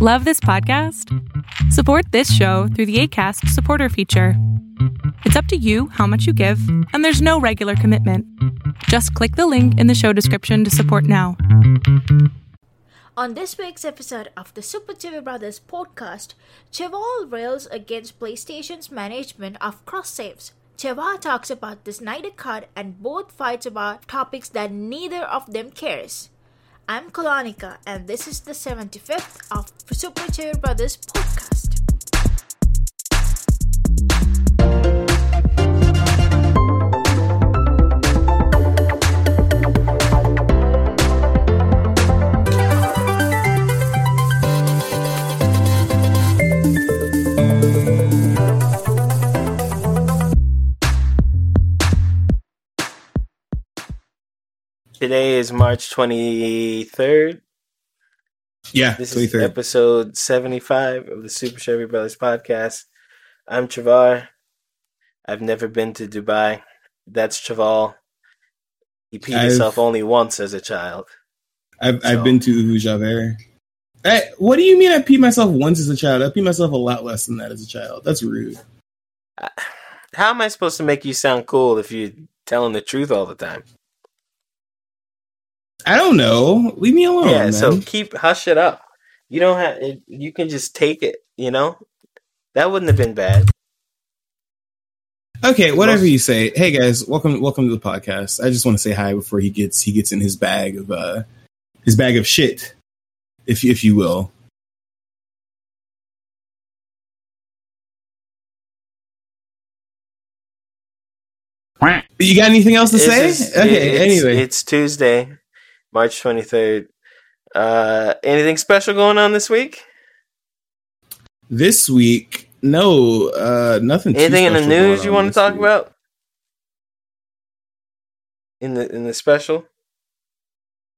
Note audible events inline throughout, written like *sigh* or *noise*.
Love this podcast? Support this show through the ACAST supporter feature. It's up to you how much you give, and there's no regular commitment. Just click the link in the show description to support now. On this week's episode of the Super TV Brothers podcast, Cheval rails against PlayStation's management of cross saves. Cheval talks about the Snyder Cut and both fights about topics that neither of them cares. I'm Kolonika, and this is the 75th of Super TV Brothers podcast. Today is March 23rd. Yeah, This 23rd. is episode 75 of the Super Chevy Brothers podcast. I'm Travar. I've never been to Dubai. That's Chaval. He peed I've- himself only once as a child. I've, So- I've been to Ubu Javert. Hey, what do you mean I peed myself once as a child? I peed myself a lot less than that as a child. That's rude. Uh, how am I supposed to make you sound cool if you're telling the truth all the time? I don't know. Leave me alone, yeah, man. so keep hush it up. You don't have it, you can just take it, you know? That wouldn't have been bad. okay, whatever you say. Hey guys, welcome welcome to the podcast. I just want to say hi before he gets he gets in his bag of uh his bag of shit, if if you will. You got anything else to It's say? just- okay, it's, anyway. it's Tuesday, March 23rd. Uh, anything special going on this week? This week, no, uh, nothing. Anything in the news you want to talk week. about? In the in the special?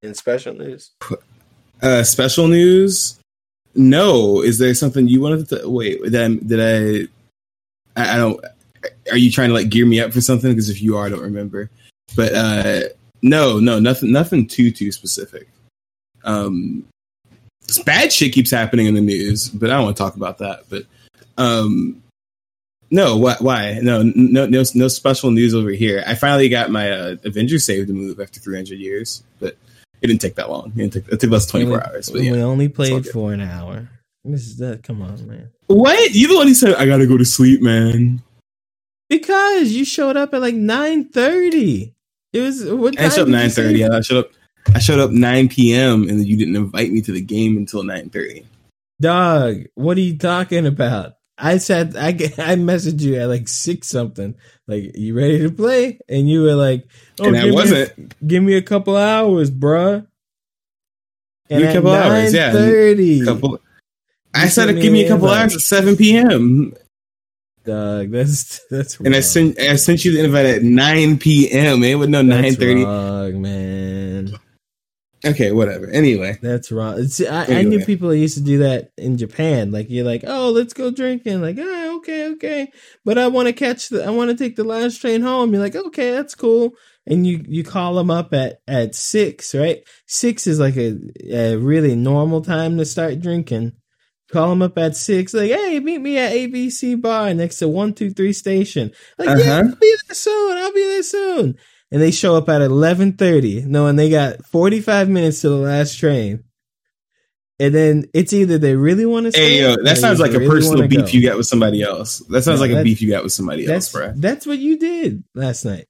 In special news? Uh, special news? No. Is there something you wanted to wait? Did I? Did I, I? I don't. Are you trying to like gear me up for something? Because if you are, I don't remember. But uh, no, no, nothing, nothing too too specific. Um, this bad shit keeps happening in the news, but I don't want to talk about that. But um, no, why? Why? No, no, no, no special news over here. I finally got my uh, Avengers save to move after 300 years, but it didn't take that long. It, took, it took less 24 we, hours. But we only played for an hour. This is that. Come on, man. What? You the one who said I gotta go to sleep, man. Because you showed up at like nine thirty. It was what I showed up nine. I showed up. I showed up nine p.m. and then you didn't invite me to the game until nine thirty. Dog, what are you talking about? I said I *laughs* I messaged you at like six something. Like, you ready to play? And you were like, "Oh, And I give me a- wasn't. give me a couple hours, bruh." Give me a couple hours, yeah. Thirty. Couple. I said give me a couple hours at seven p.m. Dog, that's that's and I sent I sent you the invite at nine p.m. Man, with no nine thirty. man. Okay, whatever. Anyway, That's wrong. See, I, I knew people that used to do that in Japan. Like you're like, oh, let's go drinking. Like, ah, okay, okay. But I want to catch the. I want to take the last train home. You're like, okay, that's cool. And you you call them up at at six, right? Six is like a, a really normal time to start drinking. Call them up at six, like, hey, meet me at ABC Bar next to one two three station. Like, yeah, Uh-huh. I'll be there soon. I'll be there soon and they show up at 11:30 knowing they got 45 minutes to the last train. And then it's either they really want to stay hey yo, that sounds like a really personal beef go. you got with somebody else. That sounds No, like a beef you got with somebody else, bro. that's what you did last night.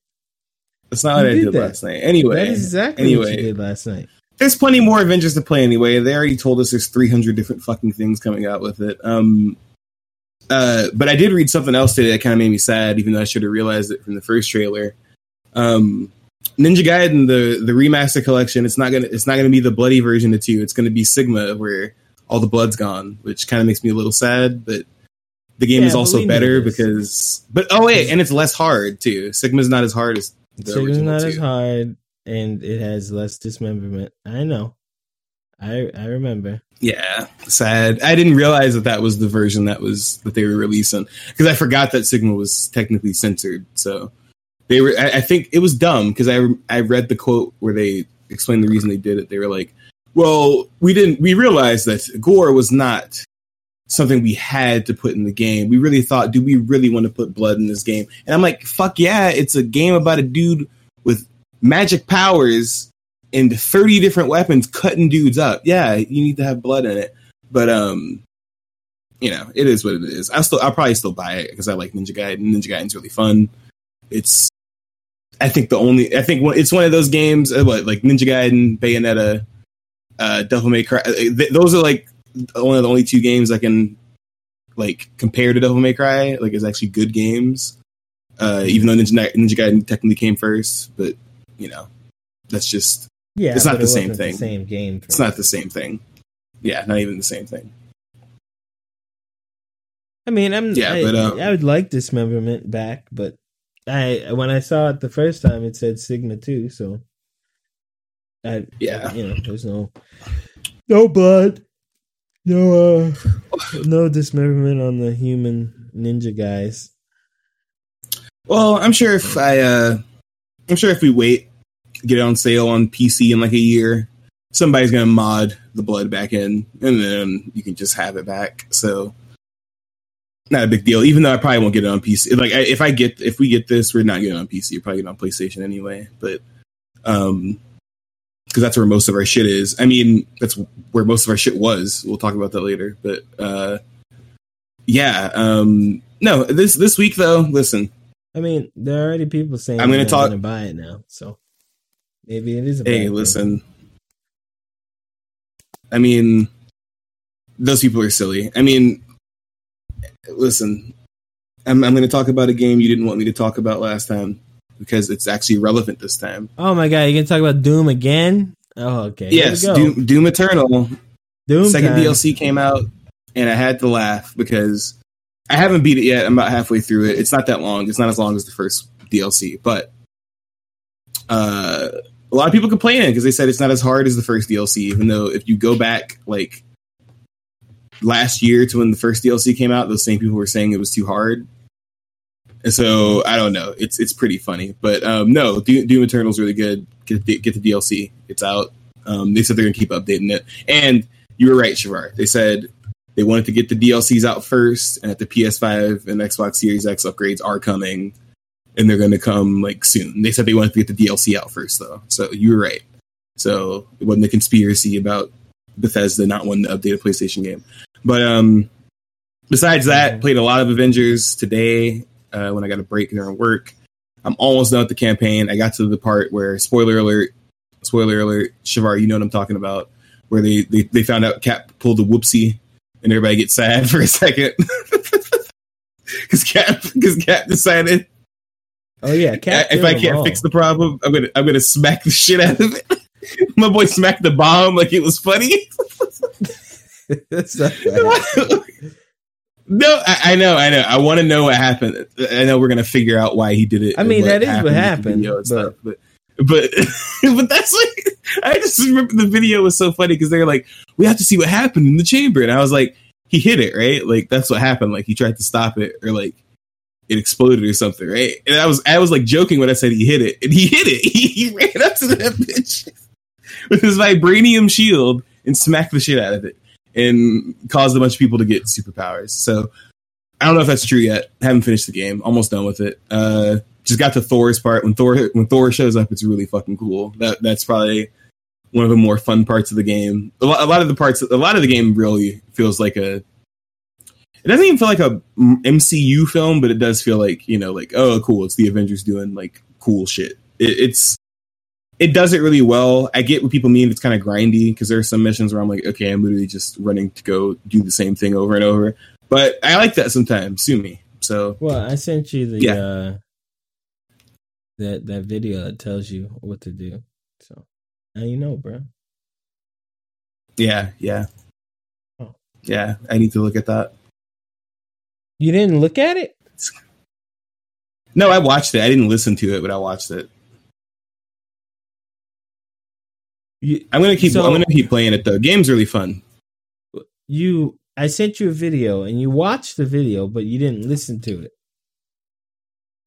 That's not what you I did did that. last night. Anyway, that is exactly what you did last night. There's plenty more Avengers to play anyway. They already told us there's 300 different fucking things coming out with it. Um, uh, but I did read something else today that kind of made me sad, even though I should have realized it from the first trailer. Um, Ninja Gaiden, the the remaster collection, it's not gonna it's not gonna be the bloody version of two. It's gonna be Sigma, where all the blood's gone, which kind of makes me a little sad. But the game Yeah, is also better because. But oh wait, and it's less hard too. Sigma's not as hard as the original not as hard and it has less dismemberment. I know. I I remember. Yeah, sad. I didn't realize that that was the version that was that they were releasing because I forgot that Sigma was technically censored. So they were. I, I think it was dumb because I I read the quote where they explained the reason they did it. They were like, Well, we didn't. We realized that gore was not something we had to put in the game. We really thought, do we really want to put blood in this game? And I'm like, fuck yeah! It's a game about a dude with magic powers and 30 different weapons cutting dudes up. Yeah, you need to have blood in it. But um, you know, it is what it is. I still, I'll probably still buy it because I like Ninja Gaiden. Ninja Gaiden's really fun. It's, I think the only, I think it's one of those games. uh, What like Ninja Gaiden, Bayonetta, uh, Devil May Cry. uh, Those are like one of the only two games I can like compare to Devil May Cry. Like, is actually good games. Uh, even though Ninja, Ninja Gaiden technically came first, but you know, that's just Yeah, It's not the it same thing. The same game. For it's not the same thing. Yeah, not even the same thing. I mean, I'm. Yeah, I, but, uh, I would like dismemberment back, but I when I saw it the first time, it said Sigma two, so I Yeah. you know, there's no no blood, no uh, *laughs* no dismemberment on the human ninja guys. Well, I'm sure if I, uh, I'm sure if we wait, get it on sale on PC in like a year, somebody's gonna mod the blood back in, and then you can just have it back. So, not a big deal. Even though I probably won't get it on PC. Like, I, if I get, if we get this, we're not getting it on PC. You're probably getting it on PlayStation anyway. But, um, because that's where most of our shit is. I mean, that's where most of our shit was. We'll talk about that later. But, uh, yeah, um, no, this this week though, listen. I mean, there are already people saying I'm gonna talk- gonna buy it now, so maybe it is. A Hey, bad thing. listen. I mean, those people are silly. I mean, listen. I'm I'm going to talk about a game you didn't want me to talk about last time because it's actually relevant this time. Oh my god, you're gonna talk about Doom again? Oh, okay. Here we yes, go. Doom, Doom Eternal Doom second time. DLC came out, and I had to laugh because I haven't beat it yet. I'm about halfway through it. It's not that long. It's not as long as the first DLC, but uh, a lot of people complaining because they said it's not as hard as the first DLC. Even though if you go back like last year to when the first DLC came out, those same people were saying it was too hard. And so I don't know. It's it's pretty funny, but um, no, Doom, Doom Eternal is really good. Get the, get the DLC. It's out. Um, they said they're gonna keep updating it, and you were right, Shavar. They said they wanted to get the DLCs out first, and that the PS5 and Xbox Series X upgrades are coming, and they're going to come like soon. They said they wanted to get the DLC out first, though. So you were right. So it wasn't a conspiracy about Bethesda not wanting to update a PlayStation game. But um, besides that, played a lot of Avengers today uh, when I got a break during work. I'm almost done with the campaign. I got to the part where spoiler alert, spoiler alert, Shavar, you know what I'm talking about, where they they, they found out Cap pulled a whoopsie and everybody gets sad *laughs* for a second *laughs* because Cap because Cap decided Oh yeah, Cap if I can't fix the problem, I'm gonna I'm gonna smack the shit out of it. *laughs* My boy smacked the bomb like it was funny. That's not bad. *laughs* no, I, I know, I know. I want to know what happened. I know we're gonna figure out why he did it. I mean, that is what happened, but- stuff, but but *laughs* but that's like I just remember the video was so funny because they're like, we have to see what happened in the chamber, and I was like, he hit it right, like that's what happened. Like he tried to stop it, or like it exploded or something, right? And I was I was like joking when I said he hit it, and he hit it. *laughs* He, he ran up to that bitch *laughs* with his vibranium shield and smacked the shit out of it, and caused a bunch of people to get superpowers. So I don't know if that's true yet. haven't finished the game. Almost done with it. Uh, just got to Thor's part. When Thor when Thor shows up, it's really fucking cool. That that's probably one of the more fun parts of the game. A lot, a lot of the parts, a lot of the game really feels like a. It doesn't even feel like a MCU film, but it does feel like you know, like oh, cool. It's the Avengers doing like cool shit. It, it's it does it really well. I get what people mean. It's kind of grindy because there are some missions where I'm like, okay, I'm literally just running to go do the same thing over and over. But I like that sometimes. Sue me. So Well, I sent you the Yeah. uh that that video that tells you what to do. So now you know, bro. yeah, yeah, Oh. yeah. I need to look at that. You didn't look at it? No, I watched it. I didn't listen to it, but I watched it. You I'm gonna keep. So- I'm gonna keep playing it though. Game's really fun. you I sent you a video and you watched the video, but you didn't listen to it.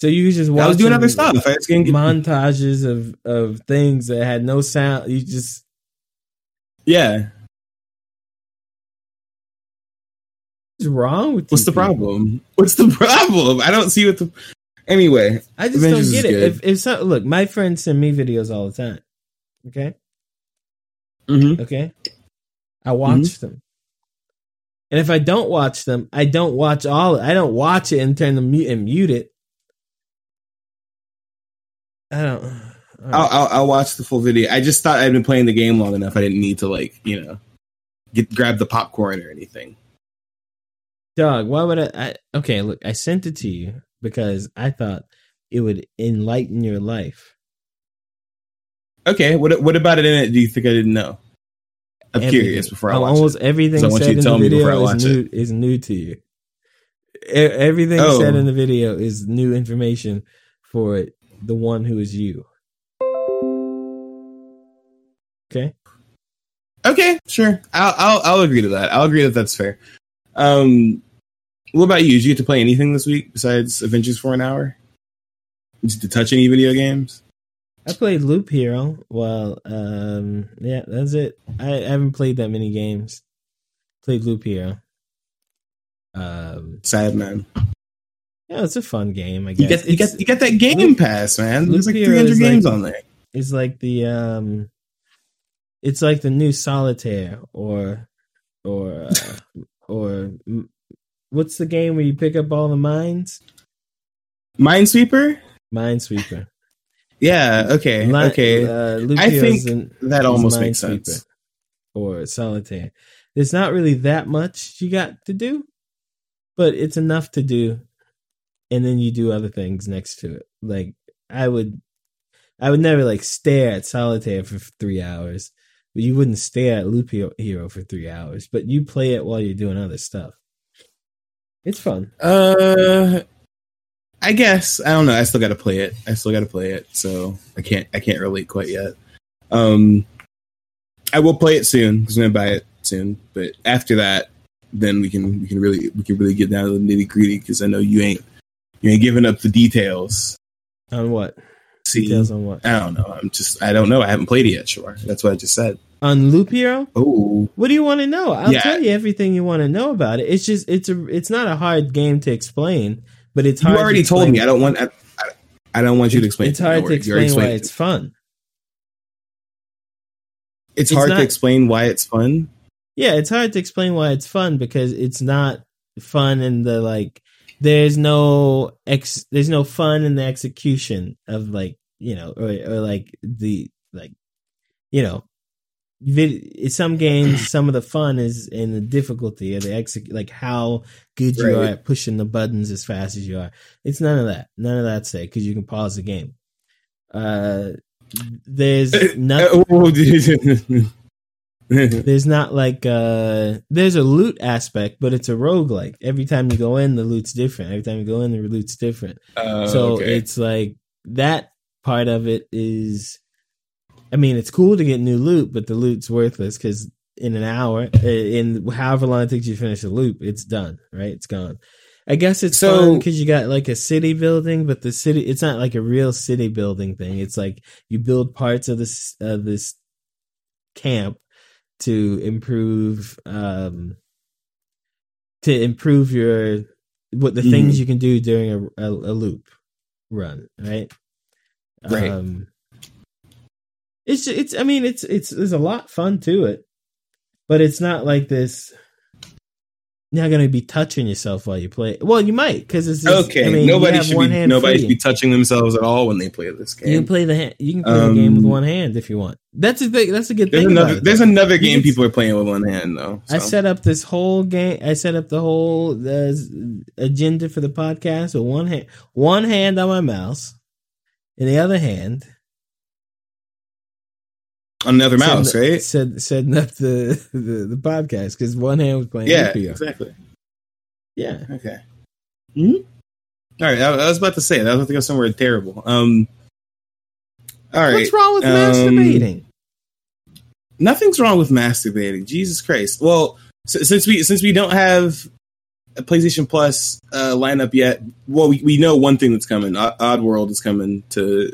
So you just I was doing other stuff. I was getting montages of of things that had no sound. You just Yeah. What's wrong with What's the people? problem? What's the *laughs* problem? I don't see what the. Anyway, I just Avengers don't get it. If if so, look, my friends send me videos all the time. Okay, mhm. okay, I watch Mm-hmm. them, and if I don't watch them, I don't watch all. I don't watch it and turn the mute and mute it. I don't. *sighs* right. I'll, I'll I'll watch the full video. I just thought I'd been playing the game long enough. I didn't need to like you know get grab the popcorn or anything. Dog, why would I, I? Okay, look, I sent it to you because I thought it would enlighten your life. Okay, what what about it in it? Do you think I didn't know? I'm Everything. curious before I watch almost it. everything So said in the tell me before I video is new, is new to you. E- Everything Oh. said in the video is new information for the one who is you. Okay. Okay, sure. I'll, I'll I'll agree to that. I'll agree that that's fair. Um, what about you? Did you get to play anything this week besides Avengers for an hour? Did you touch any video games? I played Loop Hero. Well, um, yeah, that's it. I, I haven't played that many games. Played Loop Hero. Um, Sad man. yeah, it's a fun game. I guess You get you get you get that Game Loop- Pass, man. Loop There's like Hero 300 games like- on there. it's like the um it's like the new solitaire or or uh, or what's the game where you pick up all the mines Minesweeper. minesweeper *laughs* Yeah. Okay. Li- okay. uh, I think in- that almost makes sense. or solitaire there's not really that much you got to do but it's enough to do and then you do other things next to it like i would i would never like stare at solitaire for three hours you wouldn't stay at loop Hero- for three hours but you play it while you're doing other stuff it's fun Uh, I guess I don't know. I still got to play it. I still got to play it, so I can't. I can't relate quite yet. Um, I will play it soon because I'm gonna buy it soon. But after that, then we can we can really we can really get down to the nitty gritty because I know you ain't you ain't giving up the details. on what See, details on what I don't know. I'm just I don't know. I haven't played it yet. Sure, that's what I just said. on loop hero Oh, What do you want to know? I'll Yeah. tell you everything you want to know about it. It's just it's a it's not a hard game to explain, but it's you already to told me. I don't want. I, I, I don't want you to explain. It's it. hard Don't to worry. You already explain why it's fun. It's, it's hard not- to explain why it's fun. Yeah, it's hard to explain why it's fun because it's not fun in the like. There's no ex. There's no fun in the execution of like you know or or like the like you know. vid- Some games, *clears throat* some of the fun is in the difficulty or the execute, like how good you are at pushing the buttons as fast as you are. It's none of that. None of that say because you can pause the game. Uh, there's *laughs* nothing. *laughs* *laughs* There's not like uh there's a loot aspect, but it's a rogue like. Every time you go in, the loot's different. Every time you go in, the loot's different. Uh, so okay. it's like that part of it is I mean, it's cool to get new loot, but the loot's worthless because in an hour, uh, in however long it takes you to finish the loop, it's done, right? It's gone. I guess it's So- fun because you got like a city building, but the city, it's not like a real city building thing. It's like you build parts of this, uh, this camp to improve, um, to improve your, what the Mhm. things you can do during a, a, a loop run, right? Right. Um, it's it's. I mean, it's it's. There's a lot fun to it, but it's not like this. You're not gonna be touching yourself while you play. Well, you might because it's just- okay. I mean, nobody should one be hand nobody free. should be touching themselves at all when they play this game. You can play the hand. You can play the game with Um, one hand if you want. That's a thing. That's a good There's thing. another there's another game people are playing with one hand though. I set up this whole game. I set up the whole uh, agenda for the podcast with one hand, one hand on my mouse, and the other hand another mouse, setting, right? Set, setting up the the, the podcast because one hand was playing. Yeah, exactly. yeah. Okay. hmm All right, I, I was about to say that I was about to go somewhere terrible. Um. All right, What's wrong with um, masturbating? nothing's wrong with masturbating. Jesus Christ. Well, s- since we since we don't have a PlayStation Plus uh, lineup yet, well, we, we know one thing that's coming. O- Oddworld is coming to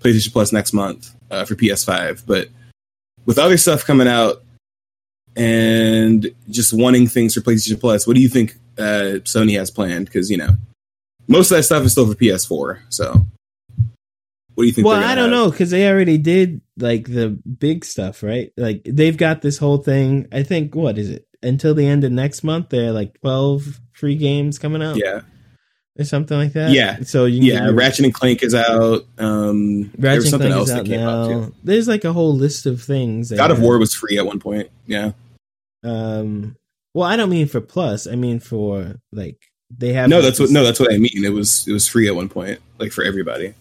PlayStation Plus next month uh, for PS5. But with other stuff coming out, and just wanting things for PlayStation Plus. What do you think uh, Sony has planned? Because you know, most of that stuff is still for PS4. So, what do you think? Well, I don't have? know because they already did like the big stuff, right? Like they've got this whole thing. I think what is it until the end of next month? There are like twelve free games coming out, Yeah, or something like that. Yeah. So you can yeah. your- Ratchet and Clank is out. Um, Ratchet and something Clank else is that out came out too. There's like a whole list of things. God of War was free at one point. Yeah. Um, well, I don't mean for plus. I mean for like they have. No, that's what. No, that's what I mean. It was it was free at one point, like for everybody.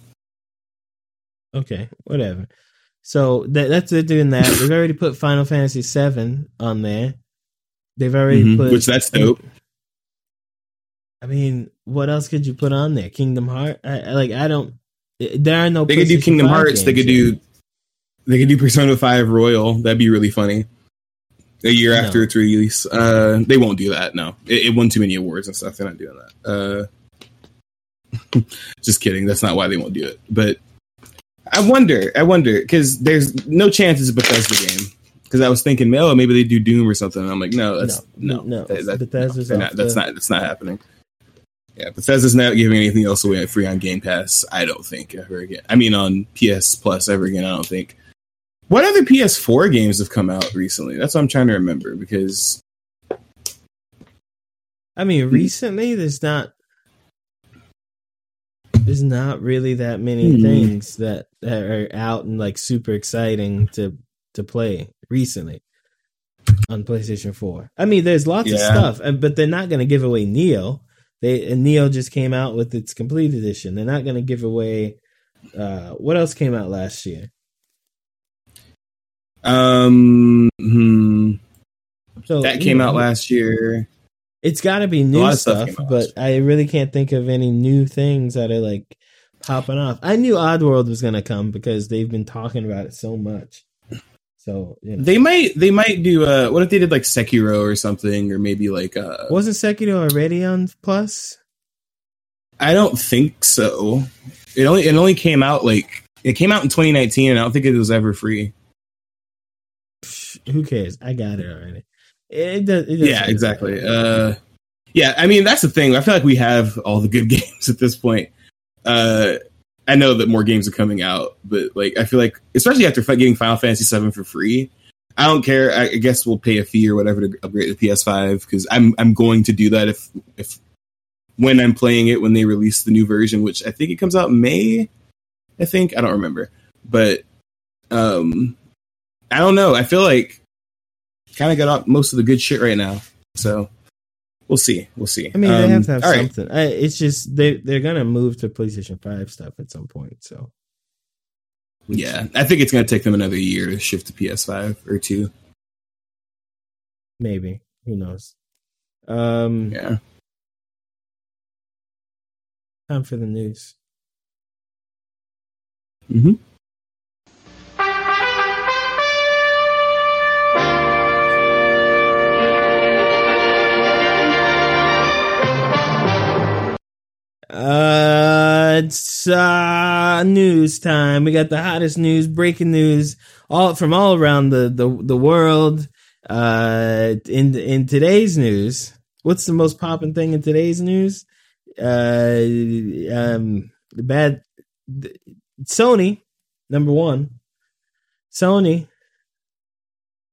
Okay, whatever. So that, that's it doing that. They've already put Final Fantasy VII on there. They've already Mhm, put Which that's dope. I mean, what else could you put on there? Kingdom Heart? I, I- like I don't. There are no. They could do Kingdom 5 Hearts. They could do. They could do Persona Five Royal. That'd be really funny. A year No. after its release, uh, they won't do that. No, it, it won too many awards and stuff. They're not doing that. Uh, *laughs* just kidding. That's not why they won't do it. But I wonder. I wonder because there's no chance it's a Bethesda game. Because I was thinking, oh, maybe they do Doom or something. And I'm like, no, that's No, no, no, That- that- Bethesda's they're not, that's not that's not happening. Yeah, Bethesda's not giving anything else away free on Game Pass. I don't think ever again. I mean, on PS Plus ever again. I don't think. What other PS4 games have come out recently? That's what I'm trying to remember because I mean, recently there's not. There's not really that many Hmm. things that, that are out and like super exciting to to play recently on PlayStation 4. I mean, there's lots of stuff, and- but they're not going to give away Nioh. They and Nioh just came out with its complete edition. They're not going to give away. Uh, what else came out last year? um hmm, So that came know, out last year. It's got to be new stuff stuff, but I really can't think of any new things that are like popping off. I knew Oddworld was going to come because they've been talking about it so much. So you know. They might they might do uh what if they did like Sekiro or something or maybe like uh wasn't Sekiro already on Plus? I don't think so. It only it only came out like it came out in 2019 and I don't think it was ever free. Who cares? I got it already. It does. It does Yeah, exactly. Uh, yeah, I mean that's the thing. I feel like we have all the good *laughs* games at this point. Uh, I know that more games are coming out, but like I feel like, especially after getting Final Fantasy VII for free, I don't care. I, guess we'll pay a fee or whatever to upgrade the PS5 because I'm I'm going to do that if if when I'm playing it when they release the new version, which I think it comes out May. I think I don't remember, but um, I don't know. I feel like kind of got off most of the good shit right now. So we'll see. We'll see. I mean, they Um, have to have all right. something. I, it's just they they're gonna move to PlayStation Five stuff at some point. So Yeah, I think it's to take them another year to shift to PS5 or two. maybe who knows? Um, Yeah. time for the news. hmm Uh, it's uh news time. We got the hottest news, breaking news, all from all around the the the world. Uh, in in today's news, what's the most popping thing in today's news? Uh, um, the bad the, Sony number one. Sony.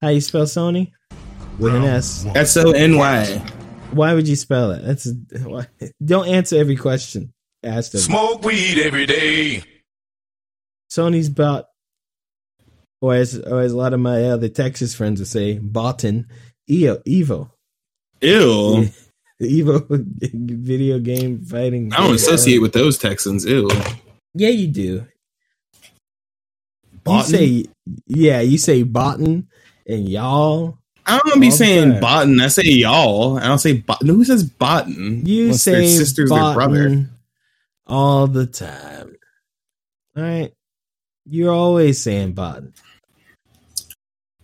How you spell Sony? With an S. S O N Y. Why would you spell it? That's why, don't answer every question asked of you. Smoke weed every day. Sony's bought, or as or as a lot of my other Texas friends would say, boughten EO, Evo, Ew. the *laughs* Evo video game fighting. I don't associate with those Texans. Ew. Yeah, you do. Boughten? You say yeah, you say boughten and y'all. I don't be saying time. botten. I say y'all. I don't say bot. Who says botten? You Unless say sisters or brother. all the time. All right, you're always saying boughten.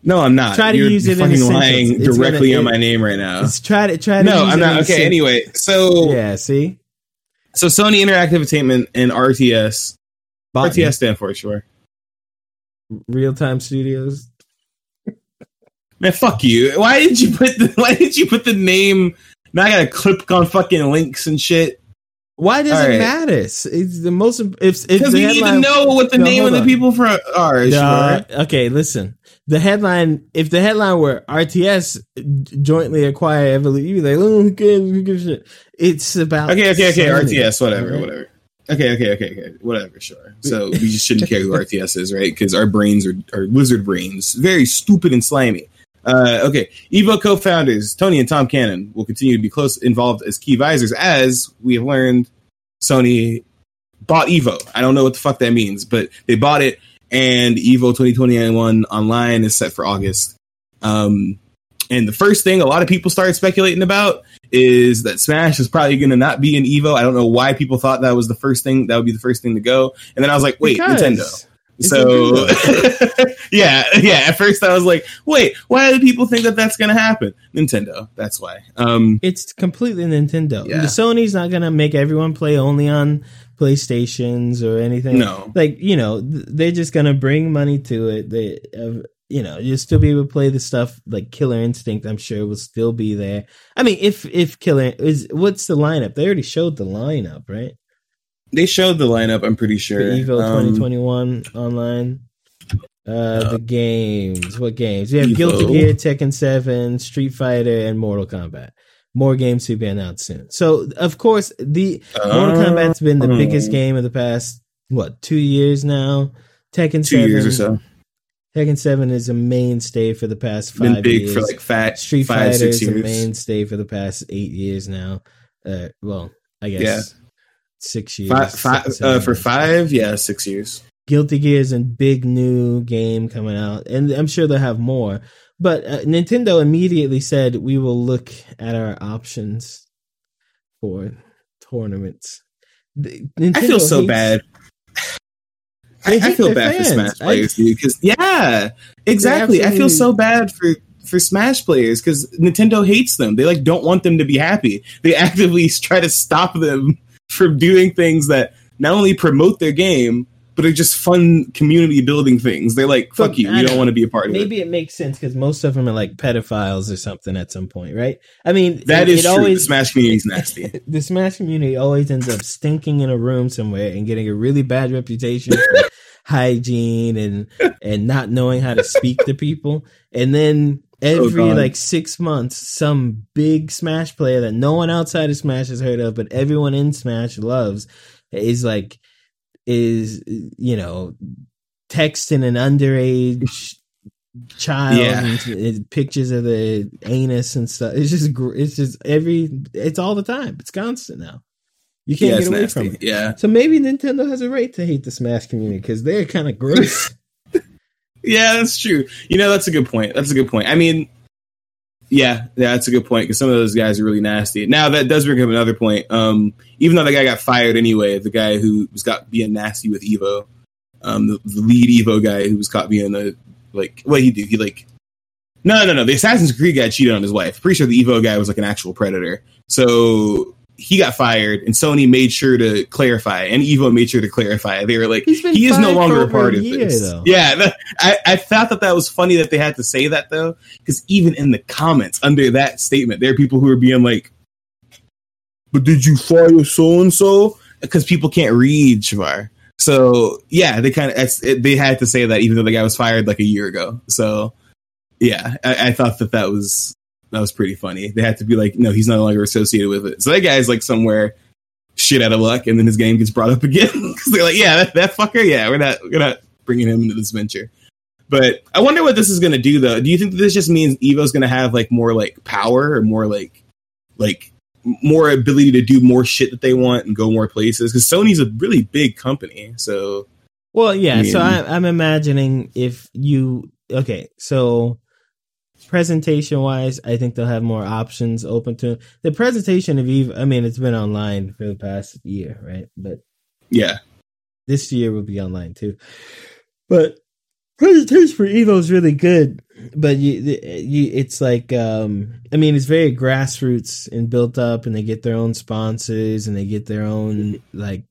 No, I'm not. Try to You're use it in fucking sentence. lying directly gonna- on it- my name right now. Try to try to. No, I'm not. Okay. Anyway, so Yeah, see, so Sony Interactive Entertainment and RTS. Boughten. RTS stand for sure. Real Time Studios. Man, fuck you. Why did you put the *laughs* Why did you put the name? Now I gotta click on fucking links and shit. Why does All it right. matter? It's the most. If Because we need to know what the No, name of the people from are. Uh, sure. okay, listen. The headline, if the headline were RTS jointly acquire Evolution, you'd be like, oh, who cares? Who gives shit? It's about Okay, okay, okay. Sony. RTS, whatever, Alright. whatever. Okay, okay, okay, okay. Whatever, sure. So we just shouldn't care who *laughs* RTS is, right? Because our brains are, are lizard brains, very stupid and slimy. Uh, okay, Evo co-founders Tony and Tom Cannon will continue to be close involved as key advisors, as we have learned. Sony bought Evo. I don't know what the fuck that means, but they bought it, and Evo 2021 online is set for August. Um, and the first thing a lot of people started speculating about is that Smash is probably going to not be in Evo. I don't know why people thought that was the first thing that would be the first thing to go. And then I was like, wait, Because Nintendo. So *laughs* yeah, yeah. At first I was like, wait, why do people think that that's going to happen? Nintendo. That's why. Um, It's completely Nintendo. Yeah. The Sony's not gonna make everyone play only on PlayStations or anything. no. like you know, they're just gonna bring money to it. They, uh, you know, you'll still be able to play the stuff like Killer Instinct. I'm sure will still be there. I mean, if if Killer is what's the lineup? They already showed the lineup, right? They showed the lineup. I'm pretty sure. Evo Um, 2021 online. Uh, the games. What games? We have Evo. Guilty Gear, Tekken 7, Street Fighter, and Mortal Kombat. More games to be announced soon. So, of course, the Mortal uh, Kombat's been the biggest game of the past what two years now. Tekken two Seven, years or so. Tekken Seven is a mainstay for the past five Been big years. for like fat Street five Fighter is a mainstay for the past eight years now. Uh, well, I guess Yeah. Six years. Five, five, six, uh, for five, yeah, six years. Guilty Gear is a big new game coming out, and I'm sure they'll have more. But uh, Nintendo immediately said we will look at our options for tournaments. The- I feel so hates- bad. I, I feel bad for fans. Smash I- players, dude. Because yeah, exactly. I feel so bad for for Smash players because Nintendo hates them. They like don't want them to be happy. They *laughs* actively try to stop them from doing things that not only promote their game but are just fun community building things. They're like, fuck you. I We don't want to be a part of it. Maybe it makes sense because most of them are like pedophiles or something at some point, right? I mean, That it, is it true. always the Smash community is *laughs* nasty. the Smash community always ends up stinking in a room somewhere and getting a really bad reputation for *laughs* hygiene and and not knowing how to speak to people. And then every Oh, like six months, some big Smash player that no one outside of Smash has heard of, but everyone in Smash loves, is like is you know texting an underage child Yeah. and, and pictures of the anus and stuff. It's just it's just every it's all the time. It's constant now. You can't yeah, get away nasty. from it. Yeah, So maybe Nintendo has a right to hate the Smash community because they're kind of gross. *laughs* Yeah, that's true. You know, that's a good point. That's a good point. I mean, yeah, yeah, that's a good point because some of those guys are really nasty. Now that does bring up another point. Um, even though the guy got fired anyway, the guy who was got being nasty with Evo, um, the, the lead Evo guy who was caught being a like what he do? He like no, no, no. The Assassin's Creed guy cheated on his wife. Pretty sure the Evo guy was like an actual predator. So he got fired, and Sony made sure to clarify, and Evo made sure to clarify. They were like, he is no longer a part a of year, this. though. Yeah, that- I, I thought that that was funny that they had to say that though, because even in the comments under that statement, there are people who are being like, "But did you fire so and so?" Because people can't read Shavar. So yeah, they kind of they had to say that even though the guy was fired like a year ago. So yeah, I, I thought that that was that was pretty funny. They had to be like, no, he's no longer associated with it. So that guy's like somewhere shit out of luck, and then his game gets brought up *laughs* again because they're like, yeah, that, that fucker, yeah, we're not we're not bringing him into this venture. But I wonder what this is going to do, though. Do you think that this just means Evo's going to have like more like power or more like like more ability to do more shit that they want and go more places? Because Sony's a really big company, so well, yeah. So I I, I'm imagining if you okay, so presentation wise, I think they'll have more options open to them. the presentation of Eve. I mean, it's been online for the past year, right? But yeah, this year will be online too. But presentation for Evo is really good, but you, you, it's like, um, I mean, it's very grassroots and built up, and they get their own sponsors and they get their own like.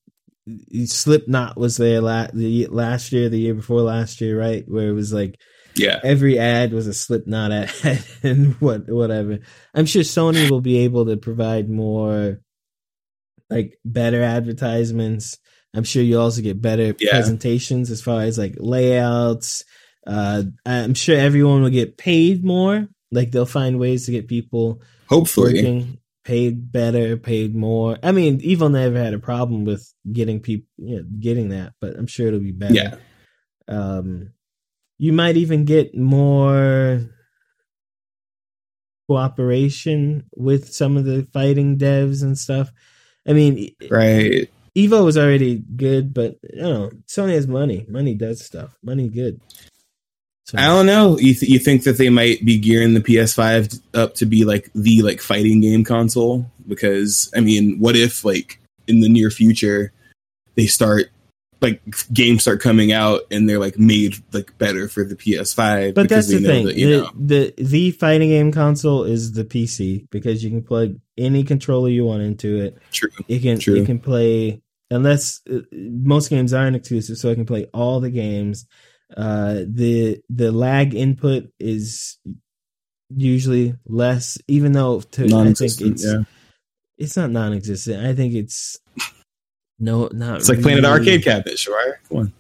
Slipknot was there la- the, last year, the year before last year, right? Where it was like Yeah. every ad was a Slipknot ad *laughs* and what whatever. I'm sure Sony will be able to provide more like better advertisements. I'm sure you also get better Yeah. presentations as far as like layouts. Uh, I'm sure everyone will get paid more. Like they'll find ways to get people Hopefully. working paid better, paid more. I mean, Evo never had a problem with getting people, you know, getting that, but I'm sure it'll be better. Yeah. Um, you might even get more cooperation with some of the fighting devs and stuff. I mean, Right. Evo was already good, but you know, Sony has money. Money does stuff. Money good. So, I don't know. You th- you think that they might be gearing the PS5 up to be like the like fighting game console? Because I mean, what if like in the near future they start like games start coming out and they're like made like better for the PS5? but that's the know thing. that, you the, know, the the fighting game console is the PC because you can plug any controller you want into it. true. It can True. it can play unless uh, most games aren't exclusive, so it can play all the games. Uh, the the lag input is usually less, even though to, I think it's Yeah, it's not non-existent. I think it's no, not. it's like playing an really- arcade cabinet. Sure, come on.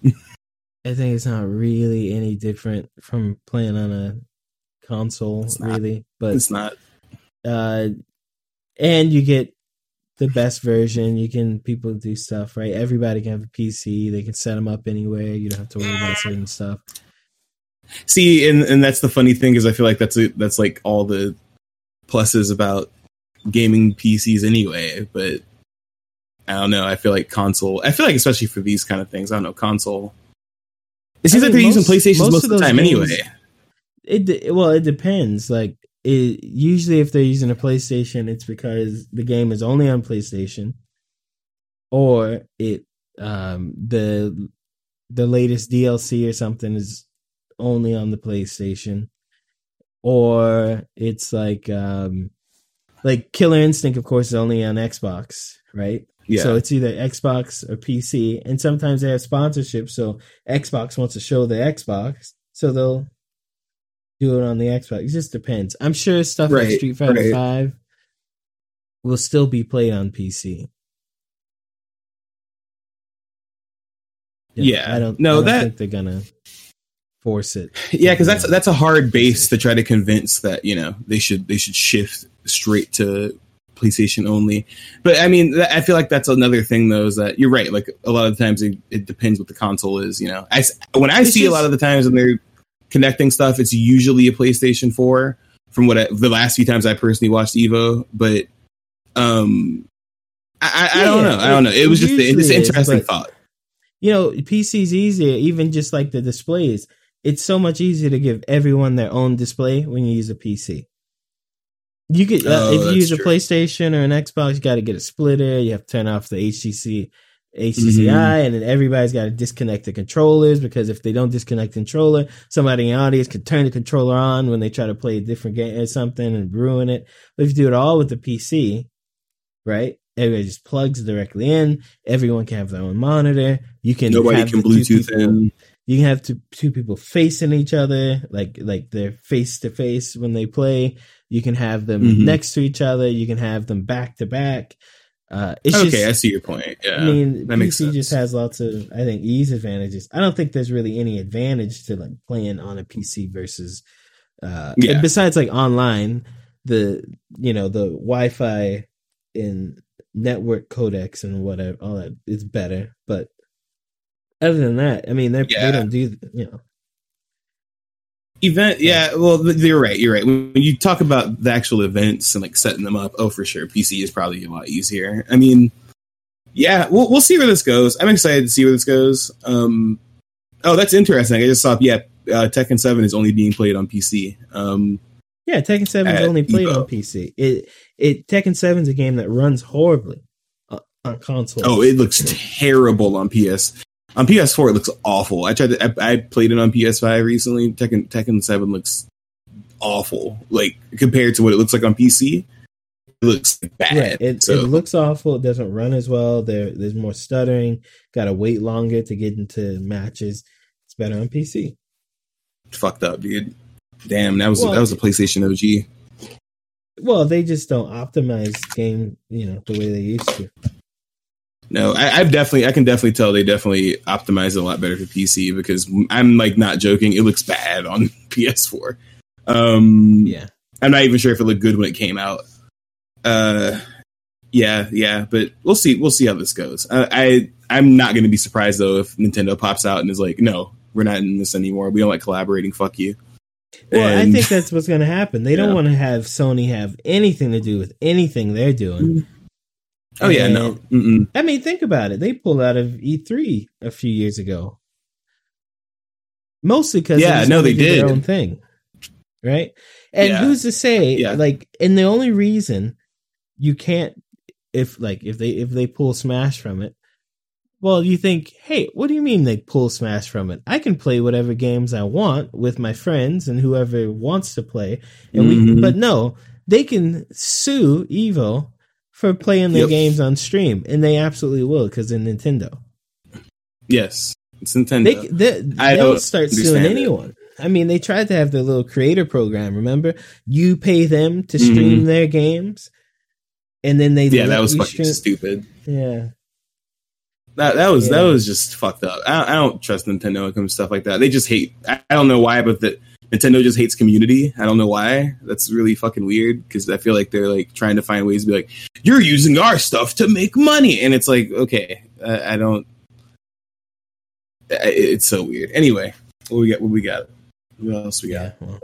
I think it's not really any different from playing on a console, It's not. really. But It's not. uh, and you get the best version. You can people do stuff right. Everybody can have a PC. They can set them up anywhere. You don't have to worry about certain stuff. See, and and that's the funny thing is I feel like that's a, that's like all the pluses about gaming PCs anyway. But I don't know. I feel like console. I feel like especially for these kind of things, I don't know console. It seems I like they're using most- PlayStations most most, of of the time games- anyway. It well, it depends. Like it usually, if they're using a PlayStation, it's because the game is only on PlayStation, or it um the the latest DLC or something is only on the PlayStation, or it's like um like Killer Instinct, of course, is only on Xbox, right? Yeah. So it's either Xbox or PC, and sometimes they have sponsorship. So Xbox wants to show the Xbox, so they'll do it on the Xbox. It just depends. I'm sure stuff like Street Fighter right. Five will still be played on PC. Yeah. I don't. No, I don't that- think they're gonna force it. yeah, because that's that's a hard base to try to convince that you know they should they should shift straight to PlayStation only. But I mean, I feel like that's another thing though is that you're right. Like a lot of times it, it depends what the console is. You know, I when I It's see a lot of the times when they're connecting stuff, it's usually a PlayStation Four. From what I, the last few times I personally watched Evo, but um, I, I, I don't know. I don't know. It was just an is, interesting but- thought. You know, PC's easier. Even just like the displays, it's so much easier to give everyone their own display when you use a PC. You could, uh, Oh, if you that's use a true. PlayStation or an Xbox, you got to get a splitter. You have to turn off the HTC, HTCI, Mm-hmm. and then everybody's got to disconnect the controllers because if they don't disconnect the controller, somebody in the audience could turn the controller on when they try to play a different game or something and ruin it. But if you do it all with the PC, right? Everybody just plugs directly in. Everyone can have their own monitor. You can Nobody have can Bluetooth people- in. you can have two, two people facing each other, like like they're face to face when they play. You can have them Mhm. next to each other. You can have them back to back. Uh, it's okay, just, I see your point. Yeah, I mean, that PC just has lots of, I think, ease advantages. I don't think there's really any advantage to like playing on a PC versus, uh, Yeah. besides like online, the you know the Wi-Fi in network codecs and whatever, all that is better. But other than that, I mean, Yeah. they don't do you know. Event yeah. well th- you're right you're right. When you talk about the actual events and like setting them up oh for sure pc is probably a lot easier. I mean yeah we'll, we'll see where this goes. I'm excited to see where this goes. Um oh that's interesting. I just saw yeah uh, tekken 7 is only being played on pc um Yeah, Tekken Seven is only played Evo. on PC. It it Tekken Seven is a game that runs horribly on, on console. oh it looks terrible on ps on ps4 it looks awful i tried to i, I played it on ps5 recently tekken tekken 7 looks awful like compared to what it looks like on pc it looks bad Right. It, so it looks awful. It doesn't run as well. There there's more stuttering. Got to wait longer to get into matches. It's better on PC. fucked up, dude. Damn, that was Well- that was a PlayStation OG. Well, they just don't optimize game, you know, the way they used to. No, I, I've definitely, I can definitely tell they definitely optimize it a lot better for PC because I'm like not joking. It looks bad on *laughs* PS4. Um, Yeah. I'm not even sure if it looked good when it came out. Uh, yeah, yeah, but we'll see. We'll see how this goes. I, I I'm not going to be surprised though if Nintendo pops out and is like, no, we're not in this anymore. We don't like collaborating. Fuck you. Well, I think that's what's going to happen. They don't want to have Sony have anything to do with anything they're doing. Oh yeah, no. Mm-mm. I mean, think about it. They pulled out of E3 a few years ago, mostly because Yeah, no, they did their own thing, right? And Yeah. who's to say? Yeah. Like, and the only reason you can't, if like if they if they pull Smash from it, well, you think, hey, what do you mean they pull Smash from it? I can play whatever games I want with my friends and whoever wants to play, and we. Mhm. But no, they can sue Evo for playing their Yep. games on stream, and they absolutely will because they're Nintendo. Yes, it's Nintendo. They, they don't start suing understand it. anyone. I mean, they tried to have their little creator program. Remember, you pay them to stream Mhm. their games, and then they yeah, that was fucking stream- stupid. Yeah, That that was that was just fucked up. I, I don't trust Nintendo when it comes to stuff like that. They just hate. I, I don't know why, but that Nintendo just hates community. I don't know why. That's really fucking weird because I feel like they're like trying to find ways to be like, you're using our stuff to make money, and it's like, okay, I, I don't. I- It's so weird. Anyway, what we got? What we got? What else we got? yeah. Well,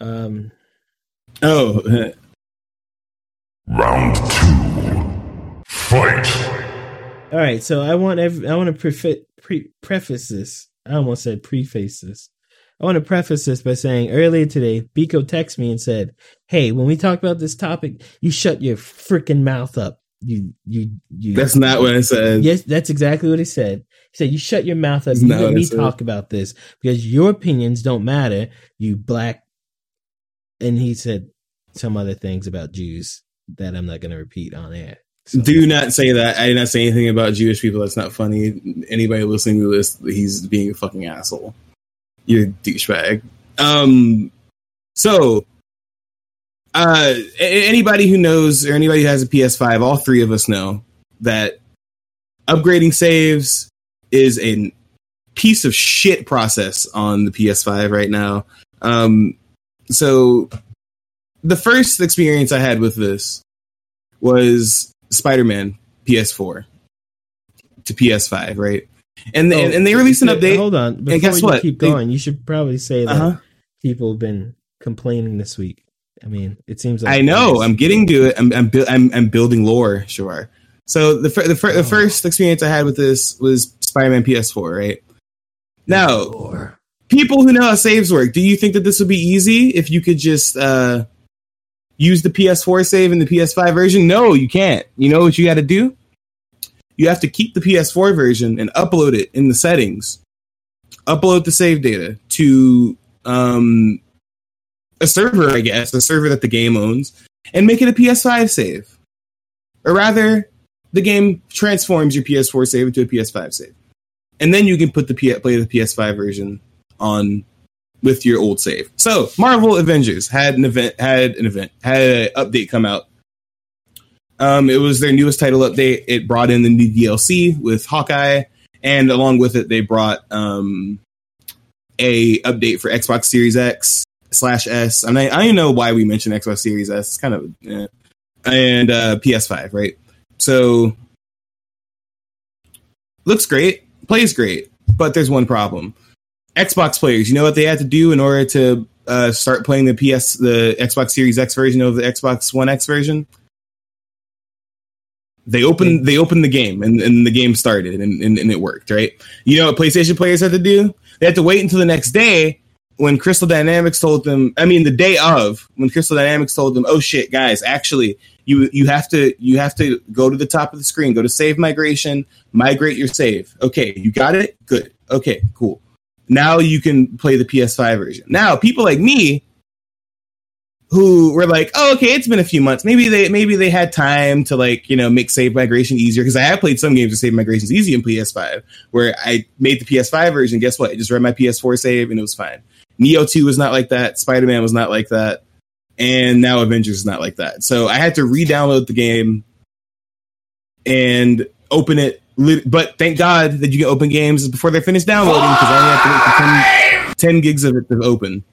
um, Oh, *laughs* Round two. Fight. all right. So I want every, I want to prefi- pre- preface this. I almost said preface this. I want to preface this by saying earlier today, Biko texted me and said, "Hey, when we talk about this topic, you shut your freaking mouth up. You, you, you." that's not what I said. Yes, that's exactly what he said. He said, "You shut your mouth up. That's You let me talk about this because your opinions don't matter. You black." And he said some other things about Jews that I'm not going to repeat on air. So- Do not say that. I did not say anything about Jewish people. That's not funny. Anybody listening to this, he's being a fucking asshole. You're douchebag. Um, so, uh, anybody who knows or anybody who has a PS5, all three of us know that upgrading saves is a piece of shit process on the PS5 right now. Um, so the first experience I had with this was Spider-Man PS4 to PS5, right? And Oh, and, and they released an update. Hold on. Before guess you what? keep They- going, you should probably say that Uh-huh. people have been complaining this week. I mean, it seems like I know. I'm getting to it. I'm I'm, bu- I'm, I'm building lore. Sure. So the fir- the, fir- the Oh. first experience I had with this was Spider-Man PS4, right? Now, people who know how saves work, do you think that this would be easy if you could just uh, use the PS4 save in the PS5 version? No, you can't. You know what you got to do? You have to keep the PS4 version and upload it in the settings. Upload the save data to um, a server, I guess, a server that the game owns, and make it a PS5 save. Or rather, the game transforms your PS4 save into a PS5 save. And then you can put the P- play the PS5 version on with your old save. So, Marvel Avengers had an event had an event had an update come out. Um, it was their newest title update. It brought in the new DLC with Hawkeye, and along with it, they brought um, a update for Xbox Series X slash S. I mean, I don't know why we mentioned Xbox Series S. It's kind of eh. and uh, PS5, right? So looks great, plays great, but there's one problem. Xbox players, you know what they had to do in order to uh, start playing the PS, the Xbox Series X version of the Xbox One X version? They opened they opened the game and, and the game started and, and, and it worked, right? You know what PlayStation players had to do? They had to wait until the next day when Crystal Dynamics told them, I mean the day of, when Crystal Dynamics told them, "Oh shit, guys, actually you you have to you have to go to the top of the screen, go to save migration, migrate your save." Okay, you got it? Good. Okay, cool. Now you can play the PS5 version. Now, people like me who were like, "Oh, okay, it's been a few months. Maybe they maybe they had time to like you know make save migration easier." Because I have played some games with save migrations easy in PS5, where I made the PS5 version. Guess what? I just read my PS4 save and it was fine. Nioh 2 was not like that. Spider Man was not like that, and now Avengers is not like that. So I had to re-download the game and open it. But thank God that you can open games before they're finished downloading because I only have to wait for 10, 10 gigs of it to open.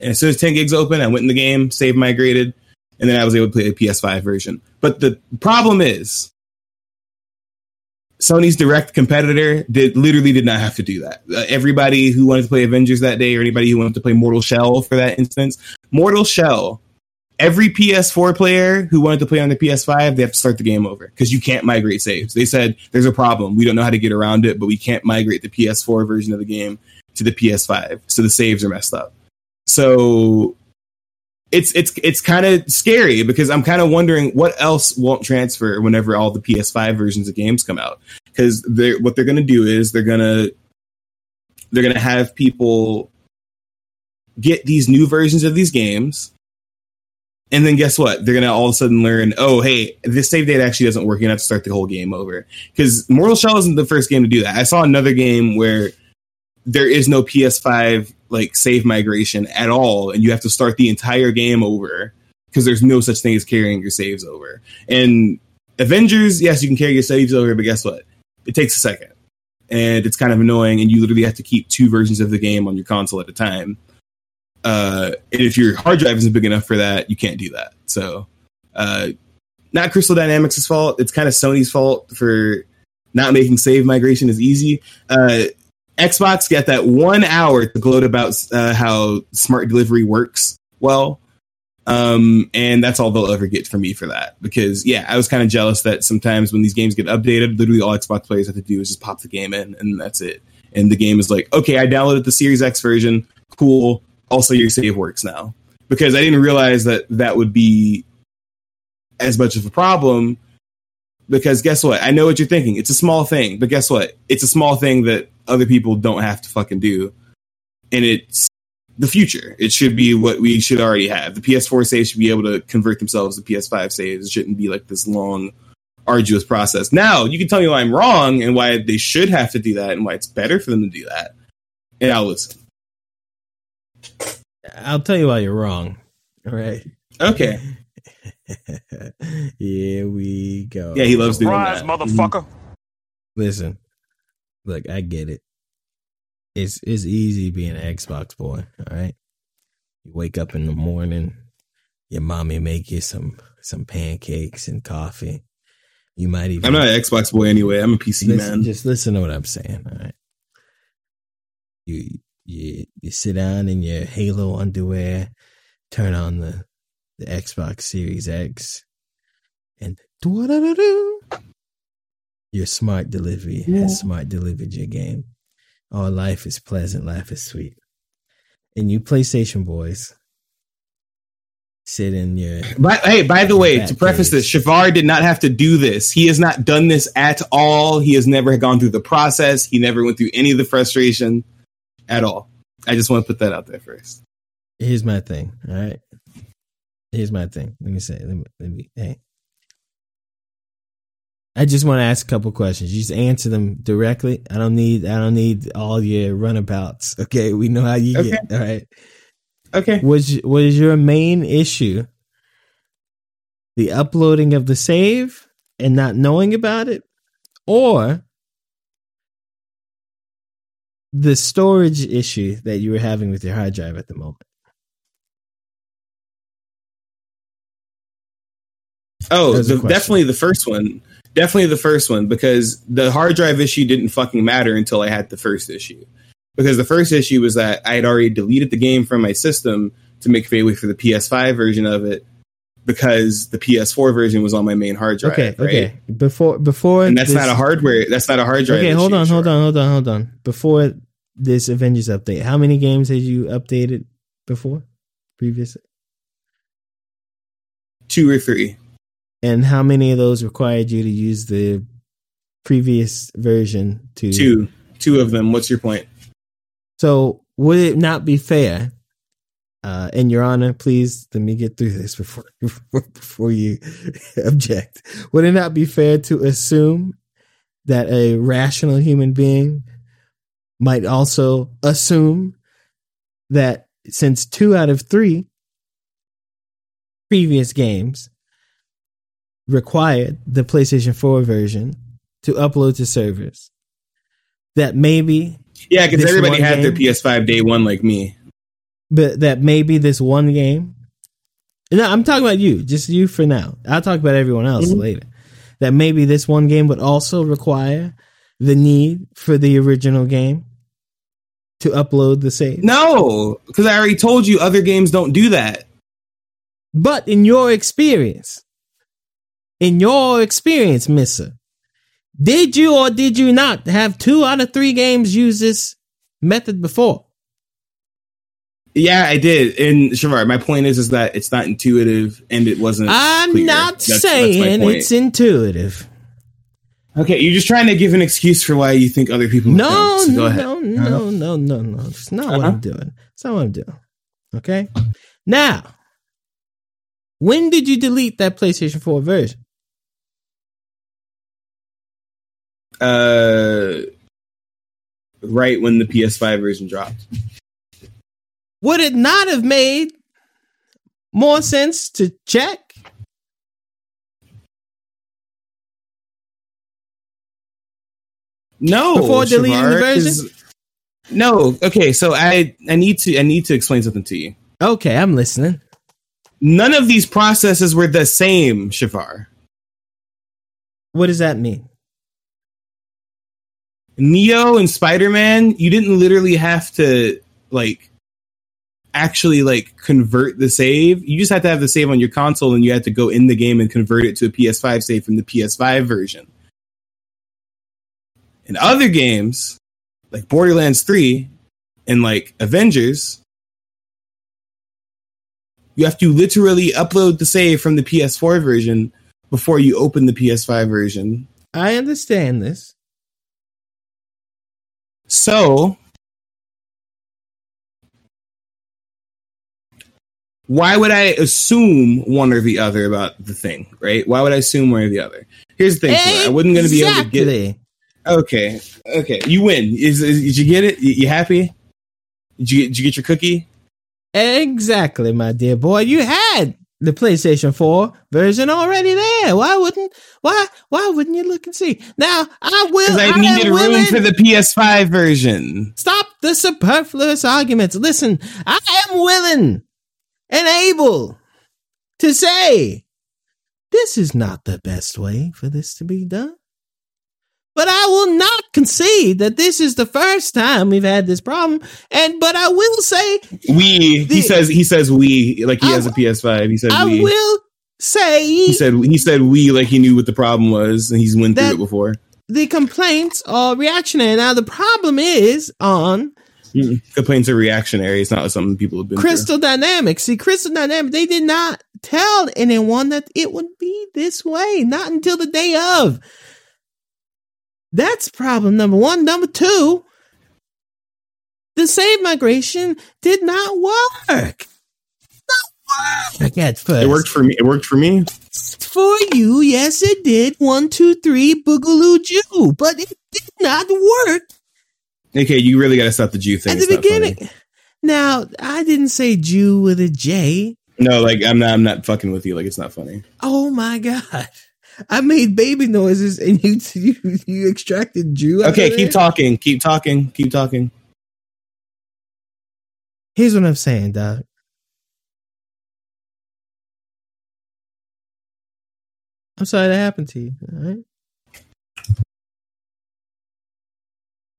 And as soon as 10 gigs open, I went in the game, save migrated, and then I was able to play the PS5 version. But the problem is, Sony's direct competitor did literally did not have to do that. Uh, everybody who wanted to play Avengers that day, or anybody who wanted to play Mortal Shell for that instance, Mortal Shell, every PS4 player who wanted to play on the PS5, they have to start the game over because you can't migrate saves. They said there's a problem. We don't know how to get around it, but we can't migrate the PS4 version of the game to the PS5, so the saves are messed up. So it's it's it's kind of scary because I'm kind of wondering what else won't transfer whenever all the PS5 versions of games come out. Because they're what they're gonna do is they're gonna they're gonna have people get these new versions of these games. And then guess what? They're gonna all of a sudden learn, oh hey, this save date actually doesn't work. Gonna have to start the whole game over. Because Mortal Shell isn't the first game to do that. I saw another game where there is no PS5 like save migration at all, and you have to start the entire game over because there's no such thing as carrying your saves over. And Avengers, yes, you can carry your saves over, but guess what? It takes a second, and it's kind of annoying, and you literally have to keep two versions of the game on your console at a time. Uh, and if your hard drive isn't big enough for that, you can't do that. So, uh, not Crystal Dynamics' fault. It's kind of Sony's fault for not making save migration as easy. Uh, Xbox got that one hour to gloat about uh, how smart delivery works well. Um, and that's all they'll ever get from me for that. Because yeah, I was kind of jealous that sometimes when these games get updated, literally all Xbox players have to do is just pop the game in and that's it. And the game is like, okay, I downloaded the Series X version. Cool. Also, your save works now. Because I didn't realize that that would be as much of a problem. Because guess what? I know what you're thinking. It's a small thing, but guess what? It's a small thing that other people don't have to fucking do. And it's the future. It should be what we should already have. The PS4 saves should be able to convert themselves to PS5 saves. It shouldn't be like this long, arduous process. Now, you can tell me why I'm wrong and why they should have to do that and why it's better for them to do that. And I'll listen. I'll tell you why you're wrong. All right. Okay. *laughs* Here we go. Yeah, he loves doing Surprise, that. motherfucker. Listen, look, I get it. It's it's easy being an Xbox boy. All right, you wake up in the morning, your mommy make you some some pancakes and coffee. You might even I'm not an Xbox boy anyway. I'm a PC listen, man. Just listen to what I'm saying. All right, you you you sit down in your Halo underwear, turn on the the Xbox Series X, and do your smart delivery has smart delivered your game. Oh, life is pleasant, life is sweet. And you PlayStation boys sit in your But hey, by the way, to preface this, Shavar did not have to do this. He has not done this at all. He has never gone through the process. He never went through any of the frustration at all. I just want to put that out there first. here's my thing. All right. Here's my thing. Let me say, let me, let me hey. I just want to ask a couple questions. You just answer them directly. I don't need I don't need all your runabouts. *laughs* Okay, we know how you Okay. get. All right. Okay. Was was your main issue the uploading of the save and not knowing about it, or the storage issue that you were having with your hard drive at the moment? Oh, the, definitely the first one. Definitely the first one because the hard drive issue didn't fucking matter until I had the first issue. Because the first issue was that I had already deleted the game from my system to make way for the PS5 version of it because the PS4 version was on my main hard drive. okay, right? okay. Before before And that's this- not a hardware. That's not a hard drive. Okay, hold on, hold on, hold on, hold on. Before this Avengers update, how many games had you updated before? Previously? Two or three. And how many of those required you to use the previous version to Two. Two of them. What's your point? So would it not be fair Uh, and Your Honor, please let me get through this before *laughs* before you *laughs* object. Would it not be fair to assume that a rational human being might also assume that since two out of three previous games required the PlayStation 4 version to upload to servers, that maybe Yeah, because everybody had their? PS5 day one like me. but that maybe this one game no i'm talking about you just you for now i'll talk about everyone else Mhm. later that maybe this one game would also require the need for the original game to upload the save No, because I already told you other games don't do that. but in your experience in your experience mister did you or did you not have two out of three games use this method before Yeah, I did. And Shavar, my point is, is that it's not intuitive and it wasn't. i'm clear. not That's- that's saying point. it's intuitive okay. You're just trying to give an excuse for why you think other people. No, so ahead. no, no, no, no, no. It's not what Uh-huh. I'm doing. It's not what I'm doing. Okay. Now, when did you delete that PlayStation 4 version? Uh, right when the PS5 version dropped. Would it not have made more sense to check? No, Before deleting the version. 'cause- No. Okay, so I I need to I need to explain something to you. Okay, I'm listening. None of these processes were the same, Shavar. What does that mean? Nioh and Spider Man, you didn't literally have to like actually like convert the save. You just had to have the save on your console, and you had to go in the game and convert it to a PS5 save from the PS5 version. In other games, like Borderlands 3 and like Avengers, you have to literally upload the save from the PS4 version before you open the PS5 version. I understand this. So, why would I assume one or the other about the thing, right? Why would I assume one or the other? Here's the thing: Flora, I wasn't going to be able to get. Exactly. Okay, okay, you win. Is, is did you get it? You, you happy? Did you, did you get your cookie? Exactly, my dear boy. You had the PlayStation 4 version already there. Why wouldn't why why wouldn't you look and see? Now I will I I needed room willing- for the PS5 version. Stop the superfluous arguments. Listen, I am willing and able to say this is not the best way for this to be done. But I will not concede that this is the first time we've had this problem. And but I will say We The- he says he says we like he I- has a PS5. He said I we. will say He said he said we like he knew what the problem was and he's went through it before. the complaints are reactionary. Now the problem is on Mm, Complaints are reactionary. It's not something people have been through. Crystal Dynamics. See, Crystal Dynamics, they did not tell anyone that it would be this way, not until the day of. That's problem number one. Number two, the save migration did not work. Not work at first. It worked for me. It worked for me. for you. Yes, it did. One, two, three, boogaloo Jew, but it did not work Okay, you really got to stop the Jew thing. at the not funny. beginning. Now, I didn't say Jew with a J. No, like I'm not. I'm not fucking with you. Like it's not funny. Oh my god. I made baby noises and you *laughs* you, you extracted Jew. Okay, keep it? talking. Keep talking. Keep talking. Here's what I'm saying, dog. I'm sorry that happened to you. All right.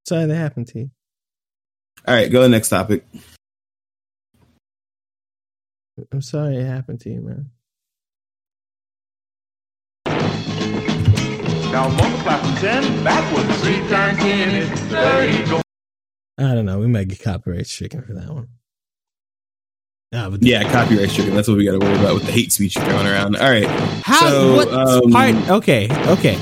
Sorry that happened to you. All right, go to the next topic. I'm sorry it happened to you, man. Now multiply from 10 backwards. 3 times 10 is 30. Go I don't know. We might get copyright stricken for that one. Ah, but Yeah, copyright stricken. That's what we got to worry about with the hate speech you're around. All right. How? So, what um, part? Okay, okay.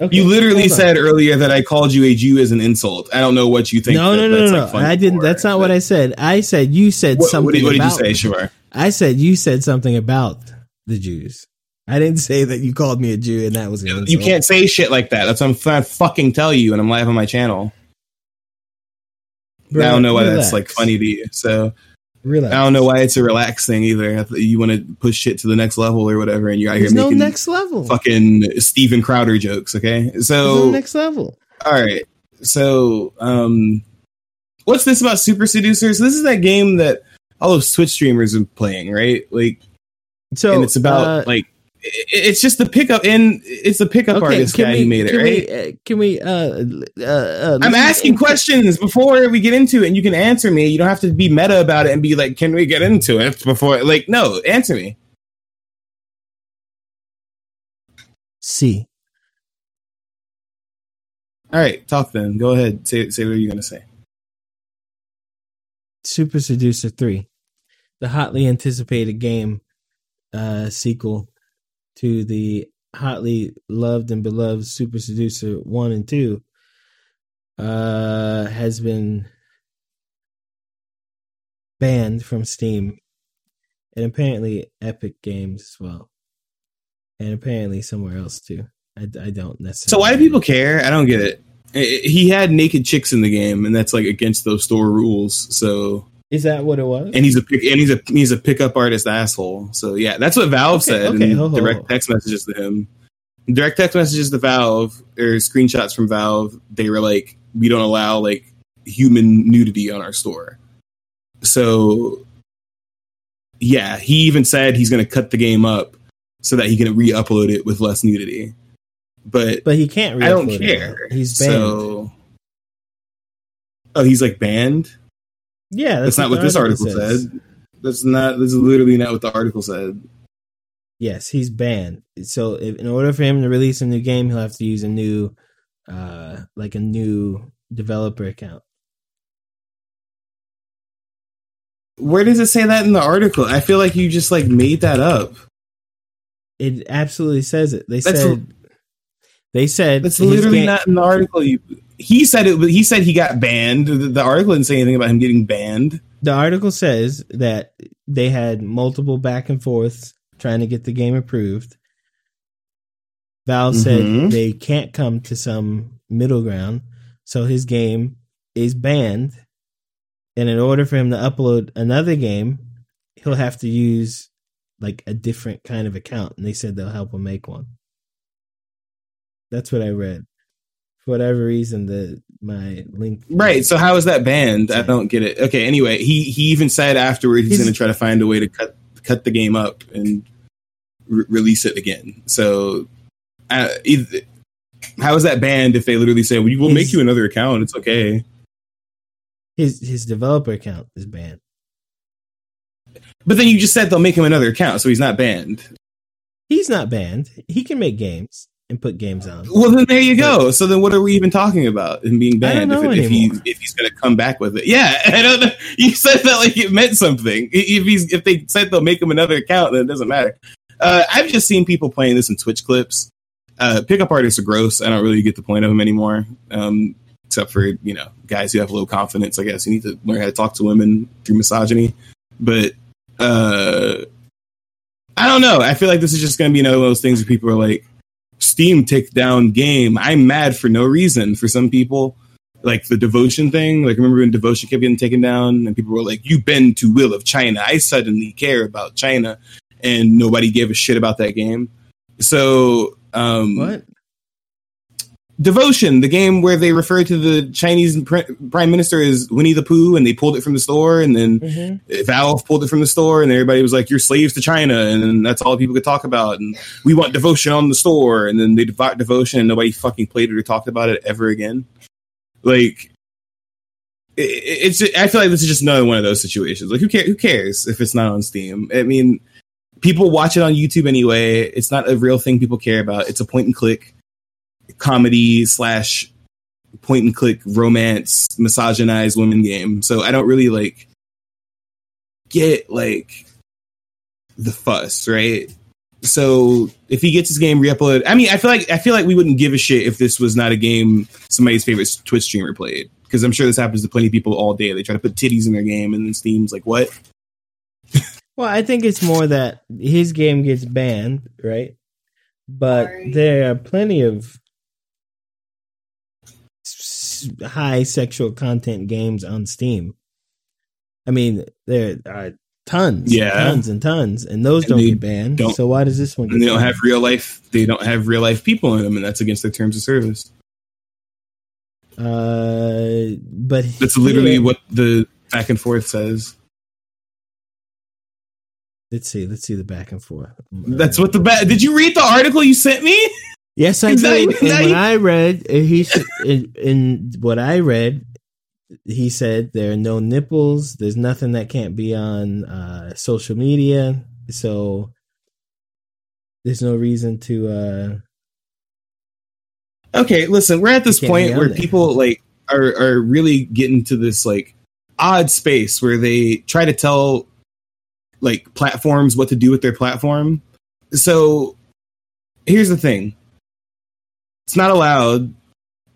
Okay, You literally said earlier that I called you a Jew as an insult. I don't know what you think. no, that- no, no, that's, no, like, I didn't. That's not what I said. I said you said What, something. what did, what did you say, Shavar? I said you said something about the Jews. I didn't say that you called me a Jew and that was an. You can't say shit like that. That's what I'm trying to fucking tell you, and I'm live on my channel. I don't know why that's like funny to you. So Relax. I don't know why it's a relaxed thing either. You want to push shit to the next level or whatever, and you're out There's here no making next level. fucking Steven Crowder jokes. Okay, so no next level. all right. So um, what's this about Super Seducers? This is that game that all those Twitch streamers are playing, right? Like, So and it's about uh, like it's just the pickup and it's the pickup artist can guy we, who made it, can right? We, uh, can we? Uh, uh, uh, I'm asking questions before we get into it, and you can answer me. You don't have to be meta about it and be like, "Can we get into it?" Before, like, no, answer me. See, All right, talk then. Go ahead. Say say what you're gonna say. Super Seducer Three, the hotly anticipated game uh, sequel to the hotly loved and beloved Super Seducer One and Two, uh, has been banned from Steam, and apparently Epic Games as well, and apparently somewhere else too. I, I don't necessarily. So why do people care? I don't get it. He had naked chicks in the game, and that's like against those store rules. So, Is that what it was? and he's a pick, and he's a he's a pickup artist asshole. So yeah, that's what Valve Okay, said. okay, in ho, ho, direct text messages to him. Direct text messages to Valve or screenshots from Valve. They were like, "We don't allow like human nudity on our store." So yeah, he even said he's going to cut the game up so that he can re-upload it with less nudity. But but he can't. I don't re-upload it care. He's banned. So, oh, he's like banned. Yeah, That's, not what this article said. That's not. That's literally not what the article said. Yes, he's banned. So, if, in order for him to release a new game, he'll have to use a new, uh, like a new developer account. Where does it say that in the article? I feel like you just like made that up. It absolutely says it. They That's- said. They said That's literally game- not in the article. You, he said it. He said he got banned. The, the article didn't say anything about him getting banned. The article says that they had multiple back and forths trying to get the game approved. Valve Mhm. said they can't come to some middle ground, so his game is banned. And in order for him to upload another game, he'll have to use like a different kind of account. And they said they'll help him make one. That's what I read. For whatever reason, the my link Right. So how is that banned? I don't get it. Okay. Anyway, he he even said afterwards he's His- going to try to find a way to cut cut the game up and re- release it again. So, uh, how is that banned if they literally say, "Well, we'll make you another account. It's okay." his his developer account is banned. But then you just said they'll make him another account, so he's not banned. He's not banned. He can make games and put games on. Well, then there you go. So then, what are we even talking about And being banned if, if he if he's going to come back with it? Yeah, *laughs* I don't know. You said that like it meant something. If he's if they said they'll make him another account, then it doesn't matter. Uh, I've just seen people playing this in Twitch clips. Uh, pickup artists are gross. I don't really get the point of them anymore. Um, except for you know guys who have low confidence. I guess you need to learn how to talk to women through misogyny. But uh, I don't know. I feel like this is just going to be another one of those things where people are like, Steam take down game. I'm mad for no reason. For some people, like the devotion thing. Like remember when devotion kept getting taken down, and people were like, "You bend to will of China." I suddenly care about China, and nobody gave a shit about that game. So, um, What? Devotion, the game where they refer to the Chinese pr- prime minister as Winnie the Pooh, and they pulled it from the store, and then Mm-hmm. Valve pulled it from the store, and everybody was like, "You're slaves to China," and that's all people could talk about. And we want devotion on the store, and then they bought devotion, and nobody fucking played it or talked about it ever again. Like, it, it's. I feel like this is just another one of those situations. Like, who cares? Who cares if it's not on Steam? I mean, people watch it on YouTube anyway. It's not a real thing people care about. It's a point and click comedy slash point and click romance misogynized women game. So I don't really like get like the fuss, right? So if he gets his game re-uploaded, I mean, I feel like I feel like we wouldn't give a shit if this was not a game somebody's favorite Twitch streamer played because I'm sure this happens to plenty of people all day. They try to put titties in their game, and then Steam's like, "What?" *laughs* Well, I think it's more that his game gets banned, right? But Sorry. there are plenty of s- high sexual content games on Steam. I mean, there are tons, Yeah. tons and tons, and those And don't get banned. don't- so why does this one? And they don't have real life. They don't have real life people in them, and that's against their terms of service. Uh, but That's literally here- what the back and forth says. Let's see. Let's see the back and forth. That's what the ba- Did you read the article you sent me? *laughs* Yes, I that- did. And that when I read, he in, in what I read, he said there are no nipples. There's nothing that can't be on uh, social media. So there's no reason to. Uh, Okay, listen, we're at this point where people like are are really getting to this like odd space where they try to tell like platforms what to do with their platform. So here's the thing. It's not allowed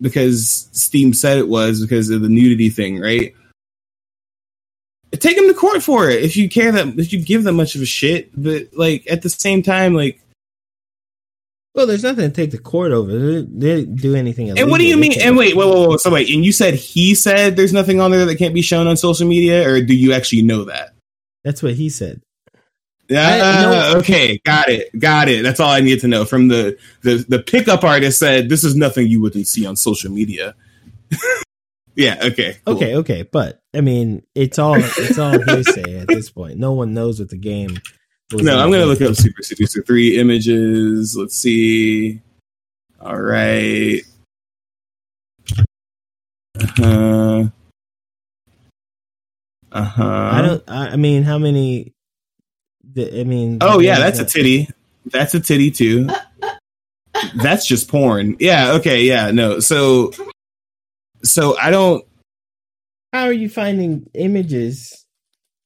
because Steam said it was because of the nudity thing, right? Take them to court for it if you care that if you give them much of a shit. But like at the same time, like well, there's nothing to take the court over. They, didn't do anything. And what do you mean? And wait, wait, wait, wait. So wait, and you said he said there's nothing on there that can't be shown on social media, or do you actually know that? That's what he said. Ah, no. okay, got it, got it. That's all I need to know. From the the the pickup artist said this is nothing you wouldn't see on social media. *laughs* yeah. Okay. cool. Okay, okay, but I mean, it's all it's all hearsay at this point. No one knows what the game. was No, I'm gonna look up Super Seducer three images. Let's see. All right. Uh huh. Uh huh. I don't. I, I mean, how many? The, I mean. Oh yeah, that's a titty. That's a titty too. that's just porn. Yeah. Okay. Yeah. No. So. So I don't. How are you finding images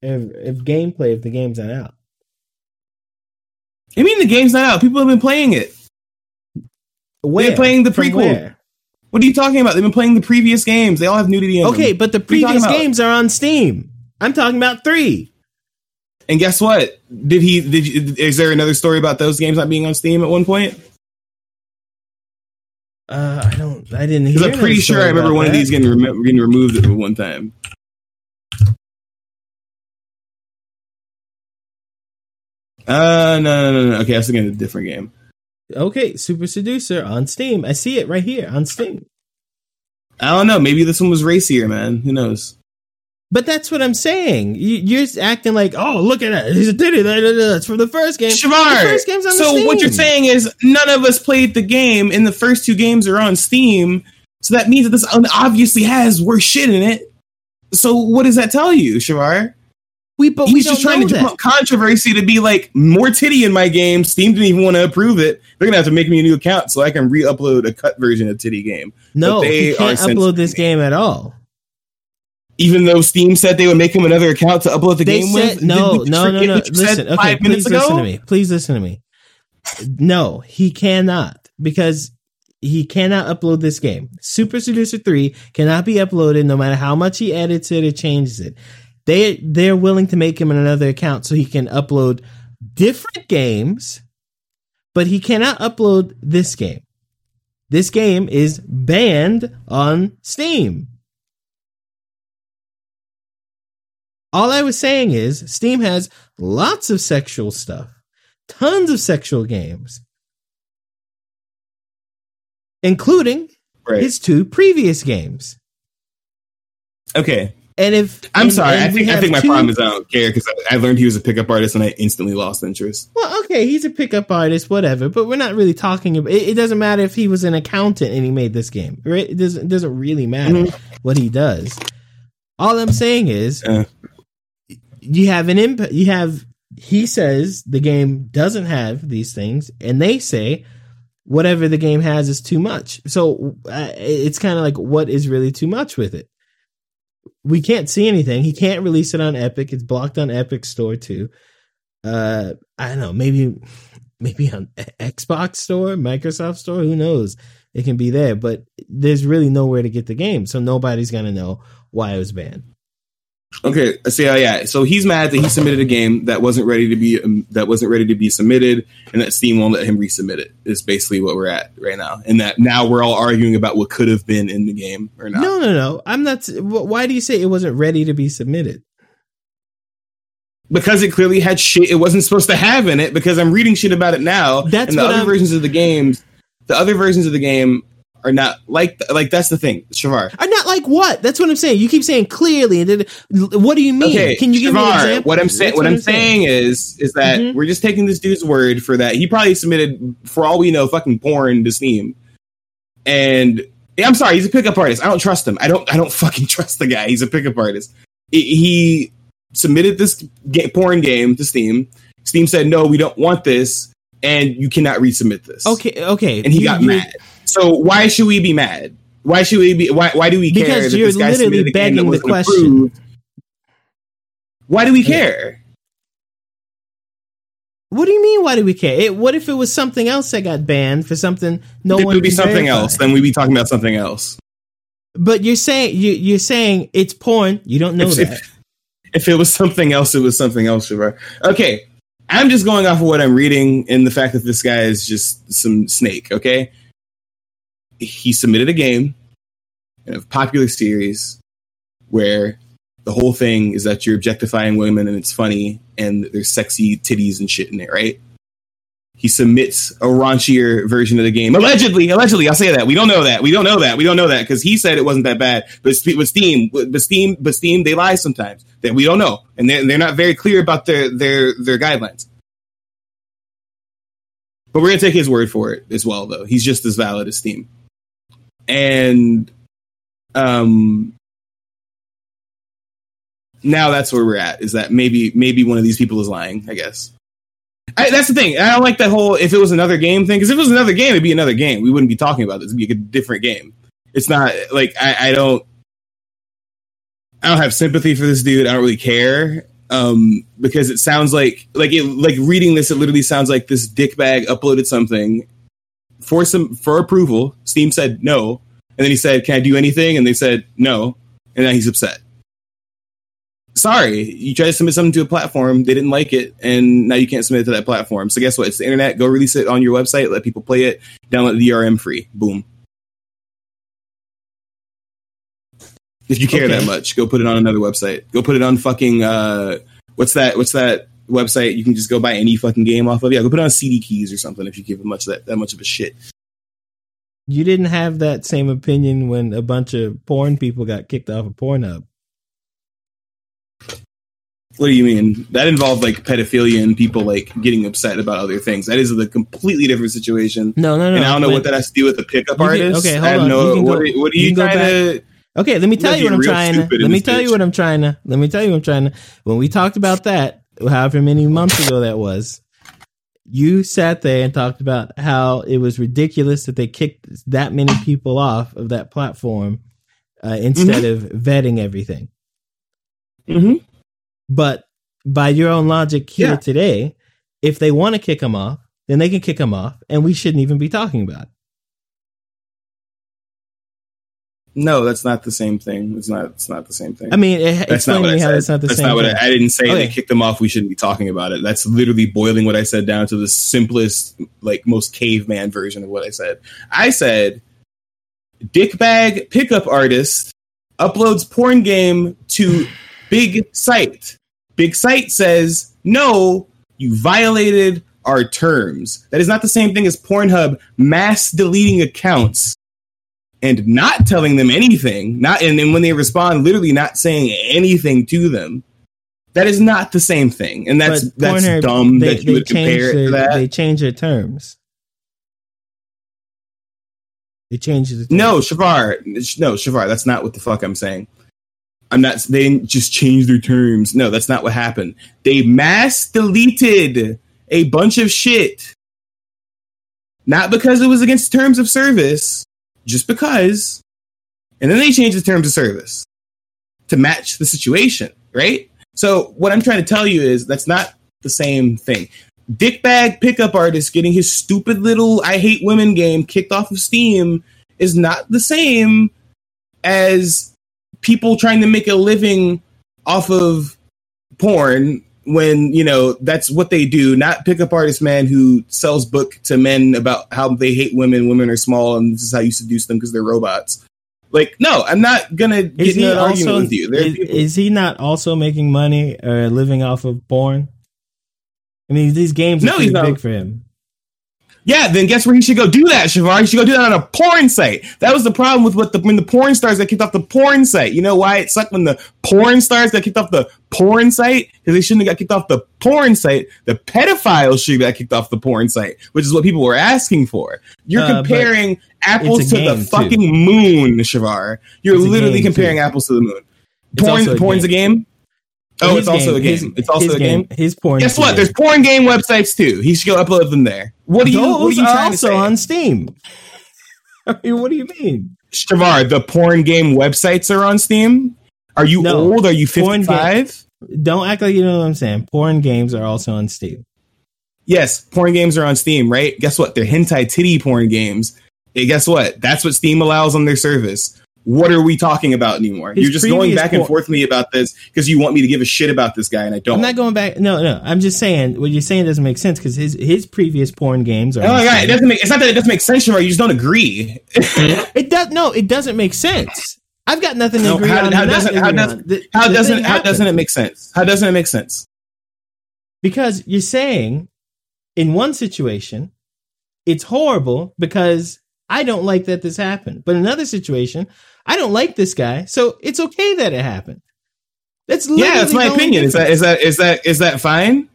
of, of gameplay if the game's not out? I mean, the game's not out. People have been playing it. Where? playing the prequel. What are you talking about? They've been playing the previous games. They all have nudity Okay, them. but the previous games are on Steam. I'm talking about three. And guess what? Did he? Did you, is there another story about those games not being on Steam at one point? Uh, I don't. I didn't. Because I'm pretty sure I remember one of these getting, rem- getting removed at one time. Uh no no no no. Okay, I was thinking of a different game. Okay, Super Seducer on Steam. I see it right here on Steam. I don't know. Maybe this one was racier, man. Who knows? But that's what I'm saying. You, you're just acting like, oh, look at that. He's a titty. That's from the first game. Shavar. The first game's on so Steam. what you're saying is none of us played the game, and the first two games are on Steam. So that means that this obviously has worse shit in it. So what does that tell you, Shavar? we, but we He's don't just trying to that. up controversy to be like more titty in my game. Steam didn't even want to approve it. They're gonna have to make me a new account so I can re-upload a cut version of Titty Game. No, But they he can't upload this game at all. Even though Steam said they would make him another account to upload the They game said with. no, Did we just no, no, no. what you said Listen, okay, please minutes listen to me. Please listen to me. No, he cannot because he cannot upload this game. Super Seducer Three cannot be uploaded no matter how much he edits it or changes it. They they're willing to make him another account so he can upload different games, but he cannot upload this game. This game is banned on Steam. All I was saying is Steam has lots of sexual stuff, tons of sexual games, including Right. his two previous games. Okay. And if I'm and- sorry. and I think I think my two- problem is I don't care because I, I learned he was a pickup artist and I instantly lost interest. Well, okay, he's a pickup artist, whatever. But we're not really talking about. It, it doesn't matter if he was an accountant and he made this game, right? It doesn't it doesn't really matter Mm-hmm. what he does. All I'm saying is, Uh. You have an impact. You have. He says the game doesn't have these things, and they say whatever the game has is too much. So uh, it's kind of like what is really too much with it. We can't see anything. He can't release it on Epic. It's blocked on Epic Store too. Uh, I don't know. Maybe maybe on Xbox Store, Microsoft Store, who knows? It can be there, but there's really nowhere to get the game, so nobody's gonna know why it was banned. Okay, so yeah, yeah. So he's mad that he submitted a game that wasn't ready to be um, that wasn't ready to be submitted, and that Steam won't let him resubmit it. Is basically what we're at right now, and that now we're all arguing about what could have been in the game or not. No, no, no. I'm not. Why do you say it wasn't ready to be submitted? Because it clearly had shit it wasn't supposed to have in it. Because I'm reading shit about it now. That's and the other I'm- versions of the games. The other versions of the game are not like like that's the thing, Shavar. I'm not like what? That's what I'm saying. You keep saying clearly, and then what do you mean? Okay, Can you give me an example? What I'm saying, what, I'm saying, is, is that Mhm. we're just taking this dude's word for that. He probably submitted, for all we know, fucking porn to Steam. And yeah, I'm sorry, he's a pickup artist. I don't trust him. I don't. I don't *laughs* fucking trust the guy. He's a pickup artist. He- submitted this porn game to Steam. Steam said, "No, we don't want this, and you cannot resubmit this." Okay, okay. and he You- got you- mad. So why should we be mad? Why should we be? Why? Why do we care? Because you're literally submitted a game that begging the question. approved? Why do we care? What do you mean? Why do we care? It, what if it was something else that got banned for something no it one would be something else. Then we'd be talking about something else. But you're saying you, you're saying it's porn. You don't know If, that. if, if it was something else, it was something else. Shavar. Okay, I'm just going off of what I'm reading and the fact that this guy is just some snake. Okay, he submitted a game a popular series where the whole thing is that you're objectifying women and it's funny and there's sexy titties and shit in it, right? He submits a raunchier version of the game. Allegedly, allegedly, I'll say that. We don't know that. We don't know that. We don't know that because he said it wasn't that bad. But with Steam, but Steam, but Steam, they lie sometimes. That we don't know, and they're, they're not very clear about their their their guidelines. But we're gonna take his word for it as well, though. He's just as valid as Steam. And um now that's where we're at is that maybe maybe one of these people is lying i guess. I, that's the thing i don't like that whole if it was another game thing because if it was another game it'd be another game. We wouldn't be talking about this it'd be a different game. It's not like i, I don't i don't have sympathy for this dude i don't really care um because it sounds like like it like reading this it literally sounds like this dickbag uploaded something for some for approval steam said no and then he said can i do anything and they said no and now he's upset sorry, you tried to submit something to a platform, they didn't like it, and now you can't submit it to that platform. So guess what? It's the internet. Go release it on your website, let people play it, download the DRM free. Boom. If you care Okay. that much, go put it on another website. Go put it on fucking uh what's that what's that website you can just go buy any fucking game off of? Yeah, go put it on CD keys or something if you give it much that, that much of a shit. You didn't have that same opinion when a bunch of porn people got kicked off of Pornhub. What do you mean? That involved like pedophilia and people like getting upset about other things. That is a completely different situation. No, no, no. and I don't know When- what that has to do with the pickup You can- artist. okay, hold on. no. What, go- are, what are you you, trying to? Okay, let me tell you what I'm trying to. Let me tell you what I'm trying to. Let me tell you what I'm trying to. When we talked about that, however many months ago that was, you sat there and talked about how it was ridiculous that they kicked that many people off of that platform uh, instead of vetting everything. Mhm. But by your own logic here Yeah. today, if they want to kick them off, then they can kick them off, and we shouldn't even be talking about it. No, that's not the same thing. It's not. It's not the same thing. I mean, it, that's not what I said. how that's not the that's same. not what. I, I didn't say. Okay. They kicked them off. We shouldn't be talking about it. That's literally boiling what I said down to the simplest, like most caveman version of what I said. I said, dickbag pickup artist uploads porn game to big site. Big site says no. You violated our terms. That is not the same thing as Pornhub mass deleting accounts and not telling them anything. Not and then when they respond, literally not saying anything to them. That is not the same thing, and that's But that's Pornhub, dumb they, that you would compare changed it to their, that. They changed their terms. They changed the terms. No, Shavar. No, Shavar. That's not what the fuck I'm saying. I'm not. They just change their terms. No, that's not what happened. They mass deleted a bunch of shit. Not because it was against terms of service, just because. And then they change the terms of service to match the situation, right? So what I'm trying to tell you is that's not the same thing. dickbag pickup artist getting his stupid little I hate women game kicked off of Steam is not the same as people trying to make a living off of porn when you know that's what they do not pickup artist man who sells book to men about how they hate women women are small and this is how you seduce them because they're robots like no i'm not gonna get in an argument with you is, is he not also making money or living off of porn? I mean, these games are No, he's not. big for him. Yeah, then guess where he should go do that, Shavar? He should go do that on a porn site. That was the problem with what the when the porn stars got kicked off the porn site. You know why it sucked when the porn stars got kicked off the porn site? Because they shouldn't have got kicked off the porn site. The pedophiles should have got kicked off the porn site, which is what people were asking for. You're Uh, comparing apples to the too. fucking moon, Shavar. You're literally comparing too. apples to the moon. It's Porn, a porn's game. a game. Oh, it's also a game. his- it's also a game. His porn. Guess what? game. There's porn game websites too. He should go upload them there. What are you? Those what are you trying to also say? on Steam. *laughs* I mean, what do you mean? Shavar, the porn game websites are on Steam. Are you No. old? Are you 55? Don't act like you know what I'm saying. Porn games are also on Steam. Yes, porn games are on Steam, right? Guess what? They're hentai titty porn games. Hey, guess what? That's what Steam allows on their service. What are we talking about anymore? His You're just going back and forth with me about this because you want me to give a shit about this guy, and I don't. I'm not going back. No, no. I'm just saying what you're saying doesn't make sense because his his previous porn games are. Oh my god, it doesn't make. It's not that it doesn't make sense, Shavar. You just don't agree. *laughs* It does no. It doesn't make sense. I've got nothing to No, agree how- on. how doesn't- how does-. The- how the doesn't how doesn't it make sense? How doesn't it make sense? because you're saying in one situation it's horrible because I don't like that this happened. But another situation, I don't like this guy, so it's okay that it happened. That's literally Yeah, that's my opinion. Is that is that is that is that fine?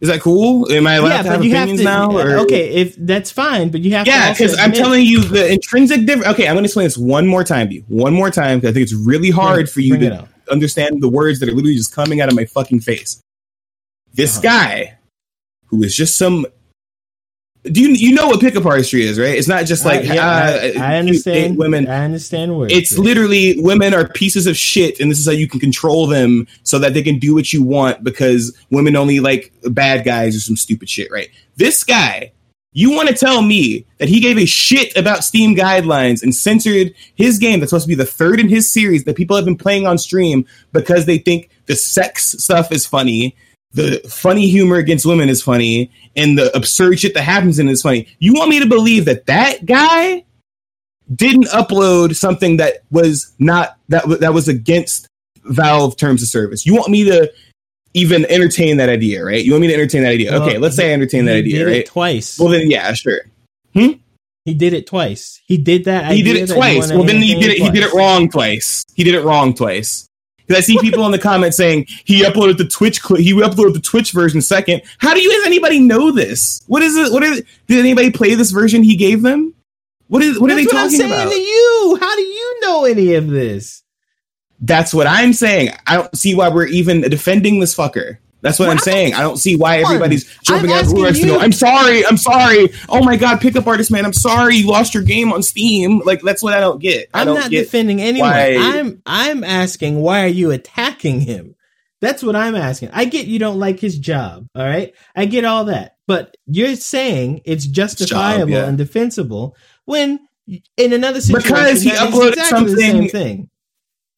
Is that cool? Am I allowed yeah, to have you have opinions to. now? Or? Okay, if that's fine, but you have to. Yeah, because I'm telling you the intrinsic difference. Okay, I'm going to explain this one more time to you. One more time because I think it's really hard for you to understand the words that are literally just coming out of my fucking face. This Uh-huh. guy, who is just some. Do you you know what pickup artistry is, right? It's not just like I, yeah, ah, I, I understand women. I understand words. It's literally women are pieces of shit, and this is how you can control them so that they can do what you want because women only like bad guys or some stupid shit, right? This guy, you want to tell me that he gave a shit about Steam guidelines and censored his game that's supposed to be the third in his series that people have been playing on stream because they think the sex stuff is funny, the funny humor against women is funny, and the absurd shit that happens in it is funny. You want me to believe that that guy didn't upload something that was not that w- that was against Valve terms of service. You want me to even entertain that idea, right? You want me to entertain that idea? Well, okay, let's say I entertain that he idea, did right? it twice. Well, then yeah, sure. Hmm? He did it twice. He did that. He did it twice. Well, then he did it. He did it wrong twice. He did it wrong twice. Because I see people in the comments saying he uploaded the Twitch. Cl- he uploaded the Twitch version second. How do you? Does anybody know this? What is it? What is? Did anybody play this version he gave them? What is? What are they That's what I'm talking saying about? to you. How do you know any of this? That's what I'm saying. I don't see why we're even defending this fucker. That's what I'm saying. I don't see why everybody's jumping out. Who has to go? I'm sorry. I'm sorry. Oh my god, pickup artist man. I'm sorry. You lost your game on Steam. Like that's what I don't get. I I'm don't not get defending anyone. why- I'm I'm asking why are you attacking him? That's what I'm asking. I get you don't like his job, all right? I get all that. But you're saying it's justifiable yeah. and defensible when in another situation Because he uploaded exactly the same something-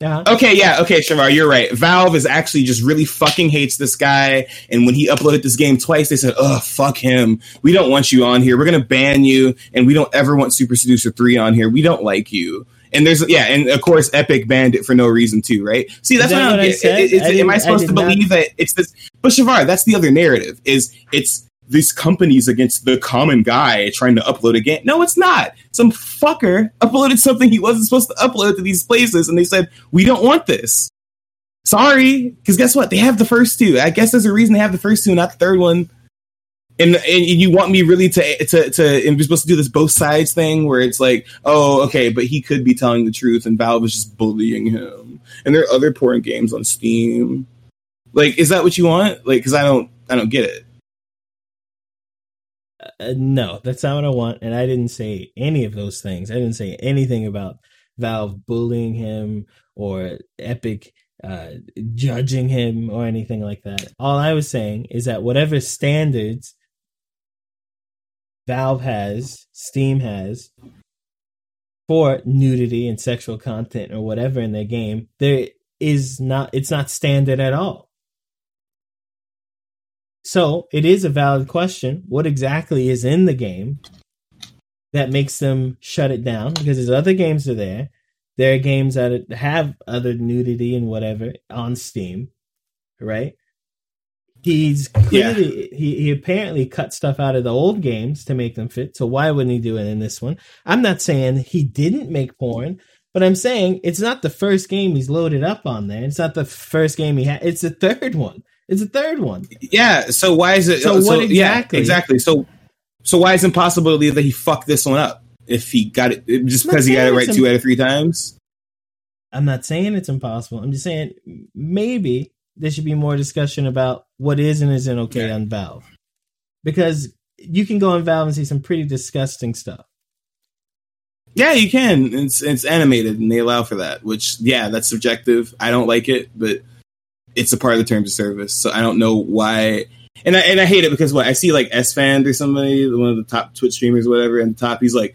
Yeah. Okay, yeah, okay, Shavar, you're right. Valve is actually just really fucking hates this guy. And when he uploaded this game twice, they said, "Oh, fuck him. We don't want you on here. We're gonna ban you, and we don't ever want Super Seducer three on here. We don't like you." And there's yeah, and of course, Epic banned it for no reason too, right? See, that's that what, I I said? Is- is- I am I I supposed to did not- believe that it's this? But Shavar, that's the other narrative. Is it's these companies against the common guy trying to upload a game. No, it's not. Some fucker uploaded something he wasn't supposed to upload to these places, and they said, We don't want this. Sorry, because guess what? They have the first two. I guess there's a reason they have the first two, not the third one. And, and you want me really to to to and we're supposed to do this both sides thing where it's like, oh, okay, but he could be telling the truth, and Valve is just bullying him. And there are other porn games on Steam. Like, is that what you want? Like, because I don't, I don't get it. Uh, no, that's not what I want. And I didn't say any of those things. I didn't say anything about Valve bullying him or Epic uh, judging him or anything like that. All I was saying is that whatever standards Valve has, Steam has for nudity and sexual content or whatever in their game, there is not it's not standard at all. So, it is a valid question. What exactly is in the game that makes them shut it down? Because there's other games are there. There are games that have other nudity and whatever on Steam, right? He's clearly yeah. he, he apparently cut stuff out of the old games to make them fit. So why wouldn't he do it in this one? I'm not saying he didn't make porn, but I'm saying it's not the first game he's loaded up on there. It's not the first game he had. It's the third one. It's the third one. Yeah. So why is it? So, so what exactly? Yeah, exactly. So so why is it impossible that he fucked this one up if he got it just because he got it right two out of three times? I'm not saying it's impossible. I'm just saying maybe there should be more discussion about what is and isn't okay yeah. on Valve. Because you can go on Valve and see some pretty disgusting stuff. Yeah, you can. It's it's animated and they allow for that, which yeah, that's subjective. I don't like it, but it's a part of the terms of service. So I don't know why and I and I hate it because what I see like S fan or somebody, one of the top Twitch streamers, whatever, and the top he's like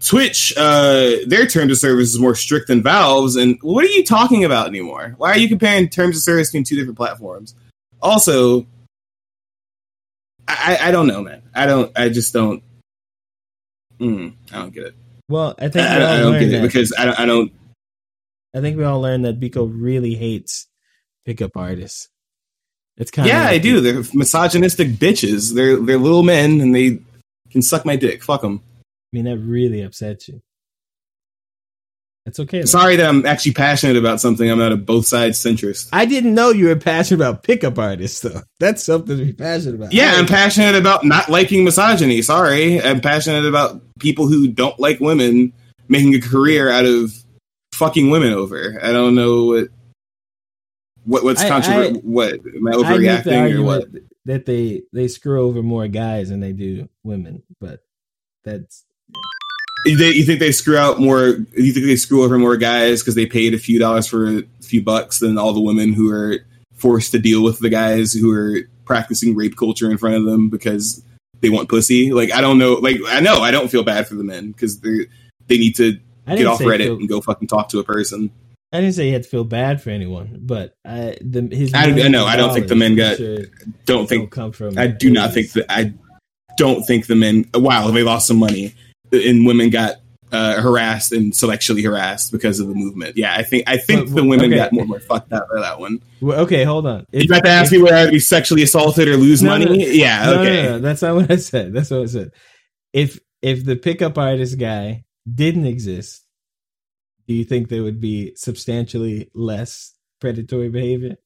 Twitch, uh, their terms of service is more strict than Valve's. And what are you talking about anymore? Why are you comparing terms of service between two different platforms? Also, I, I don't know, man. I don't. I just don't. Mm, I don't get it. Well, I think I, I don't get it because I don't, I don't. I think we all learned that Biko really hates pickup artists. It's kind of yeah, of I do. They're misogynistic bitches. They're they're little men and they can suck my dick. Fuck them. I mean, that really upsets you. It's okay. Though. Sorry that I'm actually passionate about something. I'm not a both sides centrist. I didn't know you were passionate about pickup artists, though. *laughs* That's something to be passionate about. Yeah, I'm passionate about not liking misogyny. Sorry. I'm passionate about people who don't like women making a career out of fucking women over. I don't know what what what's controversial? What am I overreacting or what? That they they screw over more guys than they do women, but that's you think they screw out more? You think they screw over more guys because they paid a few dollars for a few bucks than all the women who are forced to deal with the guys who are practicing rape culture in front of them because they want pussy? Like I don't know. Like I know I don't feel bad for the men because they they need to get off Reddit feel, and go fucking talk to a person. I didn't say he had to feel bad for anyone, but I the his. I, know. I don't think the men got. Don't think come from. I do not think that. I don't think the men. Wow, they lost some money, and women got uh, harassed and sexually harassed because of the movement. Yeah, I think I think but, the women okay. got more, more fucked up by that one. Well, okay, hold on. It, you have to ask me whether I'd be sexually assaulted or lose no, money. No, yeah, no, okay. No, that's not what I said. That's what I said. If if the pickup artist guy didn't exist, do you think there would be substantially less predatory behavior?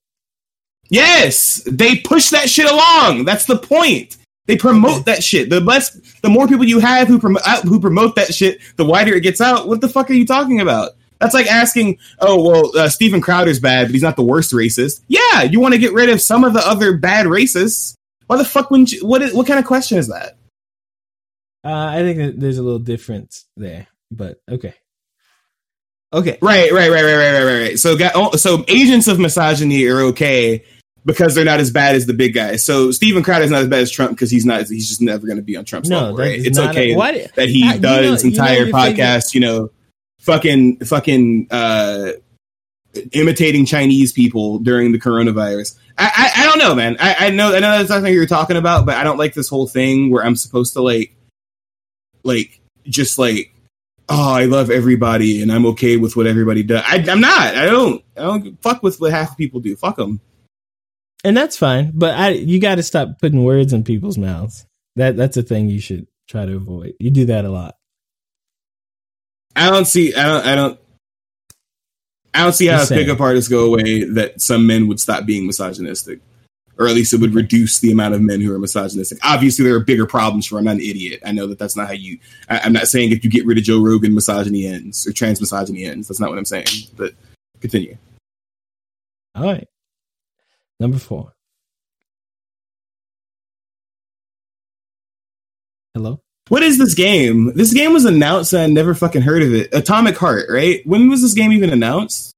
Yes, they push that shit along. That's the point. They promote that shit. The less, the more people you have who promote who promote that shit, the wider it gets out. What the fuck are you talking about? That's like asking, oh well, uh, Steven Crowder's bad, but he's not the worst racist. Yeah, you want to get rid of some of the other bad racists. Why the fuck wouldn't you? What is, what kind of question is that? Uh, I think that there's a little difference there, but okay. Okay. Right, right, right, right, right, right, right. So, oh, so agents of misogyny are okay because they're not as bad as the big guys. So Steven Crowder is not as bad as Trump because he's not. He's just never going to be on Trump's no, level, right? It's okay a, why, that he uh, does you know, entire you know, podcast. You know, fucking, fucking, uh, imitating Chinese people during the coronavirus. I, I, I don't know, man. I, I know, I know that's not what you're talking about, but I don't like this whole thing where I'm supposed to like, like, just like oh, I love everybody and I'm okay with what everybody does. I, am not. I don't. I don't fuck with what half people do. Fuck them. And that's fine, but I you got to stop putting words in people's mouths. That that's a thing you should try to avoid. You do that a lot. I don't see. I don't. I don't. I don't see how pickup artists go away that some men would stop being misogynistic or at least it would reduce the amount of men who are misogynistic. Obviously, there are bigger problems for. I'm not an idiot. I know that that's not how you. I, am not saying if you get rid of Joe Rogan, misogyny ends or trans misogyny ends. That's not what I'm saying. But continue. All right. Number four. Hello. What is this game? This game was announced and I never fucking heard of it. Atomic Heart, right? When was this game even announced?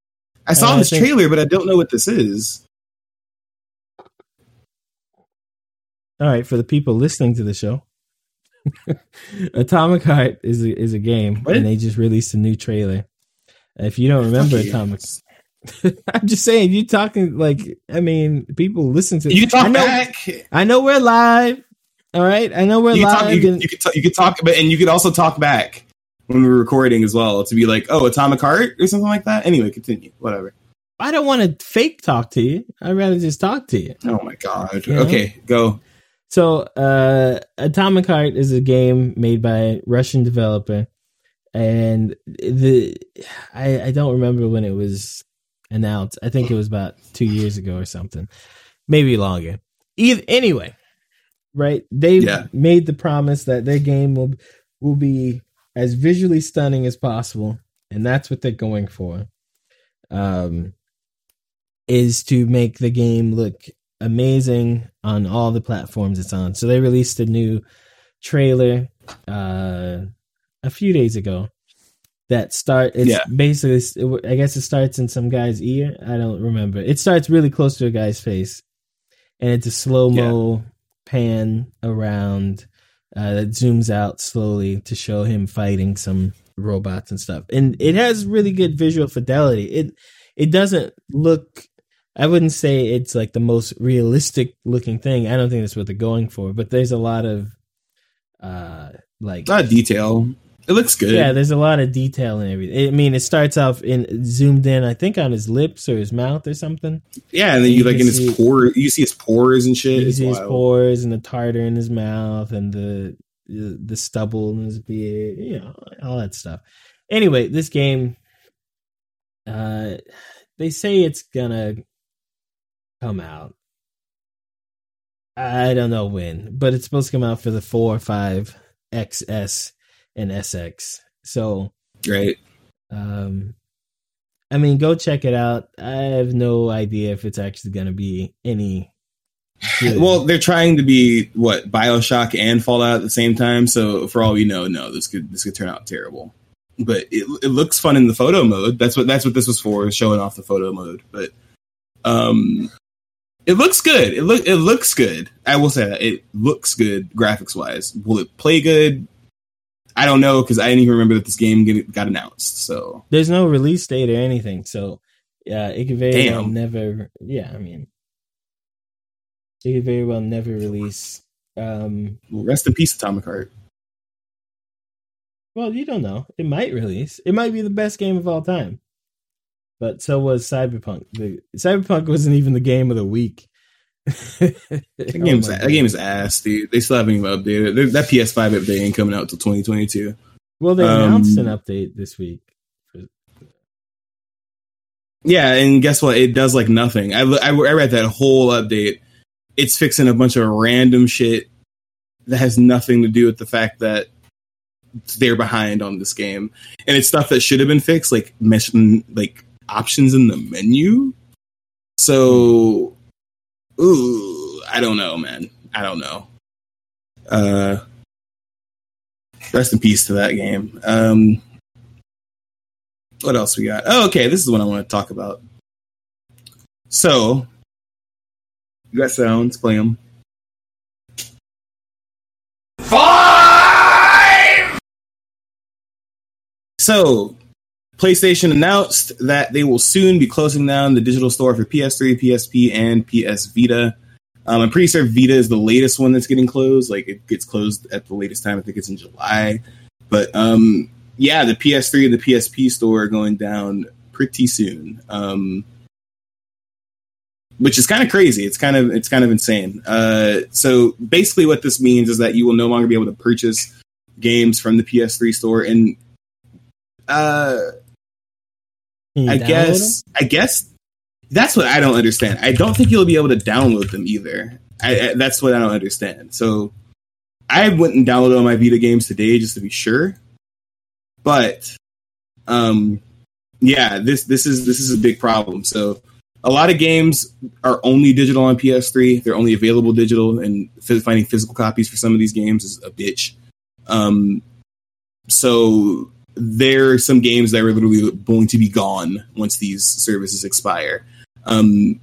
I saw uh, this I think- trailer, but I don't know what this is. All right, for the people listening to the show, *laughs* Atomic Heart is a, is a game, What? and they just released a new trailer. If you don't remember Fuck. Atomic, *laughs* I'm just saying you talking like I mean people listen to You talk I know, back. I know we're live. All right, I know we're You live. talk. You can, and- you can talk. You can talk, but and you could also talk back when we're recording as well to be like, oh, Atomic Heart or something like that. Anyway, continue. Whatever. I don't want to fake talk to you. I'd rather just talk to you. Oh my god. Yeah. Okay, go. So, uh, Atomic Heart is a game made by a Russian developer, and the I, I don't remember when it was announced. I think it was about two years ago or something, maybe longer. Either anyway, right? They Yeah. made the promise that their game will will be as visually stunning as possible, and that's what they're going for. Um, is to make the game look amazing on all the platforms it's on. So they released a new trailer uh a few days ago that start it's Yeah. basically I guess it starts in some guy's ear. I don't remember. It starts really close to a guy's face and it's a slow-mo pan around uh that zooms out slowly to show him fighting some robots and stuff. And it has really good visual fidelity. It it doesn't look I wouldn't say it's like the most realistic looking thing. I don't think that's what they're going for, but there's a lot of uh like A lot of detail. It looks good. yeah, there's a lot of detail and everything. I mean, it starts off in zoomed in, I think on his lips or his mouth or something. Yeah, and then You you like in his see- pore. You see his pores and shit. You see his pores and the tartar in his mouth and the the, the stubble in his beard, you know, all that stuff. Anyway, this game, uh, they say it's gonna come out. I don't know when, but it's supposed to come out for the four, five, XS, and SX. So, Right. um, I mean, go check it out. I have no idea if it's actually gonna be any. good. Well, they're trying to be what Bioshock and Fallout at the same time. So for all we know, no, this could this could turn out terrible. But it, it looks fun in the photo mode. That's what that's what this was for, showing off the photo mode. But um, it looks good. It look it looks good. I will say that it looks good graphics wise. Will it play good? I don't know because I didn't even remember that this game got announced. So There's no release date or anything, so yeah, it could very well never. Yeah, I mean, it could very well never release. Um, rest in peace, Atomic Heart. well, you don't know. It might release. It might be the best game of all time. But so was Cyberpunk. The Cyberpunk wasn't even the game of the week. That *laughs* game's that game is ass, dude. They still haven't even updated it. That PS5 update ain't coming out till 2022. Well, they um, announced an update this week. Yeah, and guess what? It does like nothing. I, I, I read that whole update. It's fixing a bunch of random shit that has nothing to do with the fact that they're behind on this game, and it's stuff that should have been fixed, like mesh, like options in the menu. So, ooh, I don't know, man. I don't know. Uh, rest in peace to that game. Um, what else we got? Oh, okay. This is what I want to talk about. So, you got sounds, play them. Five! So, PlayStation announced that they will soon be closing down the digital store for PS3, PSP, and PS Vita. Um, I'm pretty sure Vita is the latest one that's getting closed. Like it gets closed at the latest time. I think it's in July. But um, yeah, the PS3 and the PSP store are going down pretty soon. Um, which is kind of crazy. It's kind of it's kind of insane. Uh, so basically, what this means is that you will no longer be able to purchase games from the PS3 store, and uh, I guess I guess that's what I don't understand. I don't think you'll be able to download them either. I, I, that's what I don't understand. So I went and downloaded all my Vita games today just to be sure. But um yeah, this this is this is a big problem. So a lot of games are only digital on PS3. They're only available digital, and finding physical copies for some of these games is a bitch. Um, so there are some games that are literally going to be gone once these services expire, um,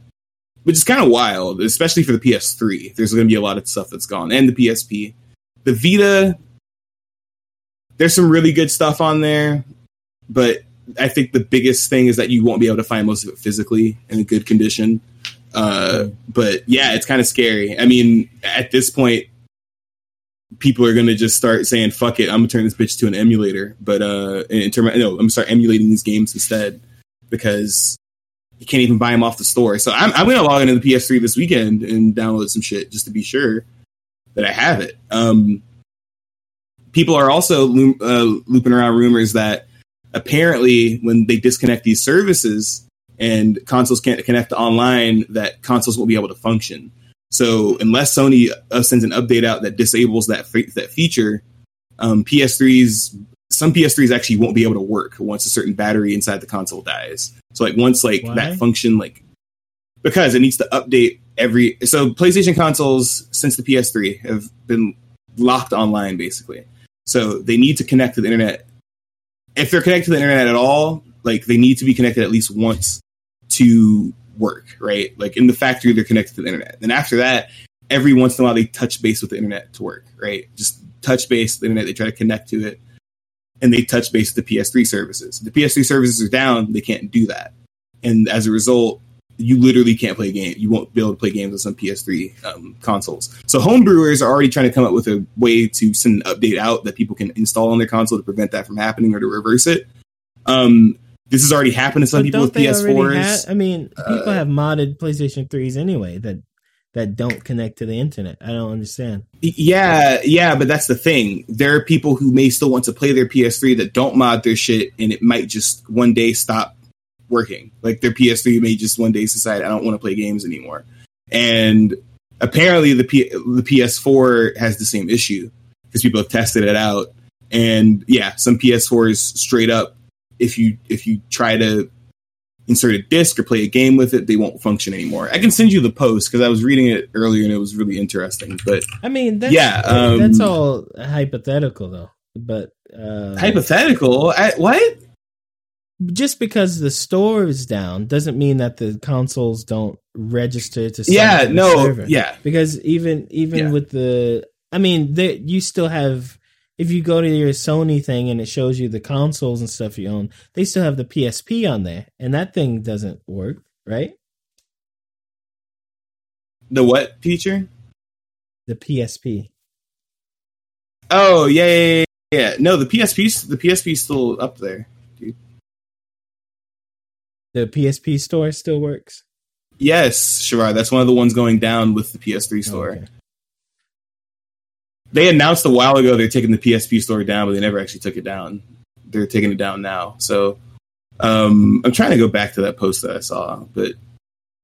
which is kind of wild, especially for the PS3. There's going to be a lot of stuff that's gone, and the PSP. The Vita, there's some really good stuff on there, but I think the biggest thing is that you won't be able to find most of it physically in a good condition. Uh, but yeah, it's kind of scary. I mean, at this point, people are gonna just start saying "fuck it," I'm gonna turn this bitch to an emulator. But uh, in terms, no, I'm gonna start emulating these games instead because you can't even buy them off the store. So I'm, I'm gonna log into the PS3 this weekend and download some shit just to be sure that I have it. Um, people are also uh, looping around rumors that apparently when they disconnect these services and consoles can't connect online, that consoles won't be able to function. So unless Sony uh, sends an update out that disables that fe- that feature, um, PS3s some PS3s actually won't be able to work once a certain battery inside the console dies. So like once like Why? that function like because it needs to update every so PlayStation consoles since the PS3 have been locked online basically. So they need to connect to the internet. If they're connected to the internet at all, like they need to be connected at least once to work, right? Like in the factory, they're connected to the internet. Then after that, every once in a while, they touch base with the internet to work, right? Just touch base the internet. They try to connect to it, and they touch base with the PS3 services. The PS3 services are down; they can't do that, and as a result, you literally can't play a game. You won't be able to play games on some PS3 um, consoles. So homebrewers are already trying to come up with a way to send an update out that people can install on their console to prevent that from happening or to reverse it. Um, this has already happened to some But people with don't they already PS4s. ha- I mean, people Uh, have modded PlayStation 3s anyway that that don't connect to the internet. I don't understand. Yeah, yeah, but that's the thing. There are people who may still want to play their PS3 that don't mod their shit, and it might just one day stop working. Like their PS3 may just one day decide I don't want to play games anymore. And apparently, the P- the PS4 has the same issue because people have tested it out. And yeah, some PS4s straight up, if you if you try to insert a disc or play a game with it, they won't function anymore. I can send you the post because I was reading it earlier and it was really interesting. But I mean, that's, Yeah, um, that's all hypothetical though. But uh, hypothetical, I, what? just because the store is down doesn't mean that the consoles don't register to Yeah, up for the no, server. yeah, because even even Yeah. with the i mean they, you still have if you go to your sony thing and it shows you the consoles and stuff you own they still have the psp on there and that thing doesn't work right the what feature? the psp Oh yeah, yeah, yeah, yeah. No, the PSP, the PSP still up there. dude. the psp store still works Yes, Shavar, that's one of the ones going down with the PS3 store. Okay. They announced a while ago they're taking the PSP store down, but they never actually took it down. They're taking it down now. So um, I'm trying to go back to that post that I saw, but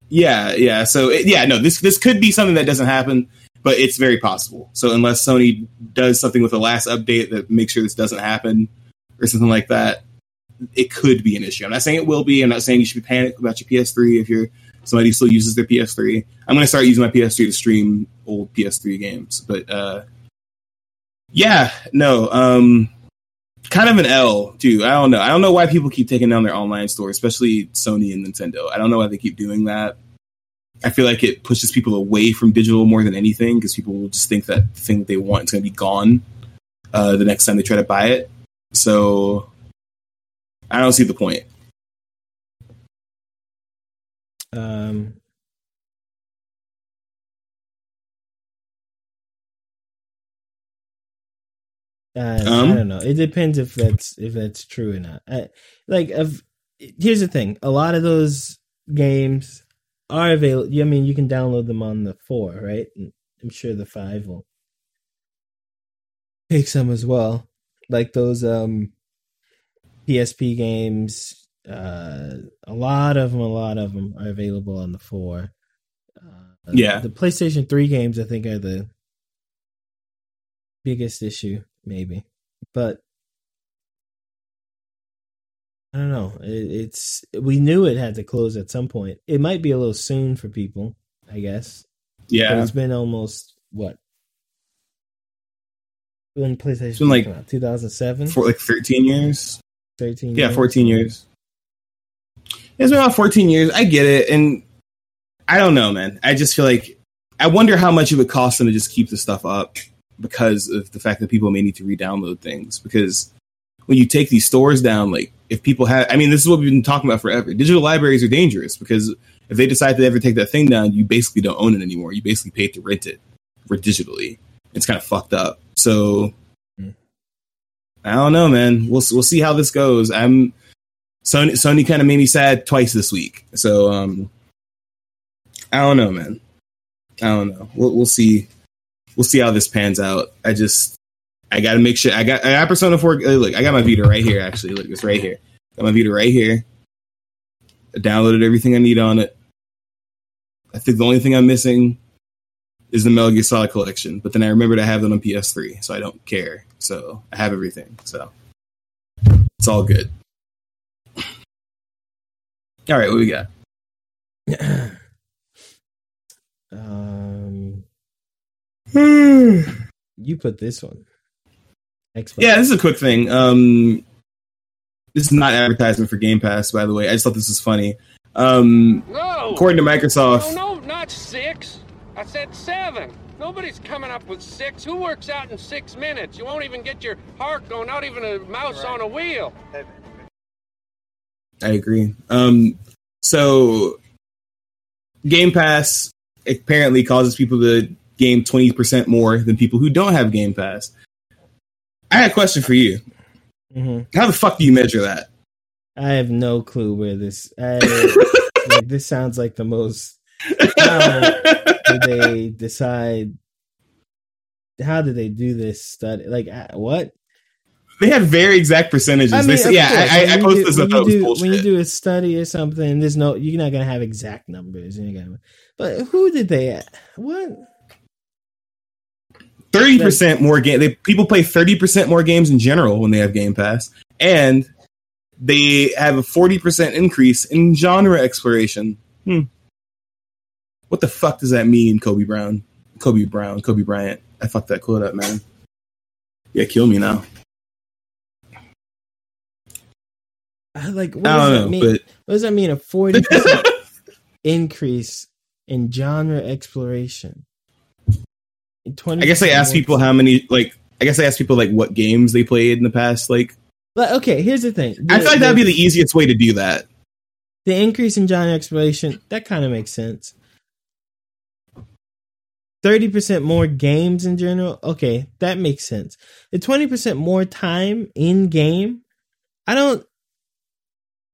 yeah, yeah. So it, yeah, no, this this could be something that doesn't happen, but it's very possible. So unless Sony does something with the last update that makes sure this doesn't happen or something like that, it could be an issue. I'm not saying it will be. I'm not saying you should be panicked about your PS3 if you're somebody who still uses their PS3. I'm going to start using my PS3 to stream old PS3 games, but uh, yeah, no, um, kind of an L too. I don't know. I don't know why people keep taking down their online store, especially Sony and Nintendo. I don't know why they keep doing that. I feel like it pushes people away from digital more than anything because people will just think that the thing that they want is going to be gone uh, the next time they try to buy it. So I don't see the point. um Uh, Um? I don't know. It depends if that's if that's true or not. I, like, of here's the thing: a lot of those games are available. I mean, you can download them on the four, right? I'm sure the five will take some as well. Like those um PSP games. Uh, a lot of them, a lot of them are available on the four. Uh, Yeah. the PlayStation Three games I think are the biggest issue, maybe. But I don't know. It, it's we knew it had to close at some point. It might be a little soon for people, I guess. But Yeah, it's been almost what when PlayStation been like came out, 2007, for like 13 years. 13 Yeah, years? 14 years. It's been about 14 years. I get it. And I don't know, man. I just feel like I wonder how much it would cost them to just keep the stuff up because of the fact that people may need to re-download things. Because when you take these stores down, like if people have, I mean, this is what we've been talking about forever. Digital libraries are dangerous because if they decide to ever take that thing down, you basically don't own it anymore. You basically pay to rent it for digitally. It's kind of fucked up. So I don't know, man. We'll we'll see how this goes. I'm Sony. Sony kind of made me sad twice this week. So um, I don't know, man. I don't know. We'll we'll see. We'll see how this pans out. I just I got to make sure I got I got Persona Four. uh, Look, I got my Vita right here. Actually, look, it's right here. Got my Vita right here. I downloaded everything I need on it. I think the only thing I'm missing is the Metal Gear Solid collection, but then I remembered I have it on PS3, so I don't care. So I have everything. So it's all good. All right, what we got? *clears throat* um, you put this one. Xbox. Yeah, this is a quick thing. Um, this is not advertisement for Game Pass, by the way. I just thought this was funny. Um, No! according to Microsoft, No, no, not six. I said seven. Nobody's coming up with six. Who works out in six minutes? You won't even get your heart going, not even a mouse on a wheel. I agree. Um, so Game Pass apparently causes people to game twenty percent more than people who don't have Game Pass. I had a question for you. Mhm. How the fuck do you measure that? I have no clue where this. I, *laughs* like, this sounds like the most. How did *laughs* they decide? How did they do this study? Like what? they had very exact percentages. They said- yeah, I, I, when I you posted do- this. I when you do- When you do a study or something, there's no. You're not gonna have exact numbers. Gonna, but who did they? What? Thirty percent more game. They people play thirty percent more games in general when they have Game Pass, and they have a forty percent increase in genre exploration. Hmm. What the fuck does that mean, Kobe Brown? Kobe Brown, Kobe Bryant. I fucked that quote up, man. Yeah, kill me now. I like. What I does don't that know, mean? but What does that mean? A forty percent *laughs* increase in genre exploration. Twenty. I guess I asked people how many like. I guess I asked people like what games they played in the past. Like, But okay, here's the thing. I feel like that'd be the easiest way to do that. the increase in genre exploration. That kind of makes sense. Thirty percent more games in general. Okay, that makes sense. The twenty percent more time in game. I don't.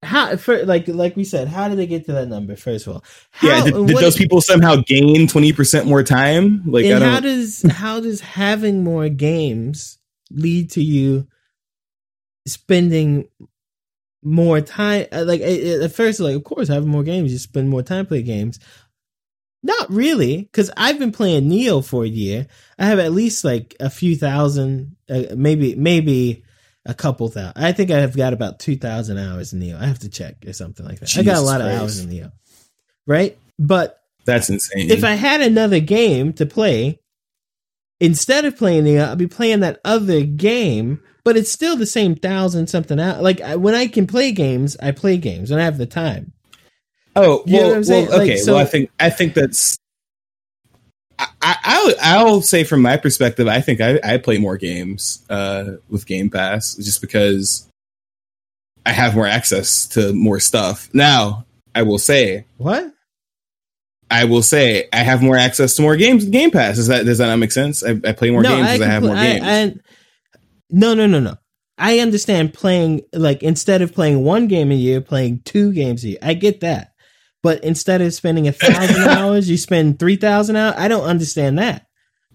How for like like we said? How did they get to that number? First of all, how, yeah, did, did those people somehow gain twenty percent more time? Like, I and how does how does having more games lead to you spending more time uh, like at at first like of course having more games you spend more time playing games not really because i've been playing Nioh for a year i have at least like a few thousand uh, maybe maybe a couple thousand i think i've got about 2000 hours in Nioh i have to check or something like that i got a Jesus lot of hours in Nioh right but That's insane. if I had another game to play, instead of playing the, I'll be playing that other game, but it's still the same thousand something out. Like I, when I can play games, I play games when I have the time. Oh You know well, what I'm saying? well Like, okay. so- well, I think I think that's. I, I I'll, I'll say from my perspective, I think I, I play more games uh, with Game Pass just because I have more access to more stuff. Now, I will say, What? I will say, I have more access to more games with Game Pass. Does that does that not make sense? I, I play more games because I, have more games. I- no, no, no, no. I understand playing like instead of playing one game a year, playing two games a year. I get that. But instead of spending a thousand *laughs* hours, you spend three thousand hours. I don't understand that.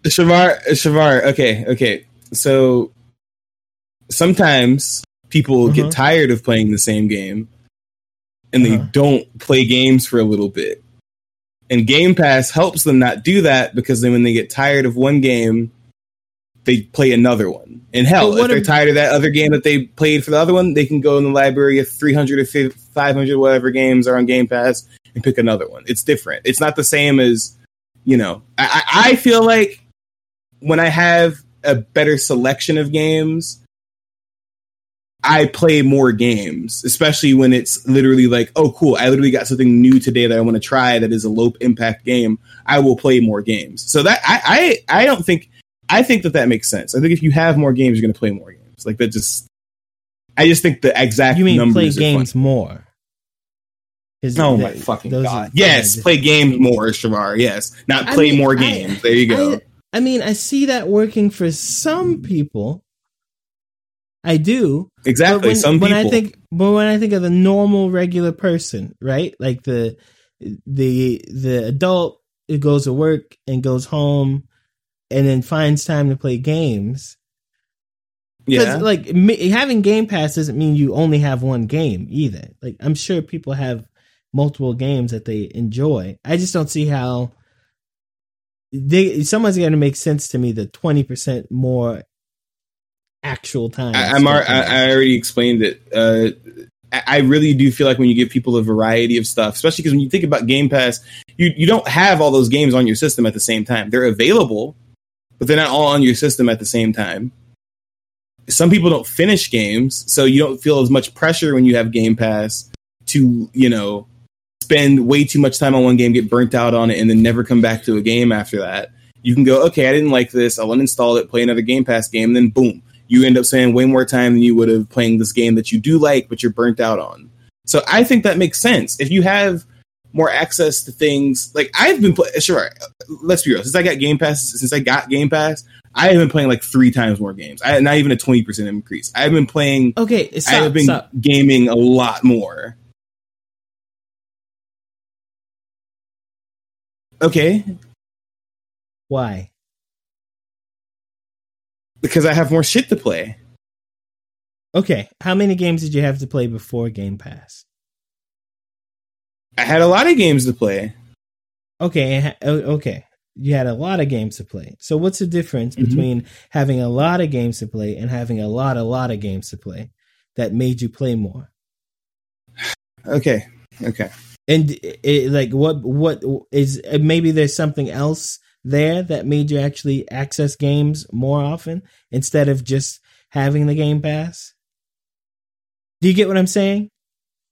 Shavar, Shavar. Okay, okay. So sometimes people Uh-huh. get tired of playing the same game, and they Uh-huh. don't play games for a little bit. And Game Pass helps them not do that because then when they get tired of one game, they play another one. And hell, if they're if- tired of that other game that they played for the other one, they can go in the library of 300 or 500 whatever games are on Game Pass and pick another one. It's different. It's not the same as, you know, I, I I feel like when I have a better selection of games, I play more games, especially when it's literally like, oh, cool, I literally got something new today that I want to try that is a low impact game. I will play more games. So that I, I, I don't think I think that that makes sense. I think if you have more games, you're going to play more games. Like that just. I just think the exact You mean play numbers are games funny. more? 'Cause Oh th- my fucking god! are- Yes, yeah, play games more, Shavar. Yes, not I play mean, more I- games. there you go. I, I mean, I see that working for some people. I do. But exactly. when, Some when. I think, but when I think of the normal, regular person, right? Like the the the adult who goes to work and goes home, and then finds time to play games. Because yeah. like having Game Pass doesn't mean you only have one game either. Like I'm sure people have multiple games that they enjoy. I just don't see how they someone's going to make sense to me the twenty percent more actual time. I, I'm. ar- I, I already explained it. Uh, I I really do feel like when you give people a variety of stuff, especially because when you think about Game Pass, you you don't have all those games on your system at the same time. They're available, but they're not all on your system at the same time. Some people don't finish games, so you don't feel as much pressure when you have Game Pass to you know spend way too much time on one game, get burnt out on it, and then never come back to a game after that. You can go, okay, I didn't like this. I'll uninstall it, play another Game Pass game, and then boom, you end up spending way more time than you would have playing this game that you do like, but you're burnt out on. So I think that makes sense. If you have more access to things, like I've been playing, sure, let's be real. Since I got Game Pass, since I got Game Pass, I have been playing like three times more games. I not even a twenty percent increase. I've been playing. Okay, stop, I have been stop. gaming a lot more. Okay, Why? because I have more shit to play. Okay, how many games did you have to play before Game Pass? I had a lot of games to play. Okay, okay. You had a lot of games to play. So what's the difference Mhm. between having a lot of games to play and having a lot, a lot of games to play that made you play more? Okay, okay. And it, it- like, what, what is uh, maybe there's something else there that made you actually access games more often instead of just having the Game Pass? Do you get what I'm saying?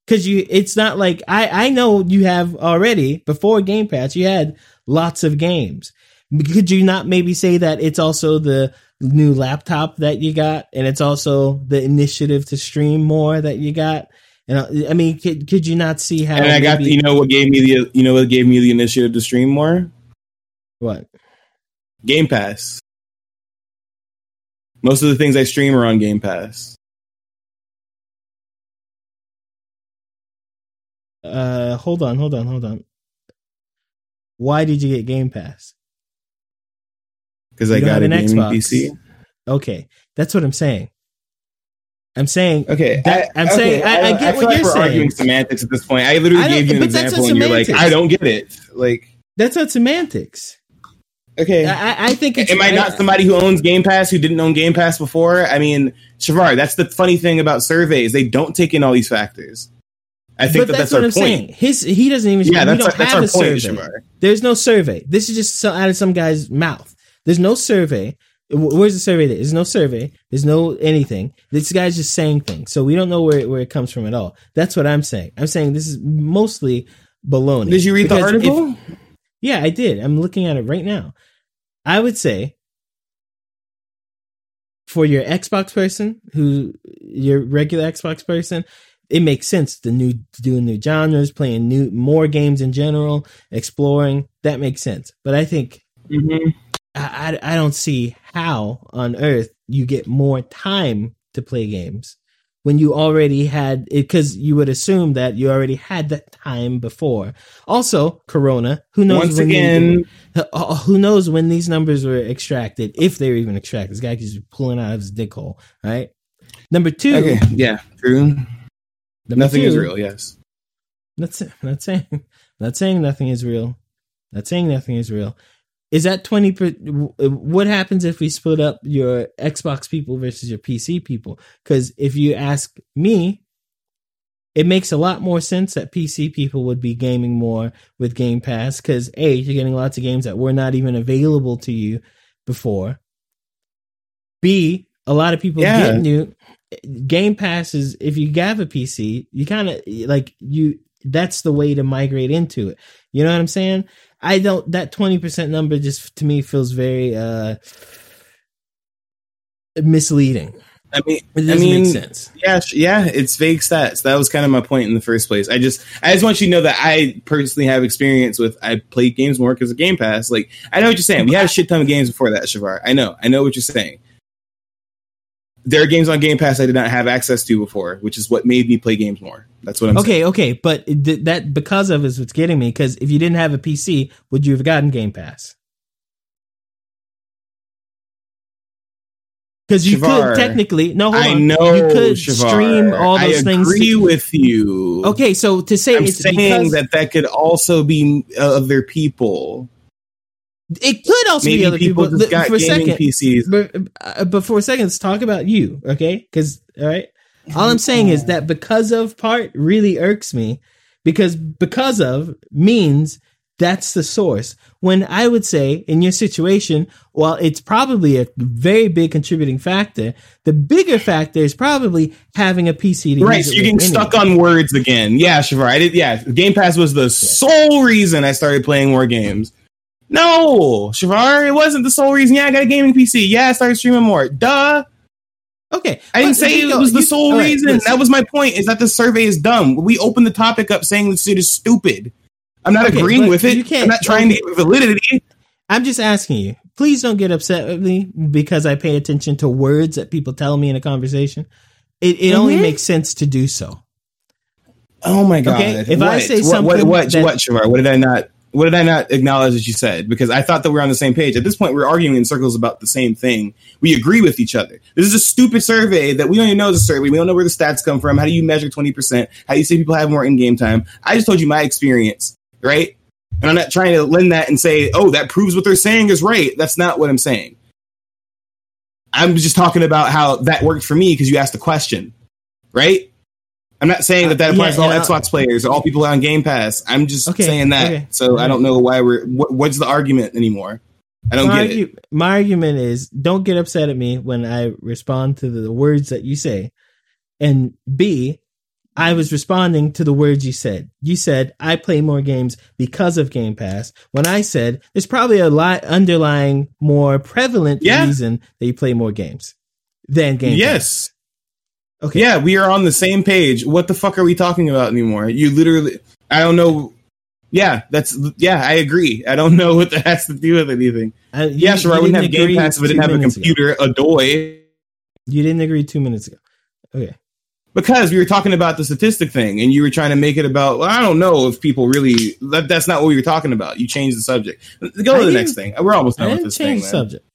Because you, it's not like I I know you have already before Game Pass. You had lots of games. Could you not maybe say that it's also the new laptop that you got, and it's also the initiative to stream more that you got? And uh, I mean, could could you not see how? And I got you know what gave me the you know what gave me the initiative to stream more? what? Game Pass. Most of the things I stream are on Game Pass. Uh, hold on, hold on, hold on. Why did you get Game Pass? Because I got an Xbox. PC. Okay, that's what I'm saying. I'm saying Okay, That- I'm saying- I- I get feel what like you're we're arguing saying. semantics at this point. I literally I gave you an example, and you're like. I don't get it. Like, that's not semantics. okay, I, I- I think it's Am I not somebody who owns Game Pass who didn't own Game Pass before? I mean, Shavar, that's the funny thing about surveys. They don't take in all these factors. I think but that that's, that's, what our I'm point. saying. His he doesn't even. Yeah, we that's, don't our, that's have our a point, survey. There's no survey. This is just so, out of some guy's mouth. There's no survey. Where's the survey? There's no survey. There's no anything. This guy's just saying things. So we don't know where, where it comes from at all. That's what I'm saying. I'm saying this is mostly baloney. Did you read the Because if- article? yeah, I did. I'm looking at it right now. I would say for your Xbox person, who your regular Xbox person, it makes sense to new doing new genres, playing new more games in general, exploring. That makes sense. But I think Mhm. I, I I don't see how on earth you get more time to play games when you already had it because you would assume that you already had that time before. Also, Corona. Who knows? Once when again, uh, who knows when these numbers were extracted, if they were even extracted. This guy keeps pulling out of his dick hole, right? Number two, okay, yeah, true. Number Nothing is real. Yes. That's not saying not saying nothing is real. Not saying nothing is real. Is that twenty? Per, uh, what happens if we split up your Xbox people versus your PC people? Because if you ask me, it makes a lot more sense that PC people would be gaming more with Game Pass because a you're getting lots of games that were not even available to you before. B a lot of people Yeah. get new Game Pass is if you have a PC, you kind of like you. That's the way to migrate into it. You know what I'm saying? I don't. That twenty percent number just to me feels very. uh misleading. I mean, It I doesn't mean, make sense. Yeah, yeah, it's vague stats. That was kind of my point in the first place. I just, I just want you to know that I personally have experience with. I played games more because of Game Pass. Like, I know what you're saying. We had a shit ton of games before that, Shavar. I know, I know what you're saying. There are games on Game Pass I did not have access to before, which is what made me play games more. That's what I'm saying. Okay, okay, but th- that because of is what's getting me. Because if you didn't have a PC, would you have gotten Game Pass? Because you Shavar, could technically no, hold I on. know. you could Shavar. stream all those I things. agree with you. Okay, so to say I'm it's saying because that that could also be other people. It could also Maybe be other people, people. got for gaming second, PCs. but, uh, but for a second, let's talk about you, okay? Because all right, all I'm saying is that because of part really irks me because because of means that's the source. When I would say in your situation, well, it's probably a very big contributing factor. The bigger factor is probably having a PC to Right, so you're getting stuck on words again. Yeah, Shavar. I did. Yeah, Game Pass was the sole reason I started playing more games. No, Shavar, it wasn't the sole reason. Yeah, I got a gaming PC. Yeah, I started streaming more. Duh. Okay, I didn't say it go- was the you- sole right, reason. That was my point. Is that the survey is dumb. We opened the topic up saying this shit is stupid. I'm not Okay, agreeing with it. you can't- I'm not trying to get validity. I'm just asking you. Please don't get upset with me because I pay attention to words that people tell me in a conversation. It, it only Mhm. makes sense to do so. Oh my god! Okay, if I What? say what, what, something what, that- what, Shavar? What did I not? What did I not acknowledge that you said? Because I thought that we are on the same page. At this point, we're arguing in circles about the same thing. We agree with each other. This is a stupid survey that we don't even know is a survey. We don't know where the stats come from. How do you measure twenty percent? How do you say people have more in-game time? I just told you my experience, right? And I'm not trying to lend that and say, oh, that proves what they're saying is right. That's not what I'm saying. I'm just talking about how that worked for me because you asked the question, right? I'm not saying that that Uh, applies yeah, to all yeah. Xbox players or all people on Game Pass. I'm just Okay, saying that. okay. So I don't know why we're. What, what's the argument anymore? I don't my, get it. my argument is don't get upset at me when I respond to the words that you say. And B, I was responding to the words you said. You said I play more games because of Game Pass. When I said there's probably a lot underlying more prevalent Yeah. reason that you play more games than Game Pass. Yes. Okay. Yeah, we are on the same page. What the fuck are we talking about anymore? You literally. I don't know. Yeah, that's yeah. I agree. I don't know what that has to do with anything. Uh, you- yeah, sure. I wouldn't have Game Pass if I didn't have a minutes ago. computer, a doy. You didn't agree two minutes ago. Okay. because we were talking about the statistic thing and you were trying to make it about well, i don't know if people really that, that's not what we were talking about you changed the subject go I to the next thing we're almost done with this change thing subject.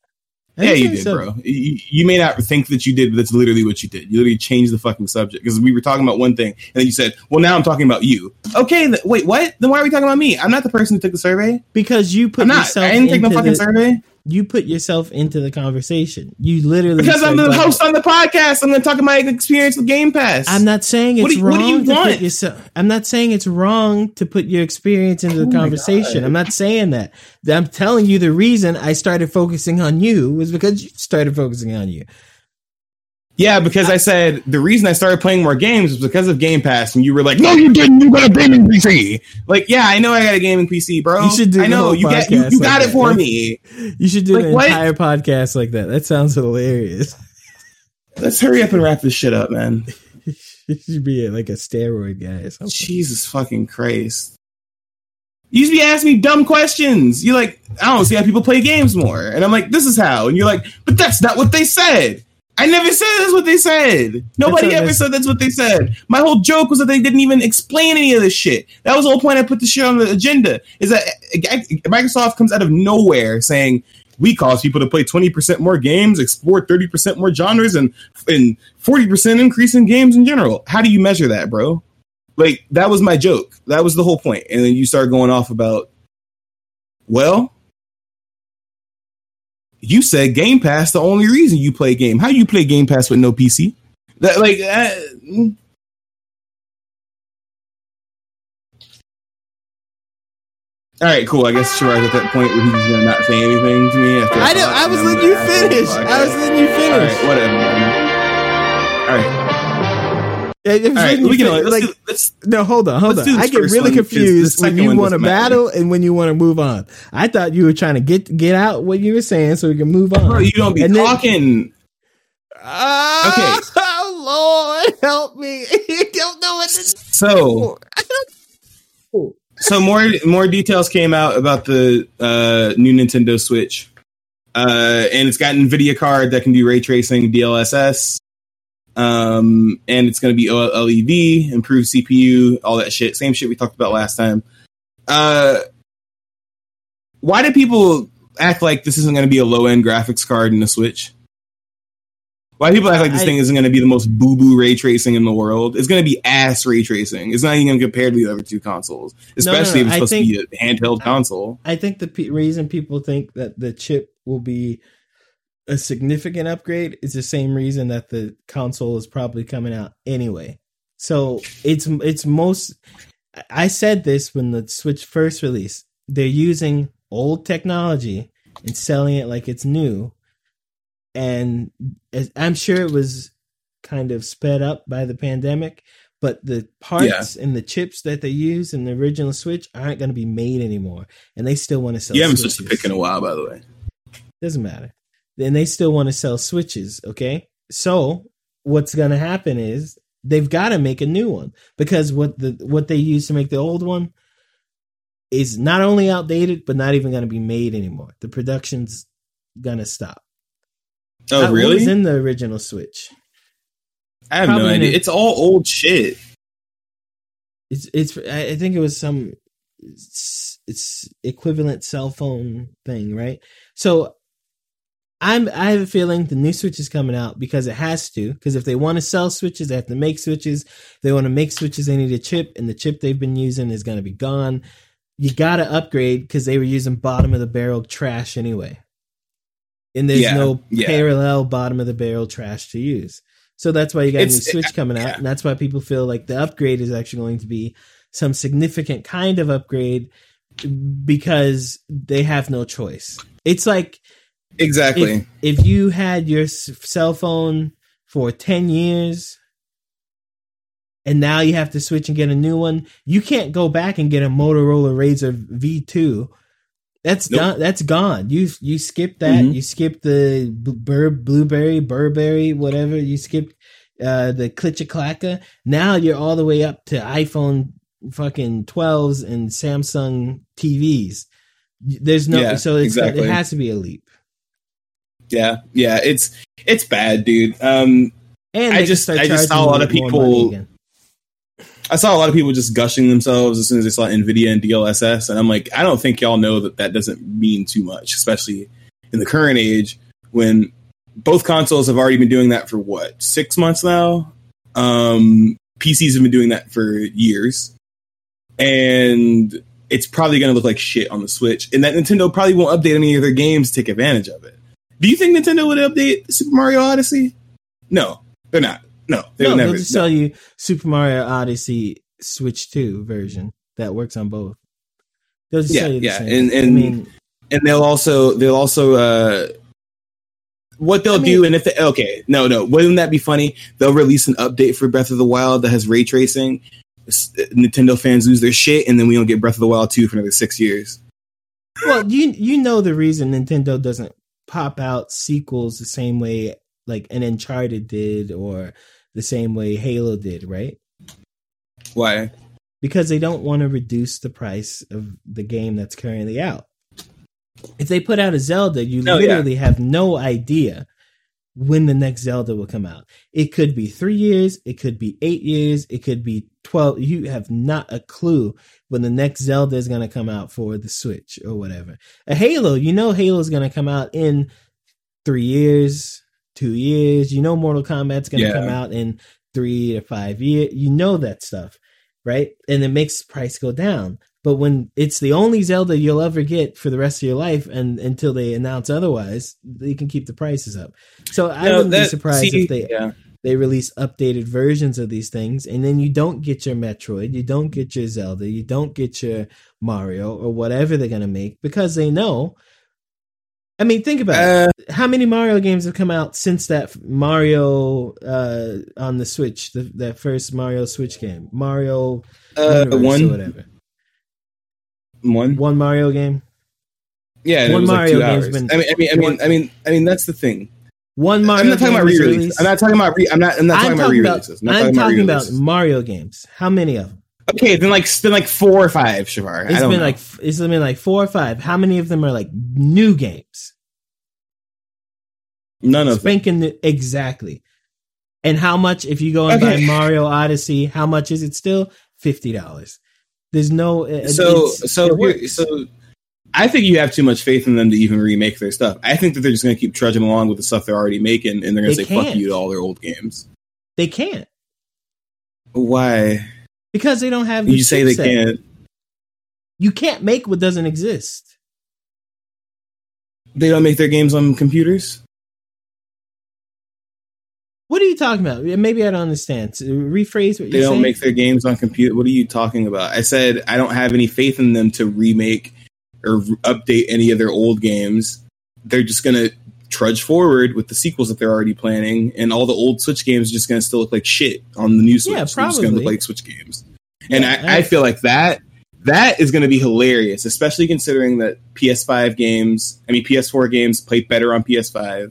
I yeah you did the bro. you, you may not think that you did but that's literally what you did. You literally changed the fucking subject because we were talking about one thing and then you said well now i'm talking about you. Okay th- wait what? Then why are we talking about me? I'm not the person who took the survey. Because you put i'm not. yourself i didn't take no fucking the, survey you put yourself into the conversation. You literally because i'm the like, host on the podcast i'm going to talk about my experience with game pass I'm not saying it's What do you- wrong what do you to want? put yourself. I'm not saying it's wrong to put your experience into the Oh conversation. I'm not saying that. I'm telling you the reason I started focusing on you was because you started focusing on you. Yeah, because I said the reason I started playing more games was because of Game Pass, and you were like, "No, you didn't. You got a gaming PC." Like, yeah, I know I got a gaming PC, bro. You should do I know you got you, you like got it for me. You should do Like, an what? entire podcast like that. That sounds hilarious. *laughs* Let's hurry up and wrap this shit up, man. you should be like a steroid guy or something. Jesus fucking Christ. You used to be asking me dumb questions. You're like, I don't see how people play games more. And I'm like, this is how. And you're like, but that's not what they said. I never said that's what they said. Nobody ever said that's what they said. My whole joke was that they didn't even explain any of this shit. That was the whole point I put the shit on the agenda. Is that Microsoft comes out of nowhere saying we cause people to play 20% more games, explore 30% more genres, and and 40% increase in games in general. How do you measure that, bro? Like that was my joke. That was the whole point. And then you start going off about, well, you said Game Pass the only reason you play game. How you play Game Pass with no PC? That like uh, All right, cool. I guess Sherrod's at that point where he's gonna not say anything to me. After I, I was letting you finish. I was letting you All finish. right, whatever. Man. All right, Yeah, it was all right. We can finish. let's, like, do, let's no, hold on, hold on. I get really confused when you want to battle and when you want to move on. I thought you were trying to get get out what you were saying so we can move on. bro. You don't be And then- talking. Ah, oh *laughs* Lord, help me! *laughs* you don't know what to So, *laughs* so more more details came out about the uh, new Nintendo Switch, uh, and it's got an Nvidia card that can do ray tracing, DLSS, um, and it's going to be OLED, improved CPU, all that shit. Same shit we talked about last time. Uh, why do people act like this isn't going to be a low end graphics card in the Switch? Why do people act like this I- thing isn't going to be the most boo boo ray tracing in the world? It's going to be ass ray tracing. It's not even going to compare to the other two consoles, No, no, especially no, if I it's supposed think- to be a handheld console. I think the pe reason people think that the chip will be a significant upgrade is the same reason that the console is probably coming out anyway. So it's it's most. I said this when the Switch first released. They're using old technology and selling it like it's new, and I'm sure it was kind of sped up by the pandemic. But the parts and the chips that they use in the original Switch aren't going to be made anymore, and they still want to sell. You haven't switched to pick in a while, by the way. Doesn't matter. Then they still want to sell switches, okay? So what's gonna happen is they've got to make a new one because what the what they used to make the old one is not only outdated but not even gonna be made anymore. The production's gonna stop. Oh, What really? was in the original Switch? I have no idea. in- It's all old shit. It's it's I I think it was some it's, it's equivalent cell phone thing, right? So I'm I have a feeling the new Switch is coming out because it has to. Because if they want to sell switches, they have to make switches. If they want to make switches, they need a chip, and the chip they've been using is going to be gone. You got to upgrade because they were using bottom of the barrel trash anyway, and there's Yeah, no yeah. parallel bottom of the barrel trash to use. So that's why you got a new Switch coming out, yeah. and that's why people feel like the upgrade is actually going to be some significant kind of upgrade because they have no choice. It's like Exactly. if, if you had your cell phone for 10 years and now you have to switch and get a new one, you can't go back and get a Motorola Razr V2. That's Nope. done. That's gone. You you skip that. Mhm. You skip the bur- blueberry, Burberry, whatever. You skip uh, the Klitcha Now you're all the way up to iPhone fucking 12s and Samsung TVs. There's no Yeah, so it's exactly. it has to be a leap. Yeah, yeah. It's it's bad, dude. Um, And I just- I just saw a lot of people- I saw a lot of people just gushing themselves as soon as they saw Nvidia and DLSS, and I'm like, I don't think y'all know that that doesn't mean too much, especially in the current age when both consoles have already been doing that for what six months now. Um, PCs have been doing that for years, and it's probably going to look like shit on the Switch. And that Nintendo probably won't update any of their games to take advantage of it. Do you think Nintendo would update Super Mario Odyssey? No, they're not. No, they No, never. they'll just no. sell you Super Mario Odyssey Switch 2 version that works on both. They'll just Yeah, sell you the yeah, same. and- I mean, and they'll also they'll also uh what they'll I do and if they, okay no no wouldn't that be funny they'll release an update for breath of the wild that has ray tracing nintendo fans lose their shit and then we don't get breath of the wild 2 for another six years well, you you know the reason Nintendo doesn't pop out sequels the same way like an Uncharted did or the same way Halo did, right? why because they don't want to reduce the price of the game that's currently out. If they put out a Zelda, you Oh, yeah. literally have no idea when the next Zelda will come out. It could be three years, it could be eight years, it could be 12. You have not a clue when the next Zelda is going to come out for the Switch or whatever. A Halo, you know, Halo is going to come out in three years, two years. You know, Mortal Kombat's going to Yeah. come out in three to five years. You know that stuff right? And it makes price go down. But when it's the only Zelda you'll ever get for the rest of your life, and until they announce otherwise, they can keep the prices up. So I No, wouldn't be surprised see, if they yeah. they release updated versions of these things, and then you don't get your Metroid, you don't get your Zelda, you don't get your Mario or whatever they're gonna make because they know. I mean, think about it. Uh, how many Mario games have come out since that Mario uh, on the Switch, the, that first Mario Switch game, Mario uh Universe or one. whatever, one one Mario game. yeah one Mario like game's been- I mean I mean I mean one- I mean I mean that's the thing One Mario. I'm not talking about re-releases. I'm not talking about re. I'm not. I'm not talking I'm about talking about. re-releases. I'm, I'm talking about re-releases. Mario games. How many of them? Okay, then like it's been like four or five, Shavar. I It's been know. like it's been like four or five. How many of them are like new games? none of them. Spanking new, exactly. And how much if you go and buy Mario Odyssey? How much is it still? Fifty dollars. There's no. Uh, uh, so it's- so it so I think you have too much faith in them to even remake their stuff. I think that they're just going to keep trudging along with the stuff they're already making, and they're going to They say "fuck can't. you" to all their old games. they can't Why? because they don't have. The You say they chipset. can't. You can't make what doesn't exist. They don't make their games on computers. What are you talking about? Maybe I don't understand. So rephrase what They you're don't saying. make their games on computer. What are you talking about? I said I don't have any faith in them to remake or update any of their old games. They're just going to trudge forward with the sequels that they're already planning, and all the old Switch games are just going to still look like shit on the new Switch. Yeah, They're just going to look like Switch games, and I, I feel like that that is going to be hilarious, especially considering that PS5 games, I mean PS4 games, play better on PS5,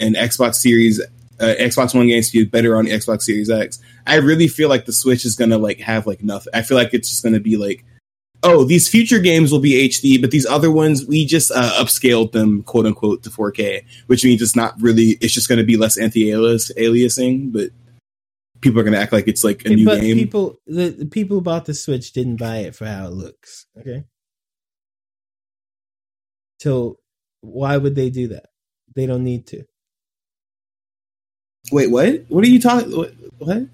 and Xbox Series, uh, Xbox One games do better on Xbox Series X. I really feel like the Switch is going to like have like nothing. I feel like it's just going to be like, oh, these future games will be HD, but these other ones we just uh, upscaled them, quote unquote, to 4K, which means it's not really. It's just going to be less anti-aliasing, but people are going to act like it's like a new but game. people, the, the people who bought the Switch didn't buy it for how it looks. Okay, so why would they do that? They don't need to. Wait, what? What are you talking? What? what?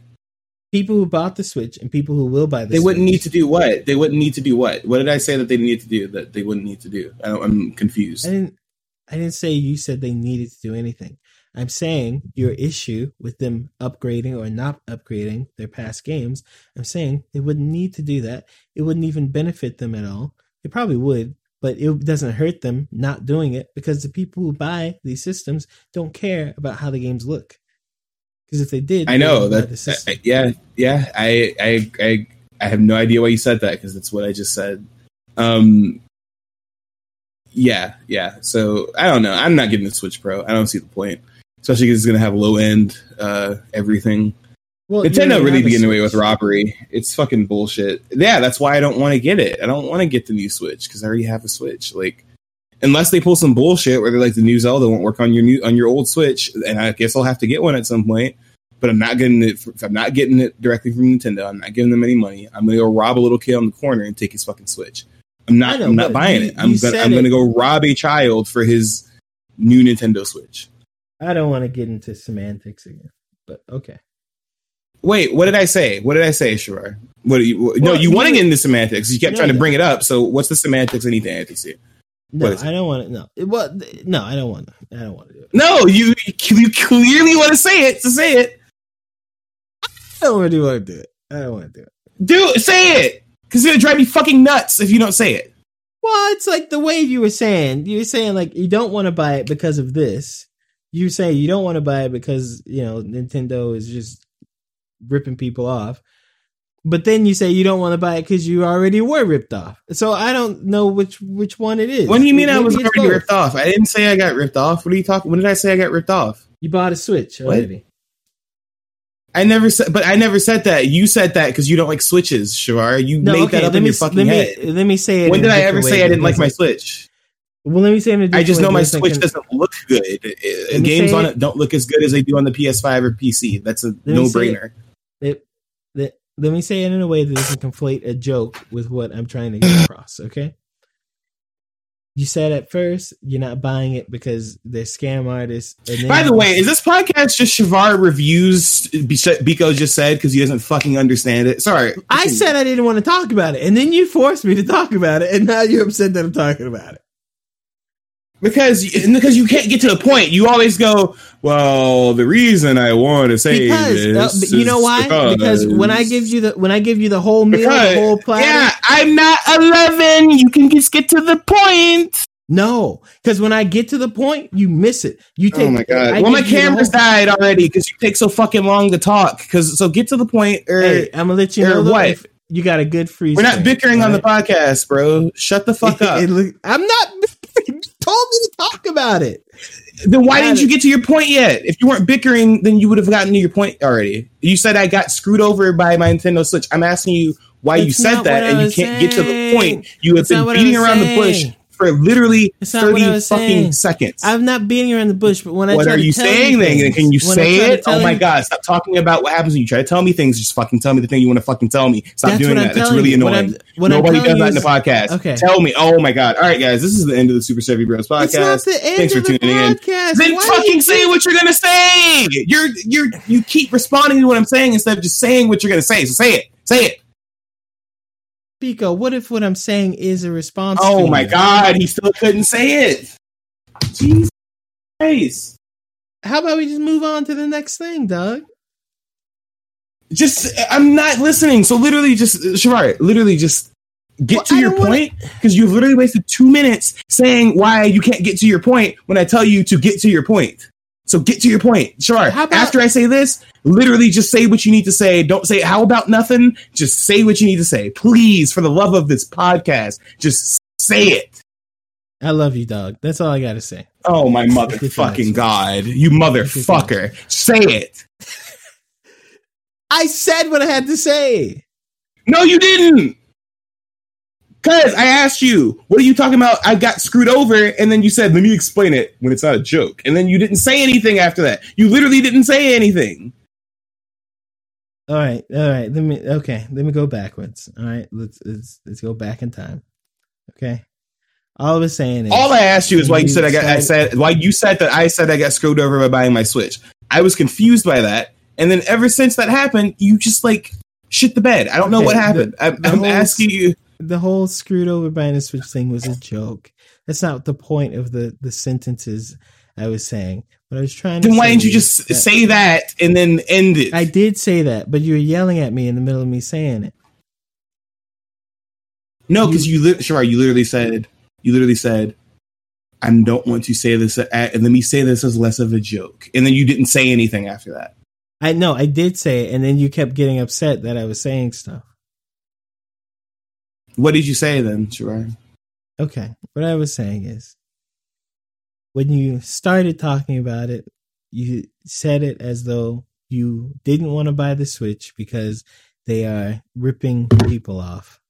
People who bought the Switch and people who will buy the They wouldn't need to do what? They wouldn't need to do what? What did I say that they need to do that they wouldn't need to do? I don't, I'm confused. I didn't. I didn't say you said they needed to do anything. I'm saying your issue with them upgrading or not upgrading their past games. I'm saying they wouldn't need to do that. It wouldn't even benefit them at all. It probably would, but it doesn't hurt them not doing it because the people who buy these systems don't care about how the games look. Because if they did, I know that. I- yeah, yeah. I, I, I, I have no idea why you said that because that's what I just said. Um, yeah, yeah. So I don't know. I'm not getting the Switch Pro. I don't see the point, especially because it's going to have low end uh, everything. well, Nintendo really be getting away with robbery. It's fucking bullshit. Yeah, that's why I don't want to get it. I don't want to get the new Switch because I already have a Switch. Like, unless they pull some bullshit where they're like the new Zelda won't work on your new on your old Switch, and I guess I'll have to get one at some point. But I'm not getting it. If I'm not getting it directly from Nintendo, I'm not giving them any money. I'm gonna go rob a little kid on the corner and take his fucking Switch. I'm not. Know, I'm not buying you- it. I'm gonna. I'm it. gonna go rob a child for his new Nintendo Switch. I don't want to get into semantics again, but okay. Wait, what did I say? What did I say, Shirar? What? You, no, Well, you you- want to get into semantics. You kept No, trying to bring it up. So, what's the semantics of anything I have to see? No? I don't want to. No, well, no, I don't want to. I don't want to do it. No, you you clearly want to say it to say it. I don't really want to do it. I don't want to do it. Do say it because it's gonna drive me fucking nuts if you don't say it. Well, it's like the way you were saying. You were saying like you don't want to buy it because of this. You saying you don't want to buy it because you know Nintendo is just ripping people off. But then you say you don't want to buy it because you already were ripped off. So I don't know which which one it is. What do you mean I was already both. ripped off? I didn't say I got ripped off. What are you talking? When did I say I got ripped off? You bought a Switch What? already. I never said, but I never said that. You said that because you don't like switches, Shavar. You No, made okay. that up in me your fucking let me head. let me say it. When did I ever say I didn't like my Switch? Well, let me say it in a I just know my Switch can- doesn't look good. Let Games on it don't look as good as they do on the PS5 or PC. That's a no brainer. Let, me say it in a way that doesn't conflate a joke with what I'm trying to get *sighs* across. Okay. You said at first you're not buying it because they're scam artists. By the way, is this podcast just Shavar reviews Biko just said because he doesn't fucking understand it? Sorry. I said I didn't want to talk about it, and then you forced me to talk about it, and now you're upset that I'm talking about it. Because because you can't get to the point. You always go, well, the reason I want to say Because uh, this, but you know why? Because when I give you the when I give you the whole meal, Because- the whole platter. yeah, I'm not 11. You can just get to the point. No, because when I get to the point, you miss it. You take. oh my god! I well, my give you the camera's died already because you take so fucking long to talk. Because so get to the point. Or Hey, I'm gonna let you know what? you got a good freeze. we're not bickering on the podcast, bro. Shut the fuck *laughs* up. I'm not. You told me to talk about it. Then why didn't it. you get to your point yet? If you weren't bickering, then you would have gotten to your point already. You said I got screwed over by my Nintendo Switch. I'm asking you why you said that, and you can't get to the point. You have That's not been beating was around the bush saying. For literally That's not what I thirty fucking saying. seconds. I'm not beating around the bush, but when I what are you saying then? things- Can you say it? Oh my you- god! Stop talking about what happens when you try to tell me things. Just fucking tell me the thing you want to fucking tell me. Stop That's doing that. That's really you. Annoying. What Nobody does that in the podcast. Okay. Tell me. Oh my god! All right, guys, this is the end of the Super Chevy Bros podcast. It's not the end Thanks for tuning in. Then Why fucking say what you're gonna say. You're you're you keep responding to what I'm saying instead of just saying what you're gonna say. So say it. Say it. Biko, what if what I'm saying is a response? Oh my you? god, he still couldn't say it. Jesus Christ. How about we just move on to the next thing, Doug? Just I'm not listening. So literally just Shavar, literally just get Well, to I your wanna- point because you've literally wasted two minutes saying why you can't get to your point when I tell you to get to your point. So get to your point. Shavar, How about- after I say this, literally just say what you need to say. Don't say how about nothing. Just say what you need to say. Please, for the love of this podcast, just say it. I love you, dog. That's all I gotta say. Oh my Good motherfucking god. You motherfucker. Say it. *laughs* I said what I had to say. No, you didn't. Cause I asked you, what are you talking about? I got screwed over, and then you said, "Let me explain it." When it's not a joke, and then you didn't say anything after that. You literally didn't say anything. All right, all right. Let me okay. Let me go backwards. All right, let's let's let's go back in time. Okay. All I was saying is All I asked you is why you said I got. I said- why you said that I said I got screwed over by buying my Switch. I was confused by that, and then ever since that happened, you just like shit the bed. I don't know Okay, what happened. I, the I'm whole- asking you. The whole screwed over by a switch thing was a joke. That's not the point of the the sentences I was saying. What I was trying to Then why didn't you just that- say that and then end it? I did say that, but you were yelling at me in the middle of me saying it. No, because you, sure, you literally said, you literally said, I don't want to say this, a- and let me say this as less of a joke, and then you didn't say anything after that. I know I did say it, and then you kept getting upset that I was saying stuff. What did you say then, Sure? Okay, what I was saying is, when you started talking about it, you said it as though you didn't want to buy the Switch because they are ripping people off.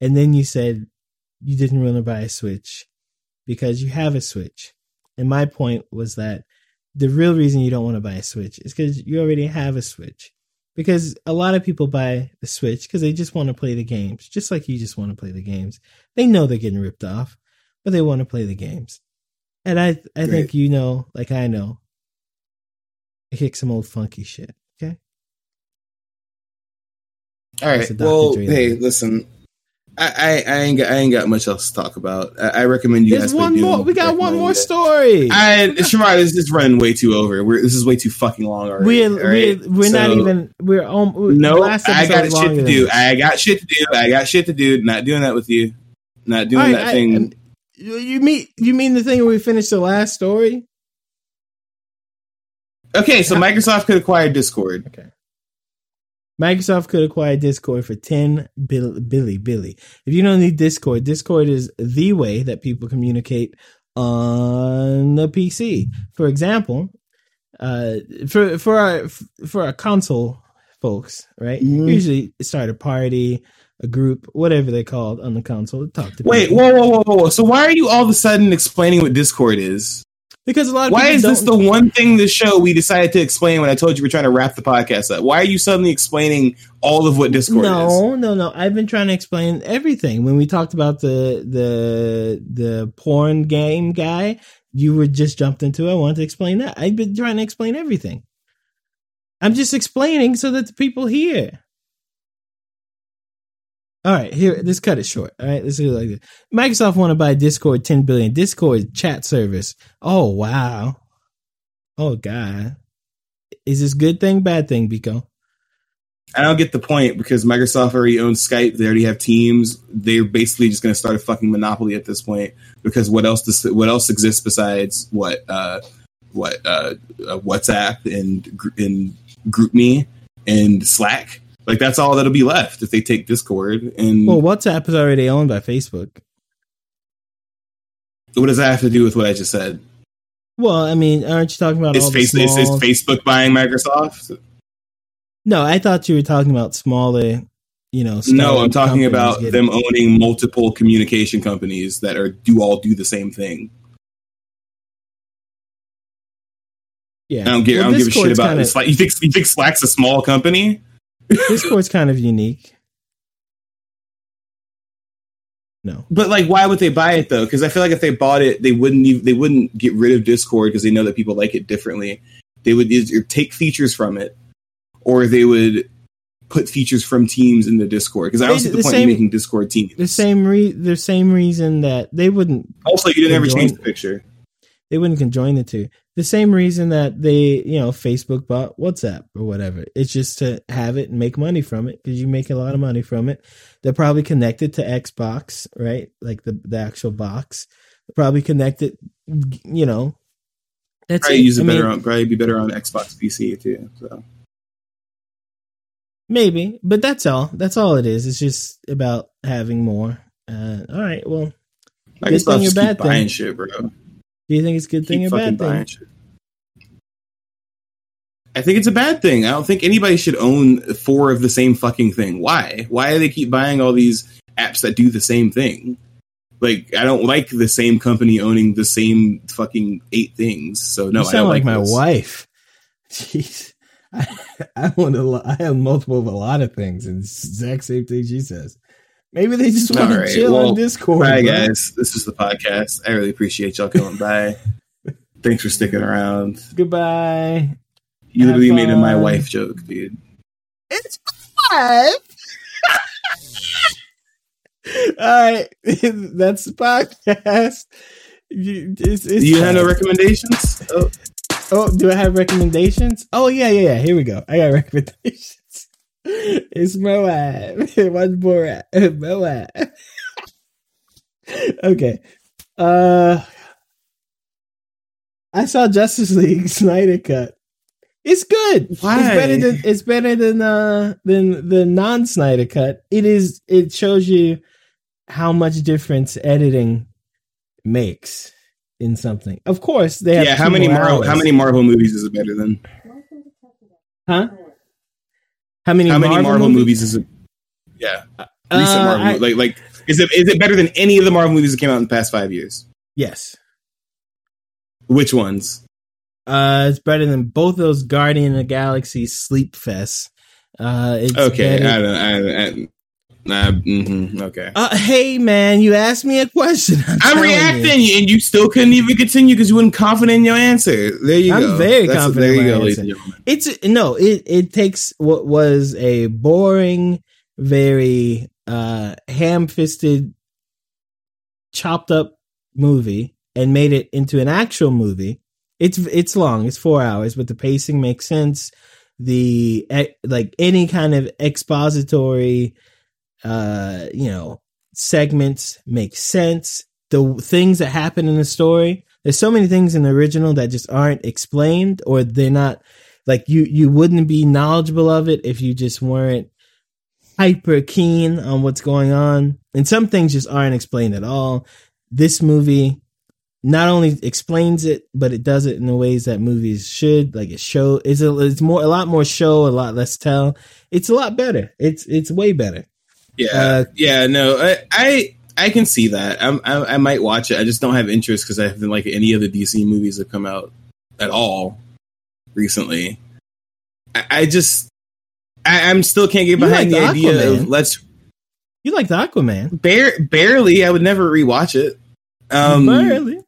And then you said you didn't want to buy a Switch because you have a Switch. And my point was that the real reason you don't want to buy a Switch is because you already have a Switch. Because a lot of people buy the Switch because they just want to play the games, just like you just want to play the games. They know they're getting ripped off, but they want to play the games. And I, I think you know, like I know, I kick some old funky shit. Okay. All right. That's right. a Dr. Well, hey, listen, I, I, I ain't got, I ain't got much else to talk about. I, I recommend you There's guys. one more. We got one more story. I, Shamar, this is running way too over. We're, this is way too fucking long already. we're right? we're, we're not even. We're on. No, last I got shit to do. I got shit to do. I got shit to do. Not doing that with you. Not doing right, that I- thing. you mean you mean the thing where we finished the last story? okay, so Microsoft could acquire Discord. Okay. Microsoft could acquire Discord for 10 bill, billy billy. If you don't need Discord, Discord is the way that people communicate on the PC. For example, uh, for for our for our console folks, right? Mhm. Usually start a party, a group, whatever they're called on the console. to Talk to Wait, people. whoa, whoa, whoa, whoa! So why are you all of a sudden explaining what Discord is? Because a lot of Why is this the one thing the show we decided to explain when I told you we're trying to wrap the podcast up? Why are you suddenly explaining all of what Discord is? no, no, no. I've been trying to explain everything. When we talked about the the the porn game guy, you were just jumped into. it. I wanted to explain that. I've been trying to explain everything. I'm just explaining so that the people hear. All right, here. Let's cut it short. All right, let's do it like this. Microsoft want to buy Discord 10 billion. Discord chat service. Oh wow. Oh god. Is this good thing, bad thing, Biko? I don't get the point because Microsoft already owns Skype. They already have Teams. They're basically just going to start a fucking monopoly at this point. Because what else? Does, what else exists besides what? Uh, what? Uh, uh, WhatsApp and and GroupMe and Slack. Like that's all that'll be left if they take Discord. And Well, WhatsApp is already owned by Facebook. What does that have to do with what I just said? Well, I mean, aren't you talking about Is, face, is, is? Facebook buying Microsoft? no, I thought you were talking about smaller. You know, No, I'm talking about getting- them owning multiple communication companies that are do all do the same thing. Yeah, I don't give, Well, I don't give a shit about kinda- Slack. You think you think Slack's a small company? Discord's kind of unique. No, But like, why would they buy it though? Because I feel like if they bought it, they wouldn't even, they wouldn't get rid of Discord because they know that people like it differently. They would either take features from it, or they would put features from Teams in the Discord. Because I don't see the, the point same- in making Discord Teams. the same re- the same reason that they wouldn't Also, you didn't ever change the picture. they wouldn't conjoin the two. The same reason that they, you know, Facebook bought WhatsApp or whatever. It's just to have it and make money from it because you make a lot of money from it. They're probably connected to Xbox, right? Like the the actual box. They're probably connected, you know. That's Probably it. use it I better mean, on probably be better on Xbox PC too. So maybe, but that's all. That's all it is. It's just about having more. Uh, all right. Well, I Good guess I'll thing or just bad keep buying thing? shit, bro. Do you think it's a good thing or bad thing? shit. I think it's a bad thing. I don't think anybody should own four of the same fucking thing. Why? Why do they keep buying all these apps that do the same thing? Like, I don't like the same company owning the same fucking eight things. So no, you I sound don't like, like, my this. wife. *laughs* Jeez, I, I want a lot. I have multiple of a lot of things, and it's exact same thing she says. Maybe they just want All to chill well, on Discord. Bye, bro. guys. This is the podcast. I really appreciate y'all coming by. *laughs* Thanks for sticking around. Goodbye. You Have literally made a my wife joke, dude. It's five. All right, that's the podcast. You, it's, it's Do you have no recommendations? Oh, Oh, do I have recommendations? Oh yeah, yeah, yeah. Here we go. I got *laughs* recommendations. It's Moab. What's Borat? Moab. okay. Uh I saw Justice League *laughs* Snyder cut. It's good. Why? It's better than it's better than uh than the non Snyder cut. It is it shows you how much difference editing makes in something. Of course, they have yeah. How many more Marvel? How many Marvel movies is it better than? Huh? How many? How many Marvel, Marvel, movies? movies? is it? Yeah, Uh, recent Marvel. I- like, like, is it is it better than any of the Marvel movies that came out in the past five years? yes. Which ones? Uh, it's better than both those Guardian of the Galaxy sleep fests. Uh, it's Okay, better- I don't. I, I, nah, mhm, okay. Uh, hey man, you asked me a question. I'm, I'm telling you. reacting, and you still couldn't even continue because you weren't confident in your answer. There you go. I'm very That's- confident There in you go, answer. It's no, it it takes what was a boring, very uh ham-fisted, chopped up movie and made it into an actual movie. It's it's long, it's four hours, but the pacing makes sense. The like any kind of expository, uh, you know, segments make sense. The things that happen in the story, there's so many things in the original that just aren't explained or they're not like you you wouldn't be knowledgeable of it if you just weren't hyper keen on what's going on. And some things just aren't explained at all. This movie not only explains it but it does it in the ways that movies should. Like it show it's a it's more a lot more show a lot less tell. It's a lot better. It's it's way better Yeah, Uh, yeah. No, I, I, I can see that. I'm, I, I might watch it. I just don't have interest because I haven't like any of the DC movies that come out at all recently. I, I just, I, I'm still can't get behind like the idea of let's you like the aquaman bare, barely. I would never rewatch it. Um, barely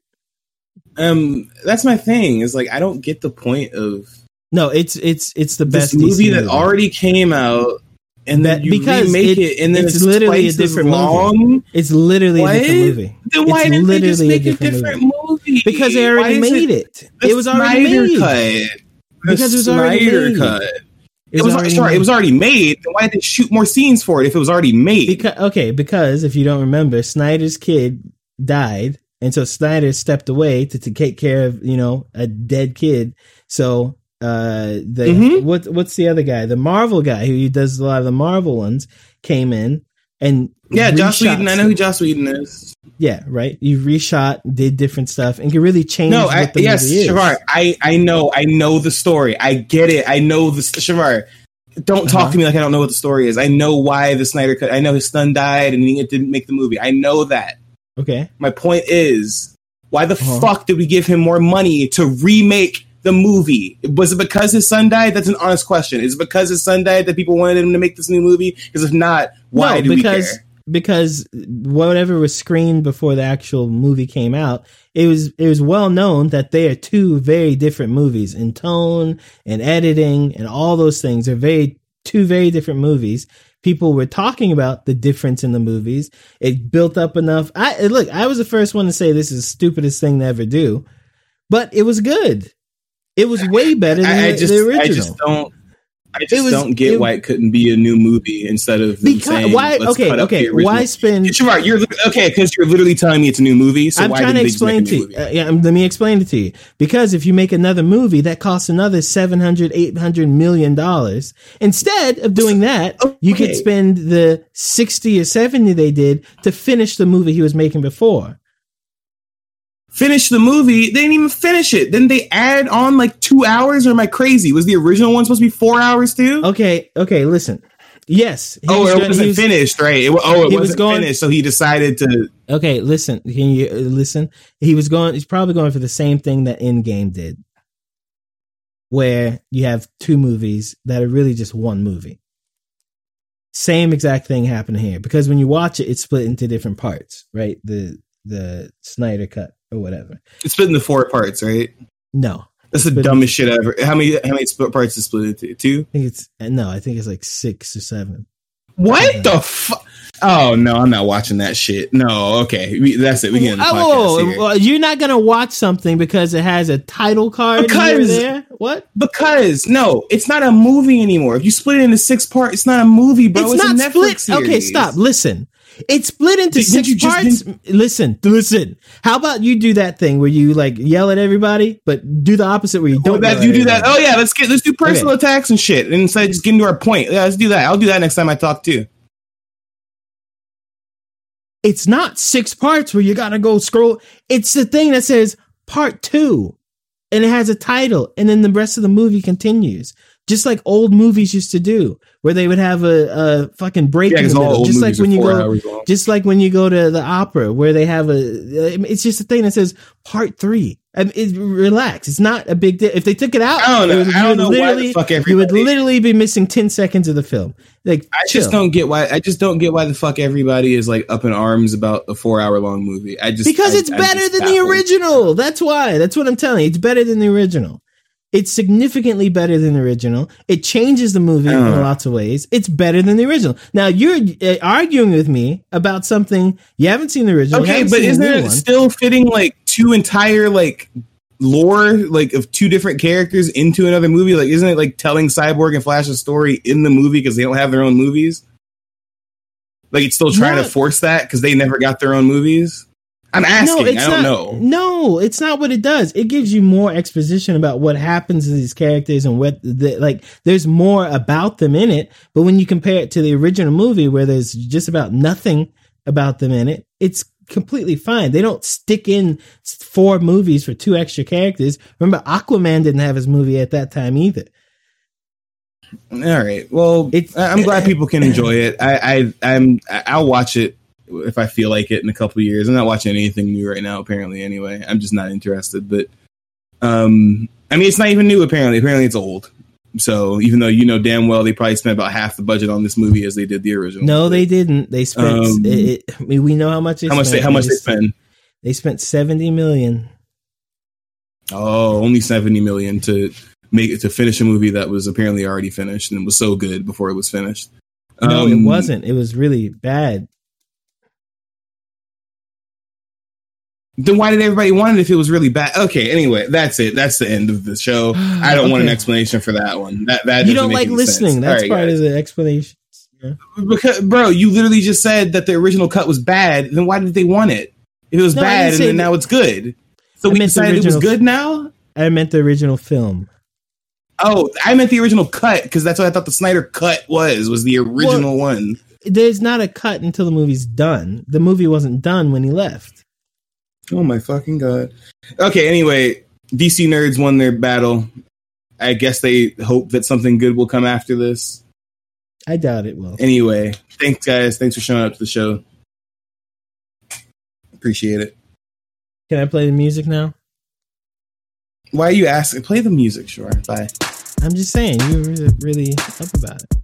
um, that's my thing. Is like I don't get the point of no it's it's it's the best movie DC that already came out. And That- because it- it, and then it's it's, literally a different movie. it's literally What? a different movie Then why It's didn't they just make a different different movie? because they already made it. the It was already Snyder made. Cut. Because it was already Snyder made. cut. It It was, already sorry. made. It was already made. Then why did they shoot more scenes for it if it was already made? Because, okay, because if you don't remember, Snyder's kid died, and so Snyder stepped away to, to take care of you know a dead kid. So uh, the Mhm. what what's the other guy? The Marvel guy who does a lot of the Marvel ones came in and Yeah, Josh Whedon. I know who Josh Whedon is. Yeah, right. You reshot, did different stuff, and can really change No, what I, the yes, movie is. Shavar. I I know. I know the story. I get it. I know the Shavar. Don't talk Uh-huh. to me like I don't know what the story is. I know why the Snyder cut. I know his son died and it didn't make the movie. I know that. Okay. My point is, why the Uh-huh. fuck did we give him more money to remake the movie? Was it because his son died? That's an honest question. Is it because his son died that people wanted him to make this new movie? Because if not, why no, do because we care? because whatever was screened before the actual movie came out, it was it was well known that they are two very different movies in tone and editing and all those things They're very two very different movies. People were talking about the difference in the movies. It built up enough. I look, I was the first one to say this is the stupidest thing to ever do, but it was good. It was way better than I, I the, just, the original. I just don't. I just was- don't get it- why it couldn't be a new movie instead of because saying, why? "Let's Okay, okay. the original." Why spend? Shavar, you're okay because you're literally telling me it's a new movie. So I'm why trying to didn't they make explain a to new you. movie? Uh, yeah, let me explain it to you. Because if you make another movie, that costs another 700, 800 million dollars. Instead of doing that, you could spend the 60 or 70 they did to finish the movie he was making before. Finish the movie. They didn't even finish it. Then they add on like two hours. Or am I crazy? Was the original one supposed to be four hours too? Okay, okay, listen. Yes. oh, was it he wasn't was- finished, right? It, oh, it he was wasn't going- finished. So he decided to. Okay, listen. Can you uh, listen? He was going. He's probably going for the same thing that Endgame did, where you have two movies that are really just one movie. Same exact thing happened here because when you watch it, it's split into different parts, right? The the Snyder cut or whatever. It's split into four parts, right? No, That's the dumbest shit ever. How many? How many split parts is split into? Two? I think it's no. I think it's like six or seven. What the fuck? Oh no, I'm not watching that shit. No, okay, we, that's it. We get the Oh, podcast here. well, you're not gonna watch something because it has a title card Because- there. What? Because no, it's not a movie anymore. If you split it into six parts, it's not a movie, bro. it's, It's, not split. Okay, stop. Listen. It's split into Did- six did you just parts. Listen, listen. How about you do that thing where you like yell at everybody, but do the opposite where you Oh, don't. that, you do that. Oh yeah, let's get let's do personal attacks and shit. And instead just getting to our point. Yeah, let's do that. I'll do that next time I talk too. It's not six parts where you gotta go scroll. It's the thing that says part two, and it has a title, and then the rest of the movie continues. Just like old movies used to do, where they would have a, a fucking break Yeah, in the middle. Just like when you go, just like when you go to the opera where they have a it's just a thing that says part three. I mean, it, relax. It's not a big deal. If they took it out I don't know. would- I don't know why the literally- fuck you would literally be missing 10 seconds of the film. Like I just don't get why. I just don't get why the fuck everybody is like up in arms about a four hour long movie. I just because I- it's better than the original. That's why. That's what i'm telling you. It's better than the original it's significantly better than the original. It changes the movie in Uh. lots of ways. It's better than the original. Now you're uh, arguing with me about something you haven't seen the original. Okay, but isn't it one. still fitting like two entire like lore like of two different characters into another movie? Like, isn't it like telling Cyborg and Flash's story in the movie because they don't have their own movies? Like, it's still trying Not- to force that because they never got their own movies. I'm asking. I don't not, know. No, it's not what it does. It gives you more exposition about what happens to these characters and what the, like. There's more about them in it. But when you compare it to the original movie, where there's just about nothing about them in it, it's completely fine. They don't stick in four movies for two extra characters. Remember, Aquaman didn't have his movie at that time either. All right. Well, It's- I'm glad people can enjoy it. I, I I'm I'll watch it if I feel like it in a couple of years. I'm not watching anything new right now. Apparently, anyway, I'm just not interested. But um, I mean, it's not even new. Apparently, apparently it's old. So even though you know damn well they probably spent about half the budget on this movie as they did the original. No, they didn't. They spent. Um, it, it- I mean, we know how much. They how much they spent. how much they just- spend? They spent seventy million. Oh, only seventy million to make it to finish a movie that was apparently already finished and was so good before it was finished. No, it Um, wasn't. It was really bad. Then why did everybody want it if it was really bad? Okay, anyway, that's it. That's the end of the show. I don't want an explanation for that one. That that You don't like listening. sense. That's right, part guys. of the explanation. Yeah. because, bro, you literally just said that the original cut was bad. Then why did they want it? If it was No, bad and then that- now it's good, so I we decided it was good now. I meant the original film. Oh, I meant the original cut because that's what I thought the Snyder cut was was the original one. there's not a cut until the movie's done. The movie wasn't done when he left. Oh my fucking god. Okay, anyway, DC nerds won their battle. I guess they hope that something good will come after this. I doubt it will. Anyway, thanks guys. Thanks for showing up to the show. Appreciate it. Can I play the music now? Why are you asking? Play the music, sure. Bye. I'm just saying you were really, really up about it.